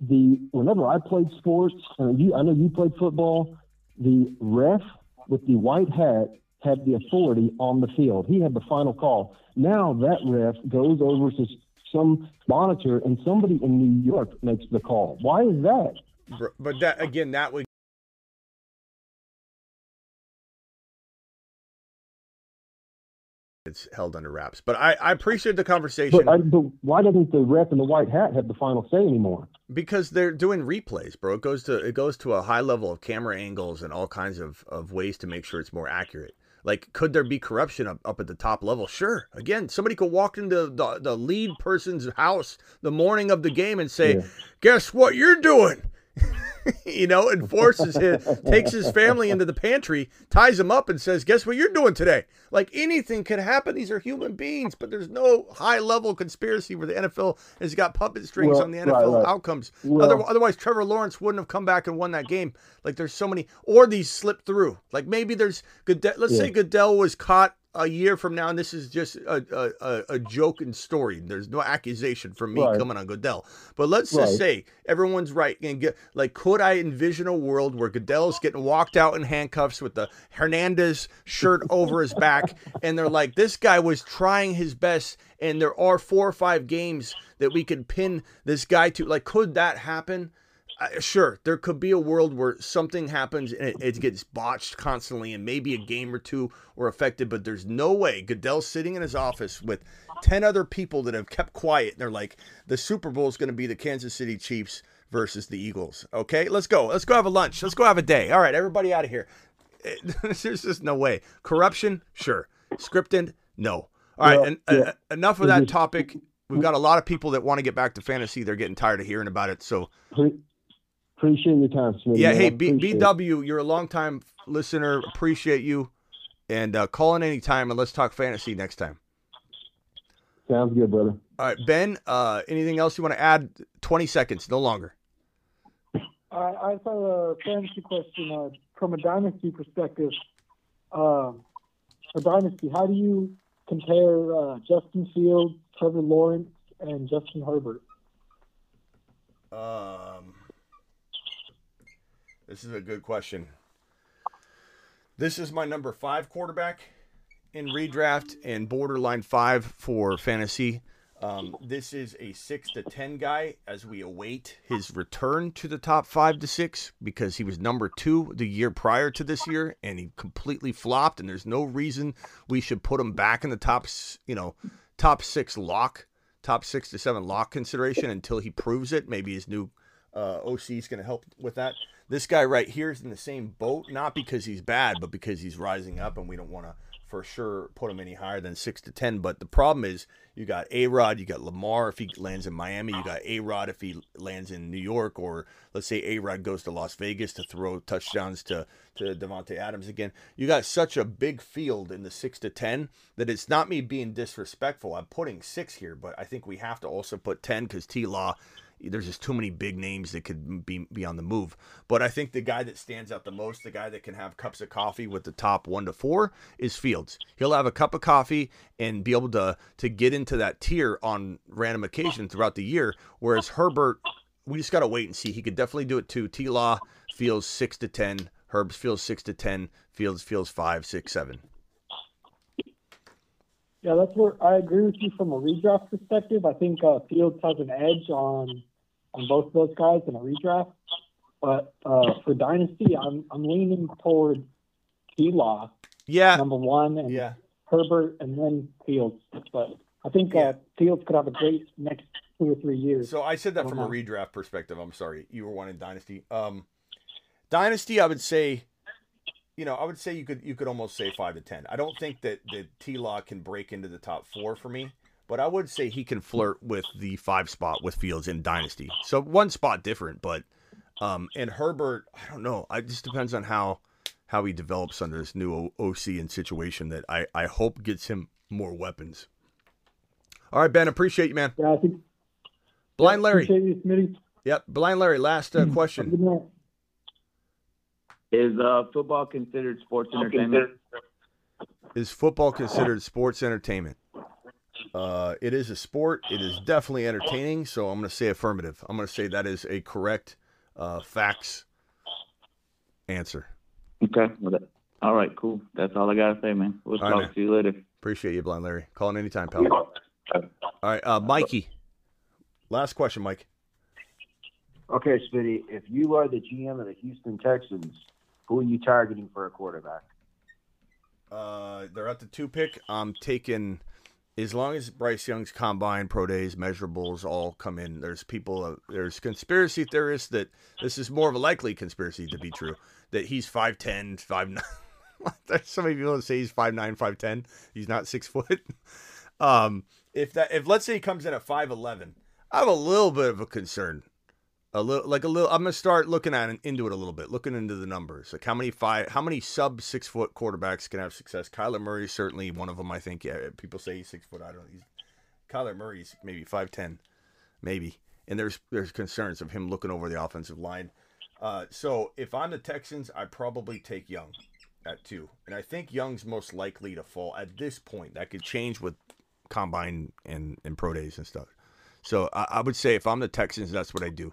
the whenever I played sports, and you, I know you played football, the ref with the white hat had the authority on the field. He had the final call. Now that ref goes over to some monitor, and somebody in New York makes the call. Why is that? But that again, that would it's held under wraps. But I, I appreciate the conversation But, I, but why doesn't the ref in the white hat have the final say anymore? because they're doing replays, bro. It goes to it goes to a high level of camera angles and all kinds of, of ways to make sure it's more accurate. Like, could there be corruption up, up at the top level? Sure. Again, somebody could walk into the, the lead person's house the morning of the game and say, Guess what you're doing? you know, and forces his, takes his family into the pantry, ties him up, and says, Guess what you're doing today? Like anything could happen. These are human beings, but there's no high level conspiracy where the NFL has got puppet strings Well, on the NFL right. outcomes. Well- Other- otherwise, Trevor Lawrence wouldn't have come back and won that game. Like there's so many, or these slip through. Like maybe there's Goodell. Let's say Goodell was caught a year from now, and this is just a a, a, joke and story. There's no accusation from me Right. coming on Goodell. But let's just say everyone's right and get like, could I envision a world where Goodell's getting walked out in handcuffs with the Hernandez shirt over his back, and they're like, this guy was trying his best, and there are four or five games that we could pin this guy to. Like, could that happen? Uh, sure, there could be a world where something happens and it, it gets botched constantly, and maybe a game or two were affected, but there's no way Goodell's sitting in his office with 10 other people that have kept quiet. And they're like, the Super Bowl is going to be the Kansas City Chiefs versus the Eagles. Okay, let's go. Let's go have a lunch. Let's go have a day. All right, everybody out of here. There's just no way. Corruption, sure. Scripted, no. All right, Well, and yeah. uh, enough of that topic. We've got a lot of people that want to get back to fantasy. They're getting tired of hearing about it. So, appreciate your time, Smitty. yeah, man. hey, I B- appreciate it. BW, you're a longtime listener. Appreciate you. And uh, call in anytime and let's talk fantasy next time. Sounds good, brother. All right, Ben, uh, anything else you want to add? 20 seconds, no longer. I, I have a fantasy question uh, from a dynasty perspective. Uh, for dynasty, how do you compare uh, Justin Fields, Trevor Lawrence, and Justin Herbert? Um, this is a good question. This is my number five quarterback in redraft and borderline five for fantasy. Um, this is a six to ten guy as we await his return to the top five to six because he was number two the year prior to this year and he completely flopped. And there's no reason we should put him back in the top, you know, top six lock, top six to seven lock consideration until he proves it. Maybe his new uh, OC is going to help with that. This guy right here is in the same boat, not because he's bad, but because he's rising up, and we don't want to for sure put him any higher than six to ten. But the problem is, you got A Rod, you got Lamar if he lands in Miami, you got A Rod if he lands in New York, or let's say A Rod goes to Las Vegas to throw touchdowns to to Davante Adams again. You got such a big field in the six to ten that it's not me being disrespectful. I'm putting six here, but I think we have to also put ten because T Law there's just too many big names that could be be on the move. But I think the guy that stands out the most, the guy that can have cups of coffee with the top one to four, is Fields. He'll have a cup of coffee and be able to to get into that tier on random occasions throughout the year. Whereas Herbert, we just got to wait and see. He could definitely do it too. T Law feels six to ten. Herbs feels six to ten. Fields feels five, six, seven. Yeah, that's where I agree with you from a redraft perspective. I think uh, Fields has an edge on on both of those guys in a redraft. But uh, for dynasty, I'm I'm leaning toward T Law. Yeah. Number one, and Yeah. Herbert, and then Fields. But I think uh, Fields could have a great next two or three years. So I said that I from don't a redraft perspective. I'm sorry. You were one in dynasty. Um, dynasty, I would say, you know, I would say you could you could almost say five to ten. I don't think that that T Law can break into the top four for me, but I would say he can flirt with the five spot with Fields in dynasty. So one spot different, but um, and Herbert, I don't know. It just depends on how how he develops under this new OC and situation that I I hope gets him more weapons. All right, Ben, appreciate you, man. Yeah, I think. Blind Larry. Appreciate you, Yep, Blind Larry. Last uh, question. Is uh, football considered sports entertainment? Is football considered sports entertainment? Uh, it is a sport. It is definitely entertaining. So I'm going to say affirmative. I'm going to say that is a correct uh, facts answer. Okay. All right. Cool. That's all I gotta say, man. We'll All right, talk man. to you later. Appreciate you, Blind Larry. Call in anytime, pal. All right, uh, Mikey. Last question, Mike. Okay, Smitty, if you are the GM of the Houston Texans, who are you targeting for a quarterback? Uh, they're at the two pick. I'm taking as long as Bryce Young's combine, pro days, measurables all come in. There's people. Uh, there's conspiracy theorists that this is more of a likely conspiracy to be true. That he's 5'10", 5'9". There's so many people that say he's 5'9", 5'10". He's not six foot. Um, if that if let's say he comes in at 5'11", I have a little bit of a concern a little like a little i'm gonna start looking at it into it a little bit looking into the numbers. Like how many five how many sub six foot quarterbacks can have success? Kyler murray is certainly one of them i think. Yeah people say he's six foot i don't know he's kyler murray's maybe 510 maybe. And there's there's concerns of him looking over the offensive line. Uh, so if i'm the texans i probably take young at two. And i think young's most likely to fall at this point. That could change with combine and and pro days and stuff. So I, I would say if i'm the texans that's what i do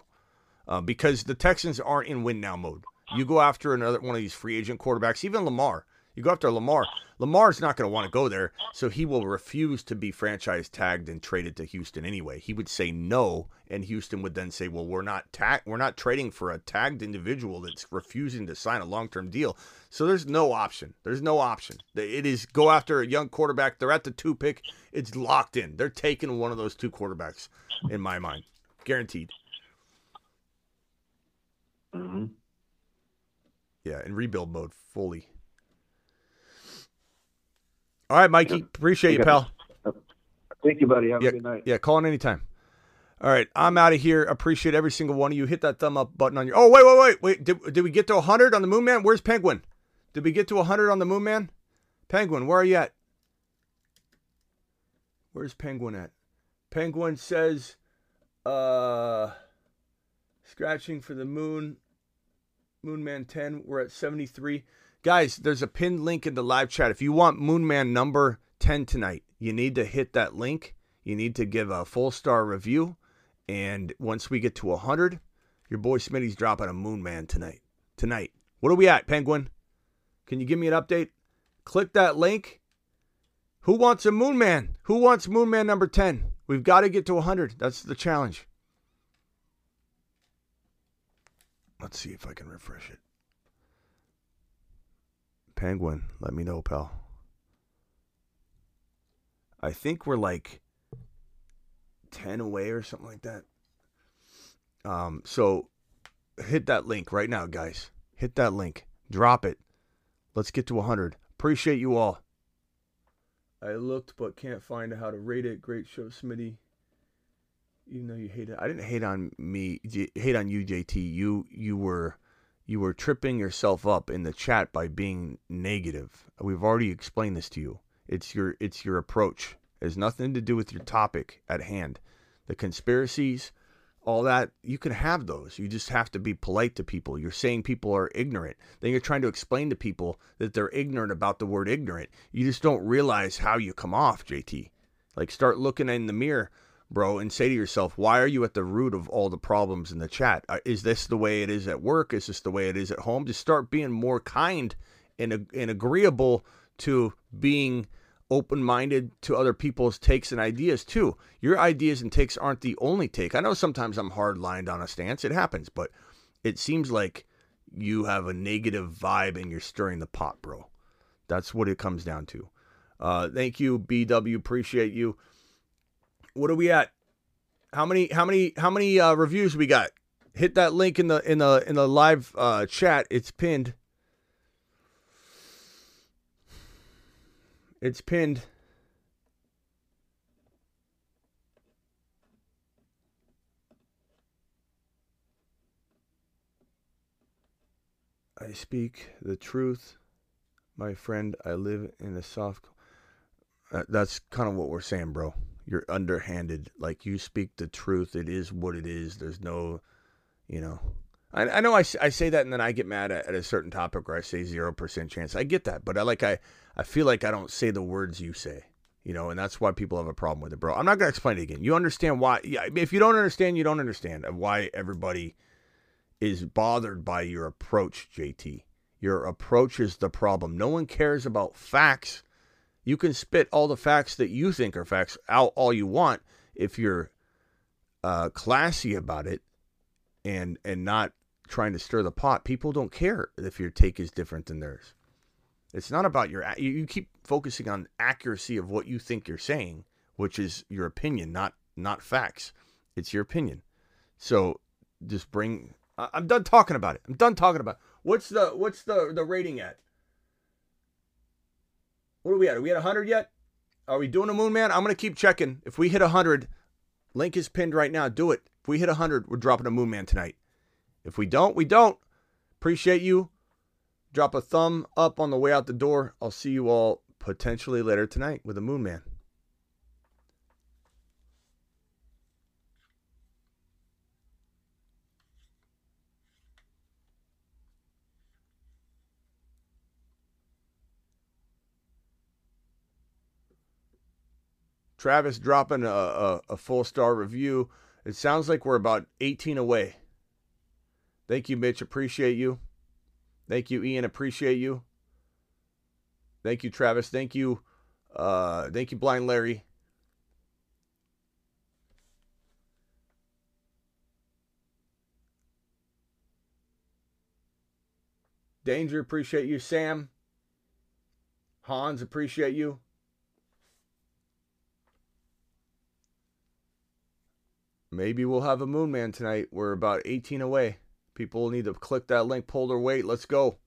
uh, because the Texans aren't in win now mode. You go after another one of these free agent quarterbacks, even Lamar. You go after Lamar. Lamar's not going to want to go there, so he will refuse to be franchise tagged and traded to Houston anyway. He would say no, and Houston would then say, "Well, we're not tag- we're not trading for a tagged individual that's refusing to sign a long-term deal." So there's no option. There's no option. It is go after a young quarterback. They're at the two pick. It's locked in. They're taking one of those two quarterbacks in my mind, guaranteed. Mm-hmm. Yeah, in rebuild mode fully. All right, Mikey. Appreciate you, pal. Thank you, buddy. Have yeah, a good night. Yeah, call in anytime. All right, I'm out of here. Appreciate every single one of you. Hit that thumb up button on your. Oh, wait, wait, wait, wait. Did, did we get to 100 on the Moon Man? Where's Penguin? Did we get to 100 on the Moon Man? Penguin, where are you at? Where's Penguin at? Penguin says, uh, scratching for the moon. Moonman 10. We're at 73. Guys, there's a pinned link in the live chat. If you want Moonman number 10 tonight, you need to hit that link. You need to give a full star review. And once we get to 100, your boy Smitty's dropping a Moonman tonight. Tonight. What are we at, Penguin? Can you give me an update? Click that link. Who wants a Moonman? Who wants Moonman number 10? We've got to get to 100. That's the challenge. Let's see if I can refresh it. Penguin, let me know, pal. I think we're like 10 away or something like that. Um, so hit that link right now, guys. Hit that link. Drop it. Let's get to 100. Appreciate you all. I looked but can't find how to rate it. Great show, Smitty even though you hated I didn't hate on me hate on you JT you you were you were tripping yourself up in the chat by being negative. We've already explained this to you. It's your it's your approach. It has nothing to do with your topic at hand. The conspiracies all that you can have those. You just have to be polite to people. You're saying people are ignorant. Then you're trying to explain to people that they're ignorant about the word ignorant. You just don't realize how you come off JT like start looking in the mirror bro, and say to yourself, why are you at the root of all the problems in the chat? Uh, is this the way it is at work? Is this the way it is at home? Just start being more kind and, and agreeable to being open minded to other people's takes and ideas too. Your ideas and takes aren't the only take. I know sometimes I'm hard lined on a stance, it happens, but it seems like you have a negative vibe and you're stirring the pot, bro. That's what it comes down to. Uh, thank you, BW. Appreciate you what are we at? How many how many how many uh, reviews we got? Hit that link in the in the in the live uh, chat. It's pinned. It's pinned. I speak the truth, my friend. I live in a soft. That's kind of what we're saying, bro you're underhanded. Like you speak the truth. It is what it is. There's no, you know. I, I know I, I say that and then I get mad at, at a certain topic where I say zero percent chance. I get that, but I like I I feel like I don't say the words you say. You know, and that's why people have a problem with it, bro. I'm not gonna explain it again. You understand why? Yeah, if you don't understand, you don't understand why everybody is bothered by your approach, JT. Your approach is the problem. No one cares about facts you can spit all the facts that you think are facts out all you want if you're uh, classy about it and and not trying to stir the pot. People don't care if your take is different than theirs. It's not about your. You, keep focusing on accuracy of what you think you're saying, which is your opinion, not not facts. It's your opinion. So just bring. I'm done talking about it. I'm done talking about. It. What's the what's the the rating at? What are we at? Are we at 100 yet? Are we doing a moon man? I'm gonna keep checking. If we hit 100, link is pinned right now. Do it. If we hit 100, we're dropping a moon man tonight. If we don't, we don't. Appreciate you. Drop a thumb up on the way out the door. I'll see you all potentially later tonight with a moon man. Travis dropping a, a, a full star review. It sounds like we're about 18 away. Thank you, Mitch. Appreciate you. Thank you, Ian. Appreciate you. Thank you, Travis. Thank you. Uh, thank you, Blind Larry. Danger, appreciate you. Sam. Hans, appreciate you. Maybe we'll have a moon man tonight. We're about 18 away. People need to click that link, pull their weight. Let's go.